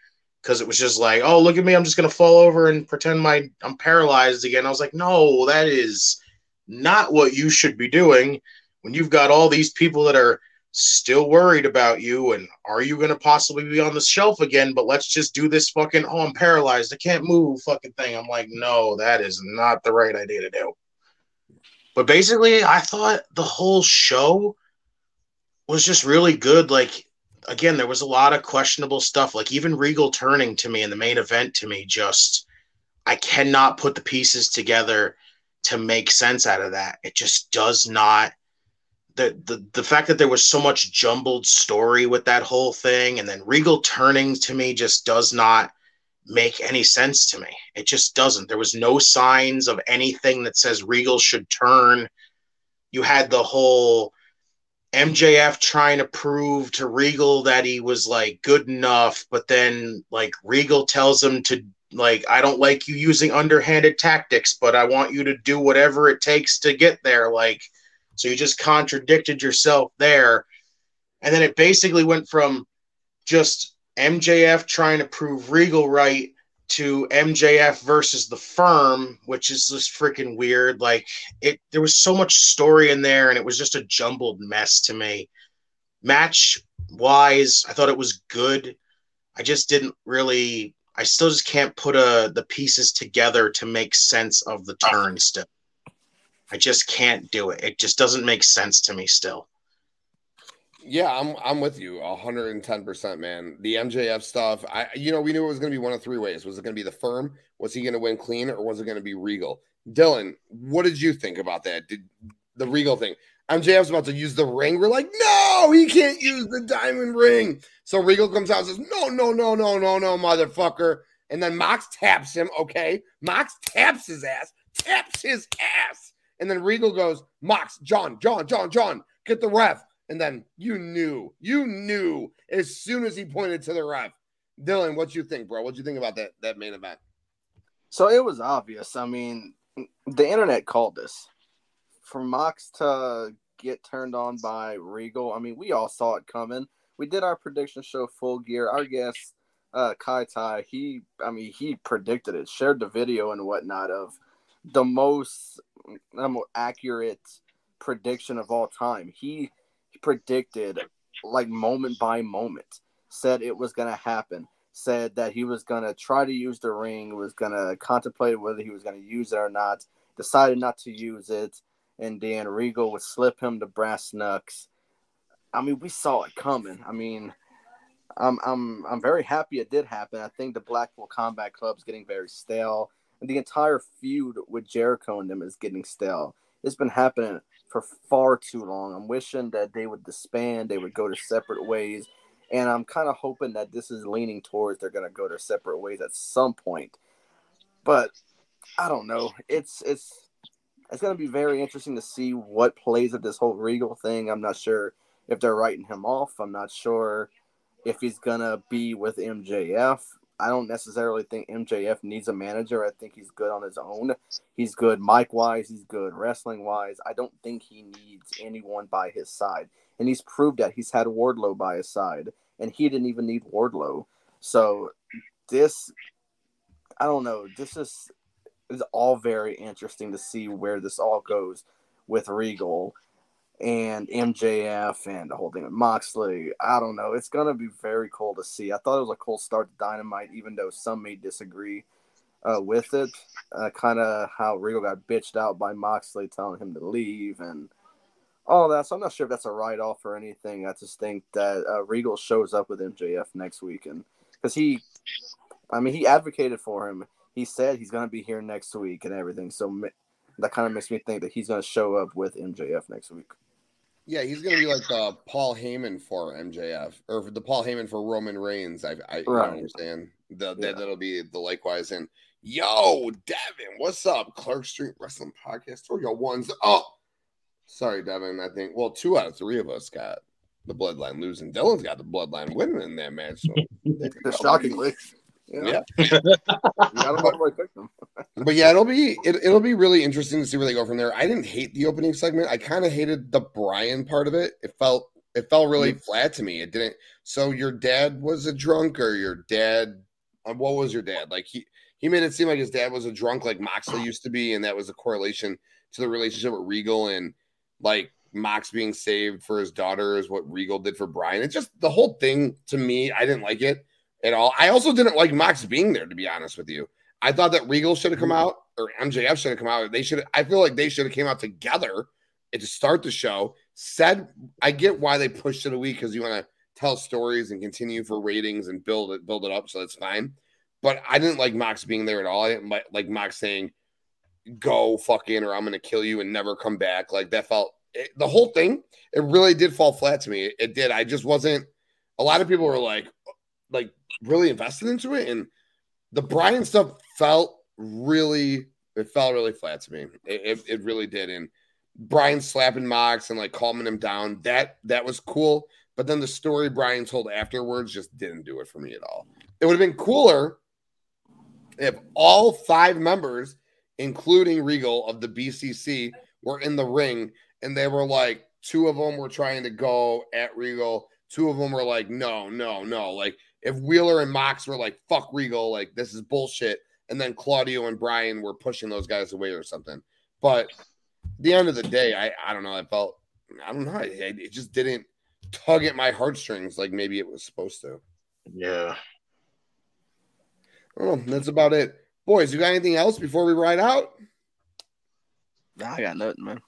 because it was just like, oh look at me, I'm just gonna fall over and pretend my I'm paralyzed again. I was like, no, that is not what you should be doing when you've got all these people that are still worried about you and are you going to possibly be on the shelf again? But let's just do this fucking oh i'm paralyzed i can't move fucking thing. I'm like no that is not the right idea to do. But basically i thought the whole show was just really good like again there was a lot of questionable stuff. Like even regal turning to me in the main event to me just i cannot put the pieces together to make sense out of that. It just does not the, the the fact that there was so much jumbled story with that whole thing and then regal turning to me just does not make any sense to me. It just doesn't. There was no signs of anything that says regal should turn. You had the whole mjf trying to prove to regal that he was like good enough but then like regal tells him to like i don't like you using underhanded tactics but i want you to do whatever it takes to get there like so you just contradicted yourself there. And then it basically went from just MJF trying to prove Regal right to MJF versus the firm, which is just freaking weird. Like it there was so much story in there and it was just a jumbled mess to me. Match wise, I thought it was good. I just didn't really I still just can't put a uh, the pieces together to make sense of the turn still. I just can't do it. It just doesn't make sense to me still. Yeah, I'm I'm with you 110%, man. The MJF stuff, I you know, we knew it was going to be one of three ways. Was it going to be the firm? Was he going to win clean or was it going to be Regal? Dylan, what did you think about that? Did the Regal thing? MJF's about to use the ring. We're like, no, he can't use the diamond ring. So Regal comes out and says, no, no, no, no, no, no, motherfucker. And then Mox taps him. Okay. Mox taps his ass, taps his ass. And then Regal goes, Mox, John, John, John, John, get the ref. And then you knew, you knew as soon as he pointed to the ref. Dylan, what you think, bro? What you think about that that main event? So it was obvious. I mean, the internet called this. For Mox to get turned on by Regal, I mean, we all saw it coming. We did our prediction show full gear. Our guest, uh, Kai Tai, he, I mean, he predicted it, shared the video and whatnot of the most um, accurate prediction of all time. He, he predicted like moment by moment, said it was going to happen, said that he was going to try to use the ring, was going to contemplate whether he was going to use it or not, decided not to use it, and then Regal would slip him the brass knucks, I mean, we saw it coming. I mean, I'm I'm I'm very happy it did happen. I think the Blackpool Combat Club's getting very stale, and the entire feud with Jericho and them is getting stale. It's been happening for far too long. I'm wishing that they would disband, they would go to separate ways, and I'm kind of hoping that this is leaning towards they're gonna go their separate ways at some point. But I don't know. It's it's it's gonna be very interesting to see what plays of this whole Regal thing. I'm not sure if they're writing him off. I'm not sure if he's gonna be with MJF. I don't necessarily think MJF needs a manager. I think he's good on his own. He's good mic wise. He's good wrestling wise. I don't think he needs anyone by his side. And he's proved that he's had Wardlow by his side, and he didn't even need Wardlow. So this, I don't know. This is is all very interesting to see where this all goes with Regal and MJF and the whole thing with Moxley. I don't know. It's gonna be very cool to see. I thought it was a cool start to Dynamite, even though some may disagree uh, with it. Uh, kind of how Regal got bitched out by Moxley, telling him to leave and all that. So I'm not sure if that's a write off or anything. I just think that uh, Regal shows up with MJF next week, and because he, I mean, he advocated for him. He said he's gonna be here next week and everything. So that kind of makes me think that he's gonna show up with MJF next week. Yeah, he's gonna be like the Paul Heyman for MJF, or the Paul Heyman for Roman Reigns. I, I, right. understand. The, yeah. that, that'll be the likewise. And yo, Devin, what's up? Clark Street Wrestling Podcast. Or your ones. Oh, sorry, Devin. I think well, two out of three of us got the bloodline losing. Dylan's got the bloodline winning in that match. So (laughs) shockingly. Yeah. yeah. (laughs) (laughs) but yeah, it'll be it, it'll be really interesting to see where they go from there. I didn't hate the opening segment. I kind of hated the Bryan part of it. It felt it felt really mm-hmm. flat to me. It didn't. So your dad was a drunk, or your dad? Uh, what was your dad like? He he made it seem like his dad was a drunk, like Moxley used to be, and that was a correlation to the relationship with Regal and like Mox being saved for his daughter is what Regal did for Bryan. It's just the whole thing to me. I didn't like it at all. I also didn't like Mox being there, to be honest with you. I thought that Regal should have come mm-hmm. out or MJF should have come out. They should. I feel like they should have came out together and to start the show. Said I get why they pushed it a week because you want to tell stories and continue for ratings and build it build it up, so that's fine. But I didn't like Mox being there at all. I didn't like, like Mox saying, "Go fucking," or "I'm going to kill you and never come back." Like that felt it, the whole thing. It really did fall flat to me. It, it did. I just wasn't. A lot of people were like, like really invested into it. And the Bryan stuff felt really, it felt really flat to me. It, it, it really did. And Bryan slapping Mox and like calming him down, that that was cool. But then the story Bryan told afterwards just didn't do it for me at all. It would have been cooler if all five members, including Regal of the BCC, were in the ring and they were like, two of them were trying to go at Regal. Two of them were like, no, no, no. Like if Wheeler and Mox were like, fuck Regal, like this is bullshit. And then Claudio and Bryan were pushing those guys away or something. But at the end of the day, I, I don't know. I felt, I don't know. It, it just didn't tug at my heartstrings like maybe it was supposed to. Yeah. Oh, that's about it. Boys, you got anything else before we ride out? Nah, I got nothing, man.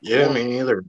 Yeah, me neither.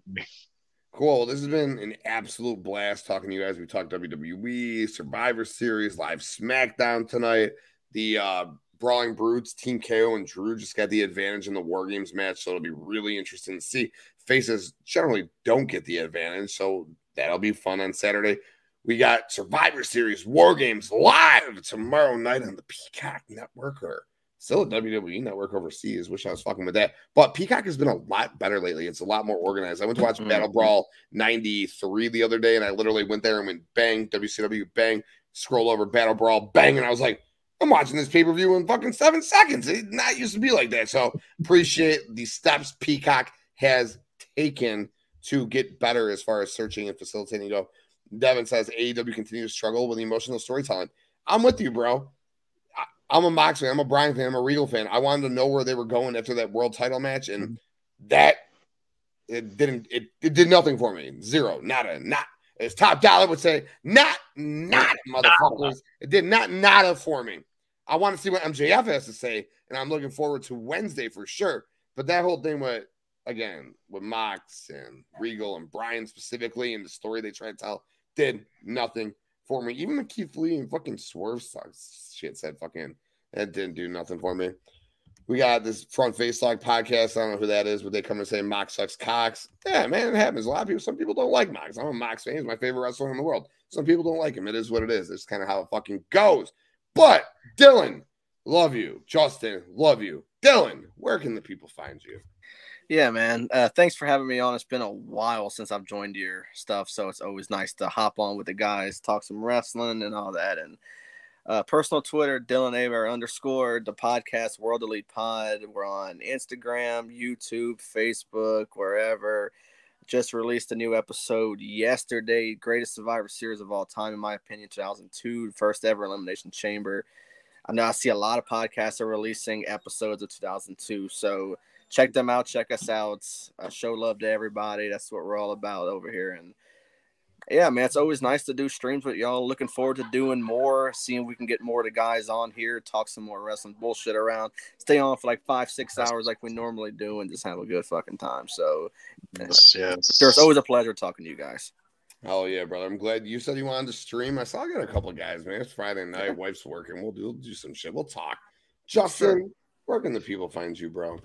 Cool. This has been an absolute blast talking to you guys. We talked WWE, Survivor Series, live SmackDown tonight. The uh, Brawling Brutes, Team KO, and Drew just got the advantage in the War Games match. So it'll be really interesting to see. Faces generally don't get the advantage. So that'll be fun on Saturday. We got Survivor Series War Games live tomorrow night on the Peacock Network or Still a WWE network overseas. Wish I was fucking with that. But Peacock has been a lot better lately. It's a lot more organized. I went to watch mm-hmm. Battle Brawl 93 the other day, and I literally went there and went bang, WCW, bang, scroll over Battle Brawl, bang. And I was like, I'm watching this pay per view in fucking seven seconds. It not used to be like that. So appreciate the steps Peacock has taken to get better as far as searching and facilitating go. Devin says AEW continues to struggle with emotional storytelling. I'm with you, bro. I'm a Mox fan. I'm a Bryan fan. I'm a Regal fan. I wanted to know where they were going after that world title match, and mm-hmm. that it didn't. It, it did nothing for me. Zero. Not a Not. As Top Dolla would say, not not motherfuckers. It did not nada for me. I want to see what MJF has to say, and I'm looking forward to Wednesday for sure. But that whole thing with again with Mox and Regal and Bryan specifically, and the story they try to tell did nothing for me. Even the Keith Lee and fucking Swerve sucks. Shit said fucking that didn't do nothing for me. We got this front face lock podcast. I don't know who that is, but they come and say Mox sucks cocks. Yeah, man, it happens. A lot of people, some people don't like Mox. I'm a Mox fan. He's my favorite wrestler in the world. Some people don't like him. It is what it is. It's kind of how it fucking goes. But Dylan, love you. Justin, love you. Dylan, where can the people find you? Yeah, man. Uh, thanks for having me on. It's been a while since I've joined your stuff, so it's always nice to hop on with the guys, talk some wrestling and all that. And uh, personal Twitter, Dylan Aber underscore the podcast World Elite Pod. We're on Instagram, YouTube, Facebook, wherever. Just released a new episode yesterday. Greatest Survivor Series of all time, in my opinion. 2002, first ever Elimination Chamber. I know I see a lot of podcasts are releasing episodes of 2002, so check them out. Check us out. Uh, show love to everybody. That's what we're all about over here. And yeah, man, it's always nice to do streams with y'all. Looking forward to doing more, seeing if we can get more of the guys on here, talk some more wrestling bullshit around, stay on for like five, six hours like we normally do, and just have a good fucking time. So, Yes, yes. it's always a pleasure talking to you guys. Oh yeah, brother. I'm glad you said you wanted to stream. I saw I got a couple of guys, man. It's Friday night. Yeah. Wife's working. We'll do, we'll do some shit. We'll talk. Justin, where can the people find you, bro?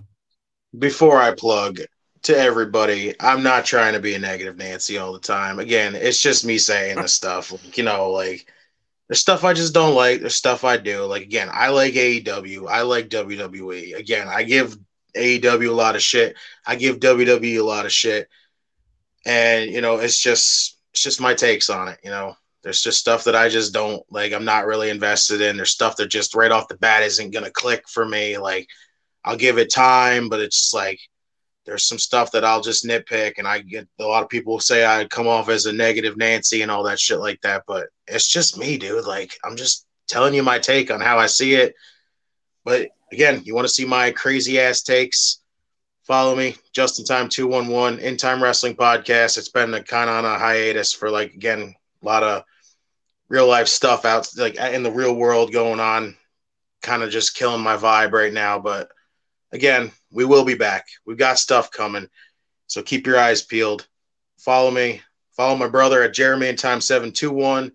Before I plug to everybody, I'm not trying to be a negative Nancy all the time. Again, it's just me saying this stuff. Like, you know, like there's stuff I just don't like. There's stuff I do. Like again, I like AEW. I like WWE. Again, I give AEW a lot of shit. I give WWE a lot of shit. And you know, it's just it's just my takes on it, you know. There's just stuff that I just don't like. I'm not really invested in. There's stuff that just right off the bat isn't gonna click for me. Like I'll give it time, but it's like there's some stuff that I'll just nitpick, and I get a lot of people say I come off as a negative Nancy and all that shit like that, but it's just me, dude. Like I'm just telling you my take on how I see it. But again, you want to see my crazy ass takes? Follow me, Just in Time Two One One In Time Wrestling Podcast. It's been kind of on a hiatus for like again a lot of real life stuff out like in the real world going on, kind of just killing my vibe right now, but again, we will be back. We've got stuff coming. So keep your eyes peeled. Follow me. Follow my brother at Jeremy in Time 721.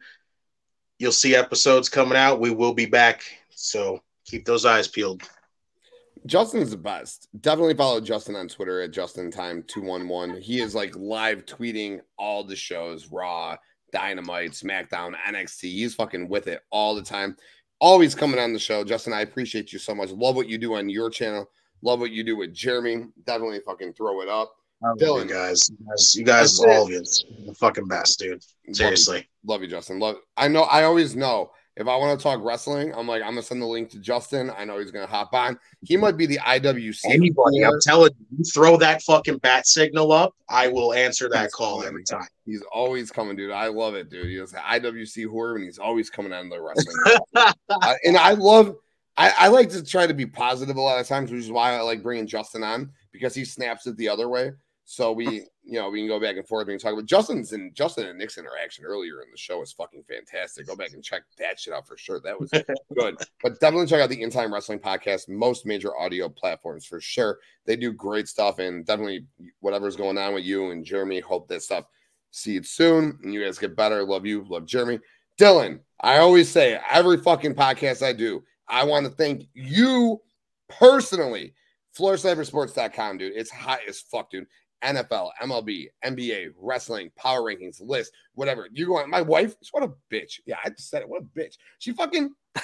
You'll see episodes coming out. We will be back. So keep those eyes peeled. Justin's the best. Definitely follow Justin on Twitter at Justin Time two one one. He is like live tweeting all the shows, Raw, Dynamite, SmackDown, NXT. He's fucking with it all the time. Always coming on the show, Justin. I appreciate you so much. Love what you do on your channel. Love what you do with Jeremy. Definitely fucking throw it up. Dylan. you guys, you guys, you guys it. all of you, the fucking best, dude. Seriously. Love you, Justin. Love. I know. I always know if I want to talk wrestling, I'm like, I'm gonna send the link to Justin. I know he's gonna hop on. He might be the IWC. Anybody, I'm telling you, you throw that fucking bat signal up, I will answer that call every time. He's always coming, dude. I love it, dude. He's the IWC whore, and he's always coming on the (laughs) wrestling. Uh, and I love. I, I like to try to be positive a lot of times, which is why I like bringing Justin on because he snaps it the other way. So we, you know, we can go back and forth. We can talk about Justin's and Justin and Nick's interaction earlier in the show is fucking fantastic. Go back and check that shit out for sure. That was (laughs) good. But definitely check out the In Time Wrestling Podcast, most major audio platforms for sure. They do great stuff, and definitely whatever's going on with you and Jeremy. Hope that stuff see it soon, and you guys get better. Love you, love Jeremy, Dylan. I always say every fucking podcast I do, I want to thank you personally. FloorSlaverSports.com, dude. It's hot as fuck, dude. NFL, MLB, NBA, wrestling, power rankings, list, whatever. You on. My wife, what a bitch. Yeah, I just said it. What a bitch. She fucking. (laughs)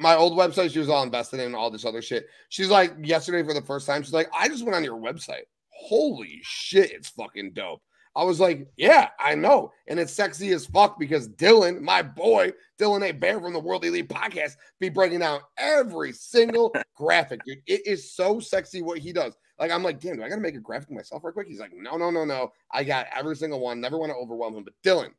My old website, she was all invested in all this other shit. She's like, yesterday for the first time, she's like, I just went on your website. Holy shit, it's fucking dope. I was like, yeah, I know. And it's sexy as fuck because Dylan, my boy, Dylan A. Bear from the World Elite Podcast, be breaking down every single (laughs) graphic, dude. It is so sexy what he does. Like, I'm like, damn, do I gotta make a graphic myself real quick? He's like, no, no, no, no. I got every single one. Never want to overwhelm him. But Dylan,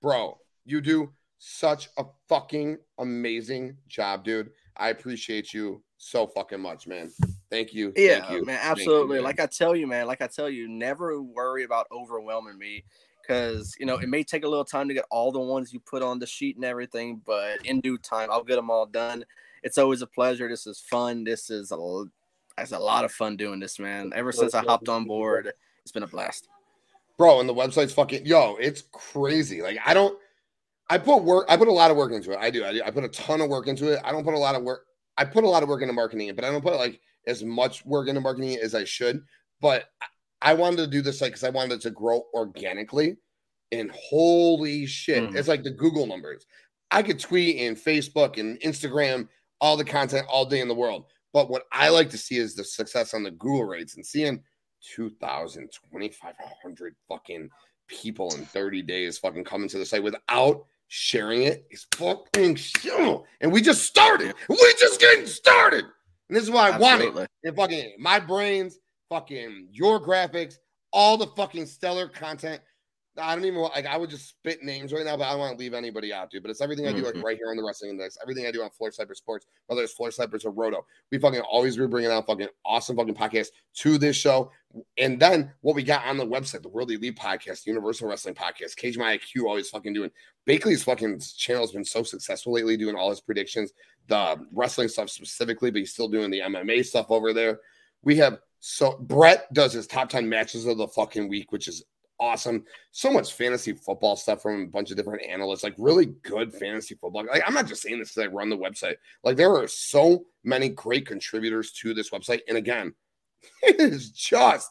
bro, you do such a fucking amazing job, dude. I appreciate you so fucking much, man. Thank you. Yeah, Thank you. man, Thank you, absolutely. man. Like I tell you, man, like I tell you, never worry about overwhelming me because you know it may take a little time to get all the ones you put on the sheet and everything, but in due time, I'll get them all done. It's always a pleasure. This is fun. This is a, It's a lot of fun doing this, man. Ever since I hopped on board, it's been a blast. Bro, and the website's fucking yo, it's crazy. Like I don't I put work I put a lot of work into it. I do. I, do. I put a ton of work into it. I don't put a lot of work I put a lot of work into marketing it, but I don't put like as much work into marketing as I should. But I wanted to do this like because I wanted it to grow organically. And holy shit, Mhm. it's like the Google numbers. I could tweet and Facebook and Instagram all the content all day in the world. But what I like to see is the success on the Google rates and seeing 2,000, 2,500 fucking people in 30 days fucking coming to the site without sharing it is fucking shit. And we just started. We just getting started. And this is why I want it. And fucking my brains, fucking your graphics, all the fucking stellar content. I don't even want, like, I would just spit names right now, but I don't want to leave anybody out, dude. But it's everything I do, like, Mhm. right here on the Wrestling Index, everything I do on Floor Sniper Sports, whether it's Floor Snipers or Roto. We fucking always be bringing out fucking awesome fucking podcasts to this show. And then what we got on the website, the World Elite Podcast, Universal Wrestling Podcast, Cage My IQ, always fucking doing. Bakley's fucking channel has been so successful lately, doing all his predictions, the wrestling stuff specifically, but he's still doing the MMA stuff over there. We have so Brett does his top 10 matches of the fucking week, which is awesome. So much fantasy football stuff from a bunch of different analysts, like really good fantasy football. Like, I'm not just saying this because I run the website. Like, there are so many great contributors to this website. And again, (laughs) it is just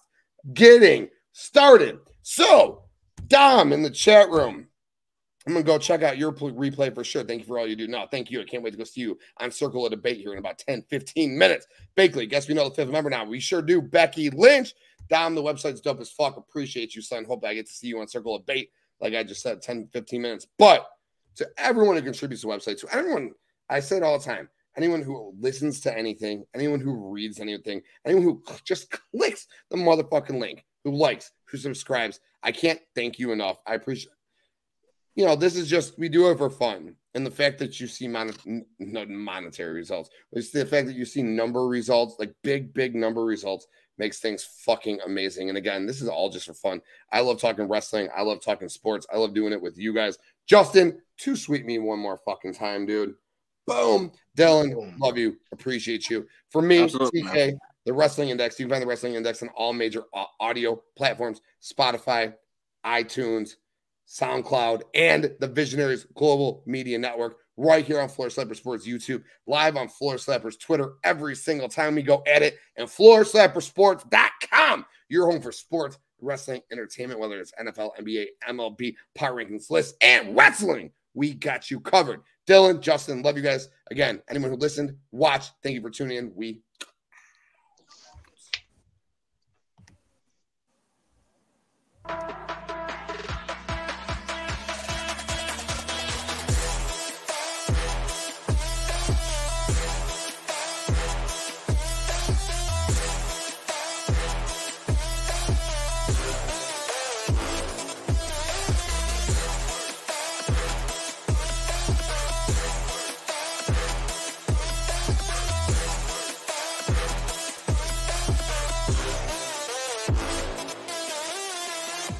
getting started. So, Dom in the chat room. I'm gonna go check out your pl- replay for sure. Thank you for all you do. No, thank you. I can't wait to go see you on Circle of Debate here in about 10, 15 minutes. Bakley, guess we know the fifth member now. We sure do. Becky Lynch. Dom, the website's dope as fuck. Appreciate you, son. Hope I get to see you on Circle of Debate, like I just said, 10, 15 minutes. But to everyone who contributes to the website, to everyone, I say it all the time. Anyone who listens to anything, anyone who reads anything, anyone who (laughs) just clicks the motherfucking link, who likes, who subscribes, I can't thank you enough. I appreciate you know, this is just we do it for fun. And the fact that you see mon- monetary results, it's the fact that you see number results, like big, big number results, makes things fucking amazing. And again, this is all just for fun. I love talking wrestling. I love talking sports. I love doing it with you guys. Justin, too sweet me one more fucking time, dude. Boom. Dylan, Boom. love you. Appreciate you. For me, Absolutely, TK, the Wrestling Index. You can find the Wrestling Index on all major uh, audio platforms Spotify, iTunes, SoundCloud, and the Visionaries Global Media Network right here on Floor Slappers Sports YouTube, live on Floor Slappers Twitter every single time we go at it, and FloorSlapperSports.com, your home for sports, wrestling, entertainment, whether it's NFL, NBA, MLB, power rankings lists, and wrestling. We got you covered. Dylan, Justin, love you guys. Again, anyone who listened, watched, thank you for tuning in. We